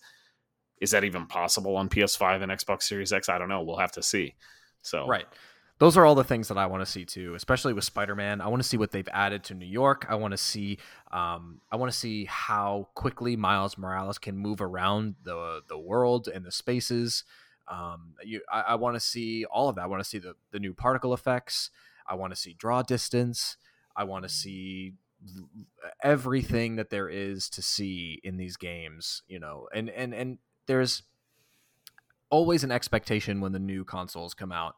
Is that even possible on PS5 and Xbox Series X? I don't know. We'll have to see. So right those are all the things that I want to see too, especially with Spider-Man. I want to see what they've added to New York. I want to see, um, I want to see how quickly Miles Morales can move around the the world and the spaces. Um, you, I, I want to see all of that. I want to see the the new particle effects. I want to see draw distance. I want to see everything that there is to see in these games. You know, and and and there's always an expectation when the new consoles come out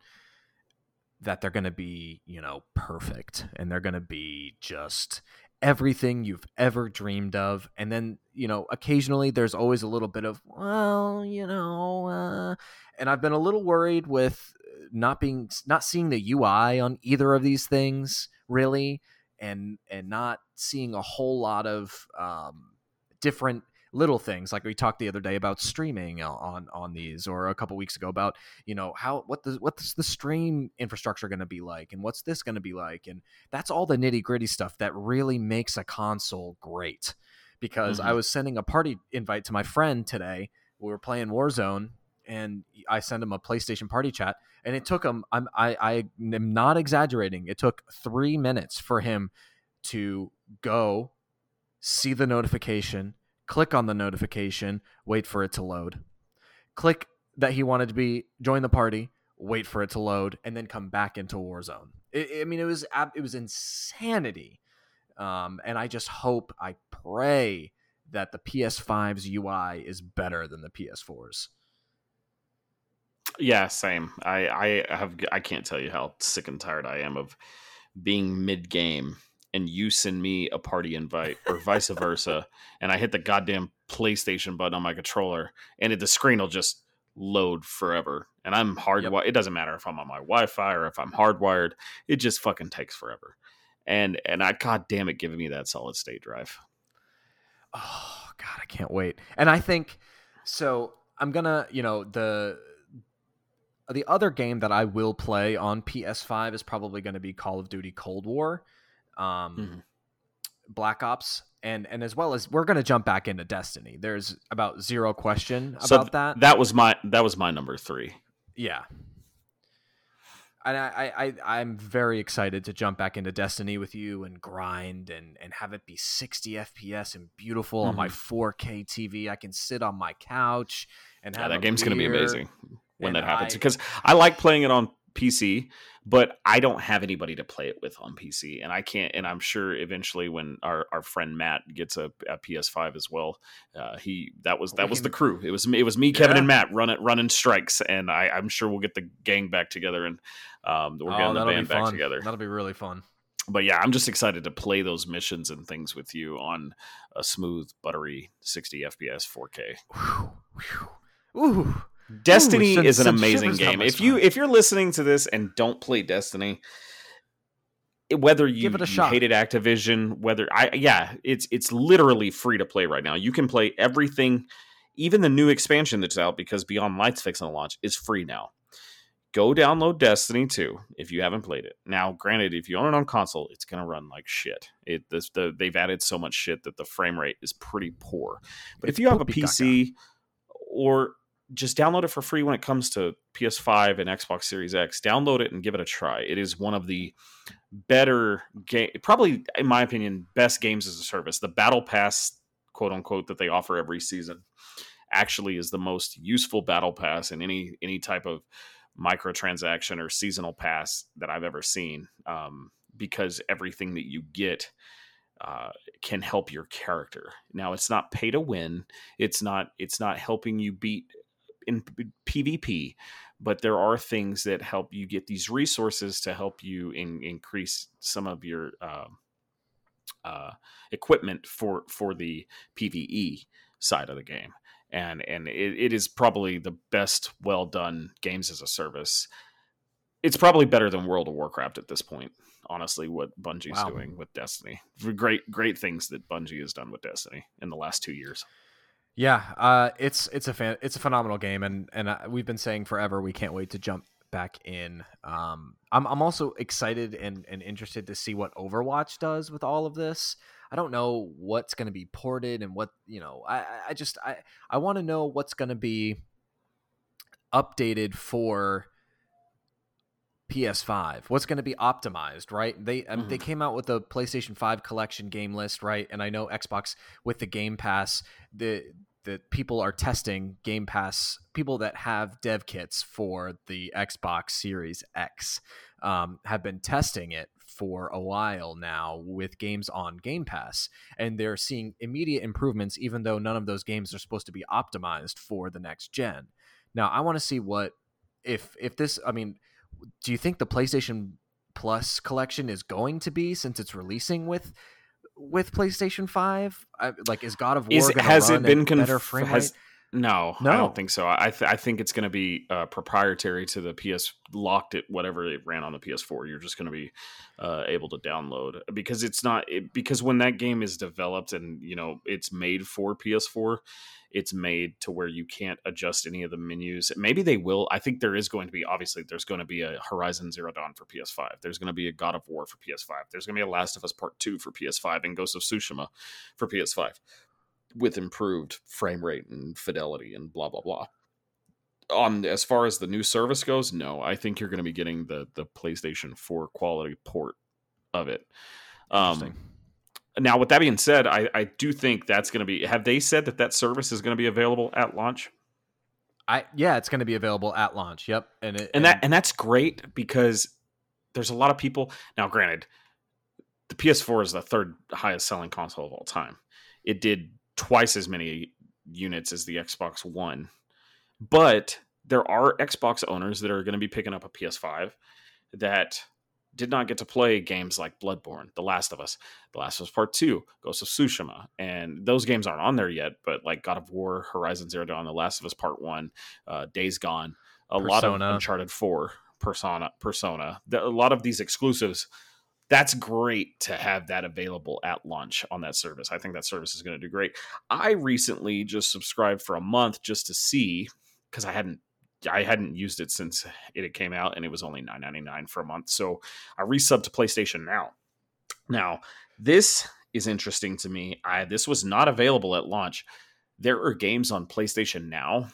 that they're going to be, you know, perfect and they're going to be just everything you've ever dreamed of. And then, you know, occasionally there's always a little bit of, well, you know, uh, and I've been a little worried with not being not seeing the UI on either of these things really and and not seeing a whole lot of um, different little things like we talked the other day about streaming on on these or a couple weeks ago about you know how what the what's the stream infrastructure going to be like and what's this going to be like and that's all the nitty gritty stuff that really makes a console great because mm-hmm. I was sending a party invite to my friend today we were playing Warzone and I sent him a PlayStation party chat and it took him I'm I I am not exaggerating it took 3 minutes for him to go see the notification click on the notification, wait for it to load. Click that he wanted to be join the party, wait for it to load, and then come back into Warzone. It, I mean, it was it was insanity, um, and I just hope, I pray that the PS5's UI is better than the PS4's. Yeah, same. I I have I can't tell you how sick and tired I am of being mid game and you send me a party invite or vice versa and i hit the goddamn playstation button on my controller and it, the screen will just load forever and i'm hardwired yep. it doesn't matter if i'm on my wi-fi or if i'm hardwired it just fucking takes forever and and i god damn it giving me that solid state drive oh god i can't wait and i think so i'm gonna you know the the other game that I will play on PS5 is probably going to be Call of Duty Cold War um, mm-hmm. Black Ops, and and as well as we're going to jump back into Destiny. There's about zero question so about that. That was my that was my number three. Yeah. And I, I, I'm very excited to jump back into Destiny with you and grind and, and have it be 60 FPS and beautiful mm-hmm. on my 4K mm-hmm. TV. I can sit on my couch and have yeah, that game's going to be amazing when that happens I, because I like playing it on PC, but I don't have anybody to play it with on PC, and I can't. And I'm sure eventually, when our, our friend Matt gets a, a PS5 as well, uh, he that was that was the crew. It was it was me, Kevin, yeah. and Matt running running strikes, and I, I'm sure we'll get the gang back together and um, we're getting oh, the band back together. That'll be really fun. But yeah, I'm just excited to play those missions and things with you on a smooth, buttery 60 FPS 4K. Ooh. Destiny Ooh, is an amazing game. If you if you're listening to this and don't play Destiny, whether you, Give it a shot. hated Activision, whether I yeah, it's it's literally free to play right now. You can play everything, even the new expansion that's out because Beyond Light's fixing to launch is free now. Go download Destiny 2 if you haven't played it. Now, granted, if you own it on console, it's gonna run like shit. It this, the, they've added so much shit that the frame rate is pretty poor. But it's if you have a PC or just download it for free when it comes to PS5 and Xbox Series X. Download it and give it a try. It is one of the better game, probably in my opinion, best games as a service. The Battle Pass, quote unquote, that they offer every season actually is the most useful Battle Pass in any any type of microtransaction or seasonal pass that I've ever seen. Um, because everything that you get uh, can help your character. Now it's not pay to win. It's not it's not helping you beat in PvP, but there are things that help you get these resources to help you in, increase some of your uh, uh, equipment for for the PVE side of the game. And and it, it is probably the best well done games as a service. It's probably better than World of Warcraft at this point. Honestly, what Bungie's wow. doing with Destiny, great great things that Bungie has done with Destiny in the last two years. Yeah, uh, it's it's a fan, it's a phenomenal game, and and uh, we've been saying forever we can't wait to jump back in. Um, I'm I'm also excited and and interested to see what Overwatch does with all of this. I don't know what's going to be ported and what you know. I I just I I want to know what's going to be updated for PS5. What's going to be optimized, right? They mm-hmm. they came out with the PlayStation 5 collection game list, right? And I know Xbox with the Game Pass, the the people are testing Game Pass. People that have dev kits for the Xbox Series X um, have been testing it for a while now with games on Game Pass, and they're seeing immediate improvements, even though none of those games are supposed to be optimized for the next gen. Now, I want to see what if if this. I mean do you think the PlayStation Plus collection is going to be since it's releasing with with PlayStation Five? I, like, is God of War is, has it been conf- better frame has, rate? No, no, I don't think so. I th- I think it's going to be uh, proprietary to the PS locked it whatever it ran on the PS4. You're just going to be uh, able to download because it's not it, because when that game is developed and you know it's made for PS4, it's made to where you can't adjust any of the menus. Maybe they will. I think there is going to be obviously there's going to be a Horizon Zero Dawn for PS5. There's going to be a God of War for PS5. There's going to be a Last of Us Part 2 for PS5 and Ghost of Tsushima for PS5 with improved frame rate and fidelity and blah blah blah. On as far as the new service goes, no, I think you're going to be getting the the PlayStation 4 quality port of it. Um, now, with that being said, I, I do think that's going to be. Have they said that that service is going to be available at launch? I yeah, it's going to be available at launch. Yep, and it, and, and that and that's great because there's a lot of people now. Granted, the PS4 is the third highest selling console of all time. It did twice as many units as the Xbox One. But there are Xbox owners that are going to be picking up a PS5 that did not get to play games like Bloodborne, The Last of Us, The Last of Us Part 2, Ghost of Tsushima. And those games aren't on there yet, but like God of War, Horizon Zero Dawn, The Last of Us Part 1, uh, Days Gone, a Persona. lot of Uncharted 4, Persona, Persona. A lot of these exclusives that's great to have that available at launch on that service. I think that service is going to do great. I recently just subscribed for a month just to see because I hadn't I hadn't used it since it came out and it was only nine ninety nine for a month. So I resubbed to PlayStation Now. Now this is interesting to me. I this was not available at launch. There are games on PlayStation Now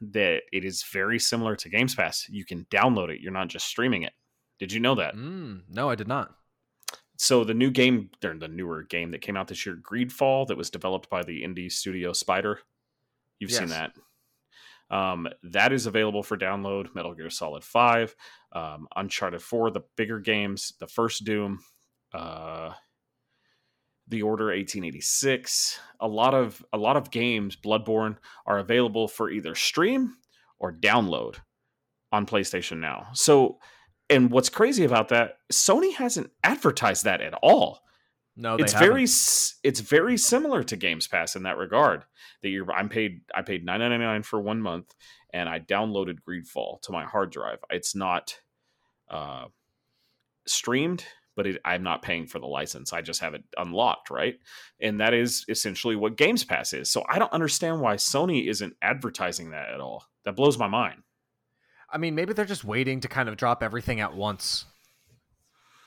that it is very similar to Games Pass. You can download it. You're not just streaming it. Did you know that? Mm, no, I did not so the new game, or the newer game that came out this year, Greedfall, that was developed by the indie studio Spider. You've yes. seen that. Um, that is available for download. Metal Gear Solid 5, um, Uncharted 4, the bigger games, the first Doom, uh, The Order 1886. A lot of a lot of games, Bloodborne, are available for either stream or download on PlayStation Now. So, and what's crazy about that, Sony hasn't advertised that at all. No, it's haven't. very it's very similar to Games Pass in that regard. That you're I'm paid I paid nine ninety nine for one month, and I downloaded Greedfall to my hard drive. It's not uh, streamed, but it, I'm not paying for the license. I just have it unlocked, right? And that is essentially what Games Pass is. So I don't understand why Sony isn't advertising that at all. That blows my mind. I mean, maybe they're just waiting to kind of drop everything at once.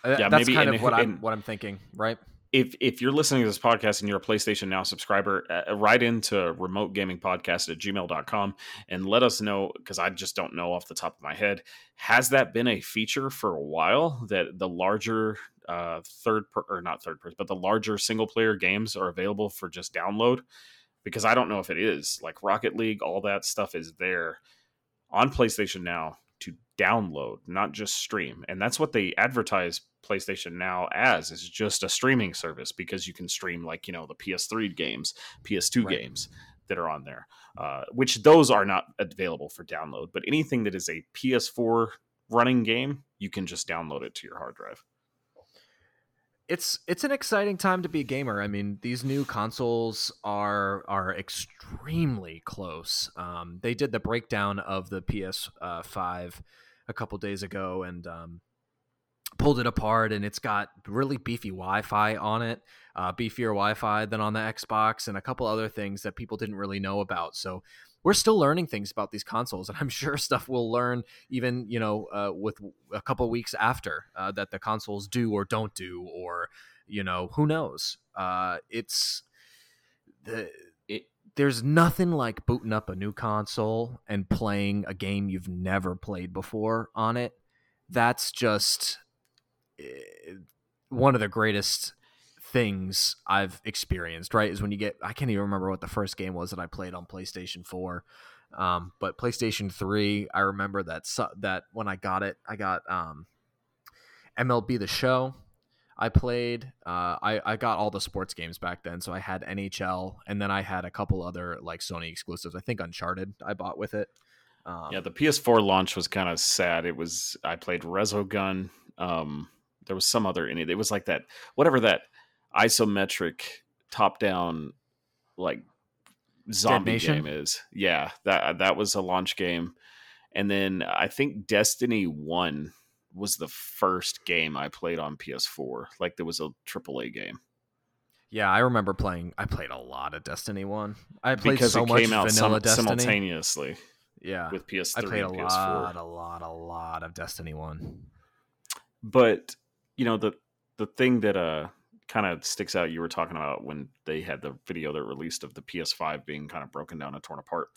Uh, yeah, that's maybe, kind of what I'm what I'm thinking, right? if if you're listening to this podcast and you're a PlayStation Now subscriber, uh, uh write into remote gaming podcast at gmail.com and let us know because I just don't know off the top of my head. Has that been a feature for a while that the larger uh, third per, or not third person, but the larger single player games are available for just download? Because I don't know if it is. Like Rocket League, all that stuff is there on PlayStation Now to download, not just stream. And that's what they advertise PlayStation Now as is just a streaming service because you can stream like, you know, the PS3 games, PS2 right. games that are on there, uh, which those are not available for download. But anything that is a PS4 running game, you can just download it to your hard drive. It's it's an exciting time to be a gamer. I mean, these new consoles are are extremely close. Um, they did the breakdown of the PS5 uh, a couple days ago, and um, pulled it apart and it's got really beefy Wi-Fi on it, uh, beefier Wi-Fi than on the Xbox, and a couple other things that people didn't really know about. So we're still learning things about these consoles, and I'm sure stuff we'll learn even you know uh, with a couple weeks after uh, that the consoles do or don't do, or you know who knows. Uh, it's the it, there's nothing like booting up a new console and playing a game you've never played before on it. That's just Eh, one of the greatest things I've experienced, right? Is when you get I can't even remember what the first game was that I played on PlayStation 4. Um, but PlayStation 3, I remember that that when I got it, I got um, MLB the Show. I played. Uh, I I got all the sports games back then, so I had NHL, and then I had a couple other like Sony exclusives. I think Uncharted I bought with it. Um, yeah, the PS4 launch was kind of sad. It was I played Resogun. Um, there was some other in it. It was like that whatever that isometric top down like zombie game is. Yeah, that that was a launch game. And then I think Destiny 1 was the first game I played on PS4. Like there was a AAA game. Yeah, I remember playing. I played a lot of Destiny One. I played because so it much came out vanilla sim- Destiny simultaneously. Yeah, with PS3 I played a lot, a lot, a lot of Destiny One. But you know the the thing that uh kind of sticks out you were talking about when they had the video that released of the PS5 being kind of broken down and torn apart.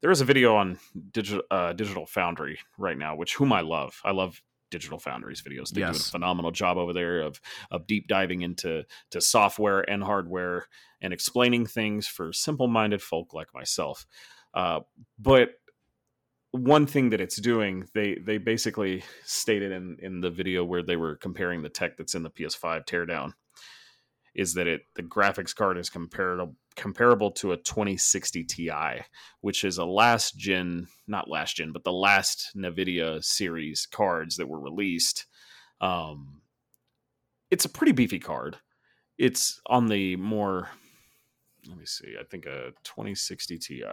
There is a video on digital uh, Digital Foundry right now, which whom I love. I love Digital Foundry's videos. They yes. do a phenomenal job over there of of deep diving into to software and hardware and explaining things for simple minded folk like myself. Uh, but one thing that it's doing, they they basically stated in in the video where they were comparing the tech that's in the PS5 teardown, is that it the graphics card is comparable comparable to a 2060 Ti, which is a last gen, not last gen, but the last Nvidia series cards that were released. Um, it's a pretty beefy card. It's on the more, let me see, I think a 2060 Ti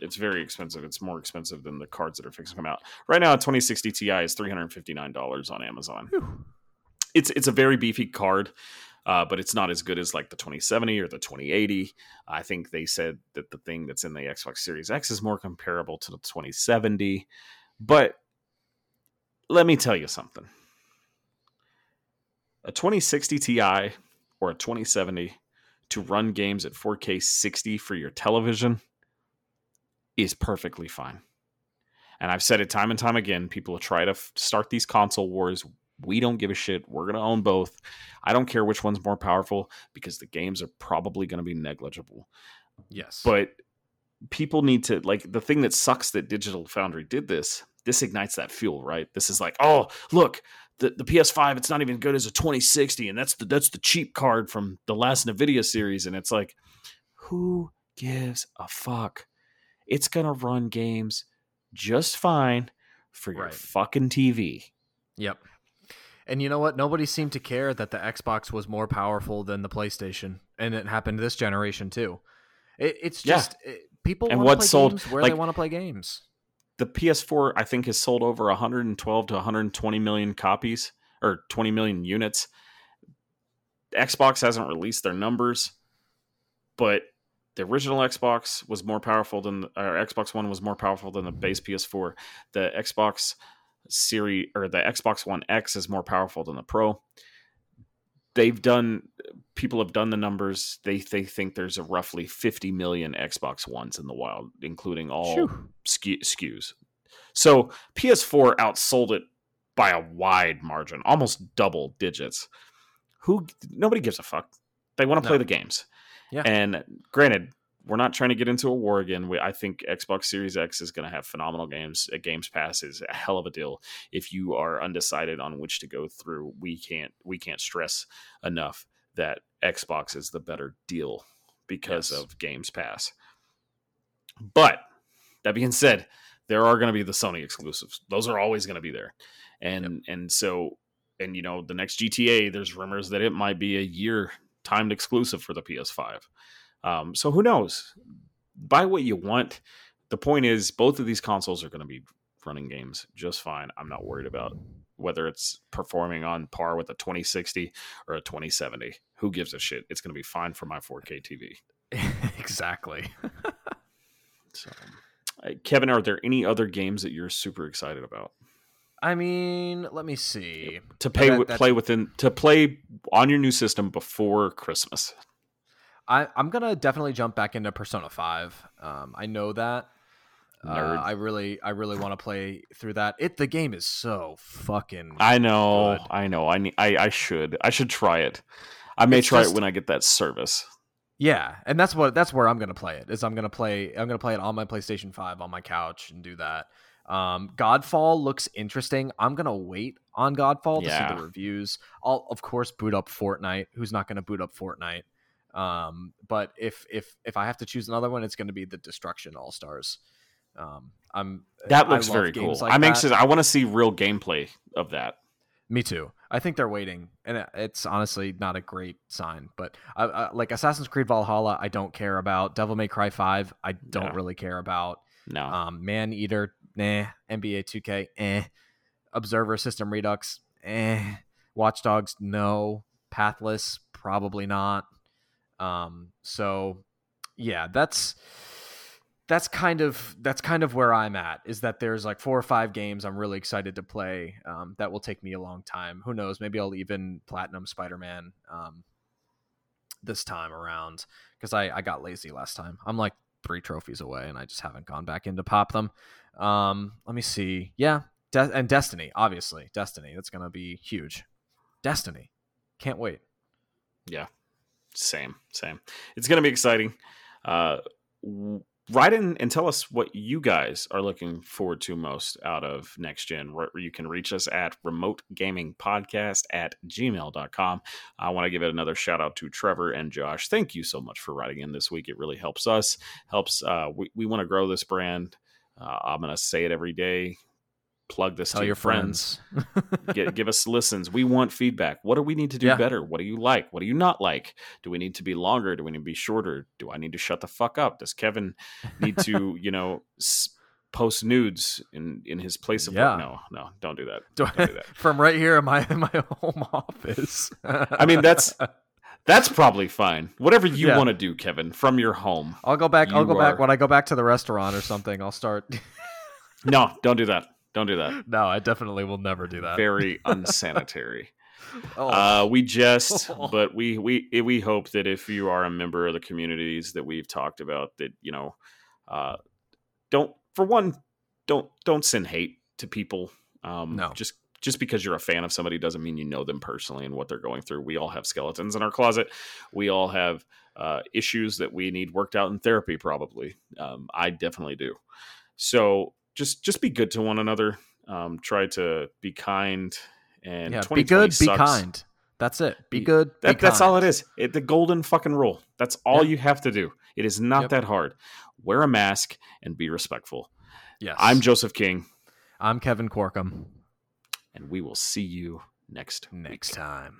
it's very expensive. It's more expensive than the cards that are fixing to come out right now. A 2060 Ti is three hundred fifty nine dollars on Amazon. Whew. It's it's a very beefy card, uh, but it's not as good as like the 2070 or the 2080. I think they said that the thing that's in the Xbox Series X is more comparable to the 2070. But let me tell you something: a 2060 Ti or a 2070 to run games at 4K 60 for your television is perfectly fine. And I've said it time and time again. People try to f- start these console wars. We don't give a shit. We're going to own both. I don't care which one's more powerful because the games are probably going to be negligible. Yes. But people need to like the thing that sucks that Digital Foundry did this. This ignites that fuel, right? This is like, oh, look, the, the PS5, it's not even good as a 2060, and that's the that's the cheap card from the last Nvidia series, and it's like, who gives a fuck? It's gonna run games just fine for your right. fucking TV. Yep. And you know what? Nobody seemed to care that the Xbox was more powerful than the PlayStation, and it happened this generation too. It, it's just yeah. it, people and what sold where like, they want to play games. The PS4, I think, has sold over 112 to 120 million copies or 20 million units. Xbox hasn't released their numbers, but the original Xbox was more powerful than or Xbox One was more powerful than the base PS4. The Xbox Series or the Xbox One X is more powerful than the Pro. They've done people have done the numbers. They they think there's a roughly 50 million Xbox Ones in the wild, including all SKUs. So PS4 outsold it by a wide margin, almost double digits. Who nobody gives a fuck. They want to no. play the games. Yeah. And granted, we're not trying to get into a war again. We, I think Xbox Series X is going to have phenomenal games. Uh, a Games Pass is a hell of a deal. If you are undecided on which to go through, we can't we can't stress enough that Xbox is the better deal because yes. of Games Pass. But that being said, there are going to be the Sony exclusives. Those are always going to be there, and yep. and so and you know the next GTA. There's rumors that it might be a year timed exclusive for the PS5. Um, so who knows? Buy what you want. The point is, both of these consoles are going to be running games just fine. I'm not worried about whether it's performing on par with a 2060 or a 2070. Who gives a shit? It's going to be fine for my 4K TV. exactly. so, Kevin, are there any other games that you're super excited about? I mean, let me see. To pay that, play within to play on your new system before Christmas. I, I'm gonna definitely jump back into Persona Five. Um, I know that. Uh, I really, I really want to play through that. It the game is so fucking. I know, good. I know. I need, I, I should, I should try it. I may it's try just, it when I get that service. Yeah, and that's what that's where I'm gonna play it. Is I'm gonna play, I'm gonna play it on my PlayStation Five on my couch and do that. Um, Godfall looks interesting. I'm gonna wait on Godfall to yeah. see the reviews. I'll of course boot up Fortnite. Who's not gonna boot up Fortnite? Um, but if if if I have to choose another one, it's going to be the Destruction All Stars. Um, I'm that looks very cool. Like I'm that. anxious. I want to see real gameplay of that. Me too. I think they're waiting, and it's honestly not a great sign. But I, I, like Assassin's Creed Valhalla, I don't care about. Devil May Cry Five, I don't really care about. No. Um, Man Eater, nah. NBA 2K, eh. Observer System Redux, eh. Watch Dogs, no. Pathless, probably not. Um, so yeah, that's that's kind of that's kind of where I'm at. Is that there's like four or five games I'm really excited to play. Um, that will take me a long time. Who knows? Maybe I'll even platinum Spider Man um, this time around because I I got lazy last time. I'm like three trophies away and I just haven't gone back in to pop them. Um, let me see. Yeah, De- and Destiny, obviously, Destiny. That's gonna be huge. Destiny, can't wait. Yeah, same, same. It's going to be exciting. Uh, write in and tell us what you guys are looking forward to most out of next gen. where You can reach us at remote gaming podcast at gmail.com. I want to give it another shout out to Trevor and Josh. Thank you so much for writing in this week. It really helps us, helps. Uh, we, we want to grow this brand. Uh, I'm going to say it every day plug this Tell to your friends. friends. Get, give us listens. We want feedback. What do we need to do yeah. better? What do you like? What do you not like? Do we need to be longer? Do we need to be shorter? Do I need to shut the fuck up? Does Kevin need to, you know, post nudes in in his place of yeah. work? No, no, don't do that. Don't do that. From right here in my in my home office. I mean, that's that's probably fine. Whatever you yeah. want to do, Kevin, from your home. I'll go back. I'll go are... back when I go back to the restaurant or something. I'll start. no, don't do that. Don't do that. No, I definitely will never do that. Very unsanitary. oh. Uh, we just, but we we we hope that if you are a member of the communities that we've talked about, that you know, uh, don't for one, don't don't send hate to people. Um, no, just just because you're a fan of somebody doesn't mean you know them personally and what they're going through. We all have skeletons in our closet. We all have uh, issues that we need worked out in therapy. Probably, um, I definitely do. So just just be good to one another. Um, try to be kind and yeah, be good, sucks. be kind. That's it. Be good. Be that, that's all it is. It, the golden fucking rule. That's all you have to do. It is not yep. that hard. Wear a mask and be respectful. Yes. I'm Joseph King. I'm Kevin Corkum. And we will see you next next week. time.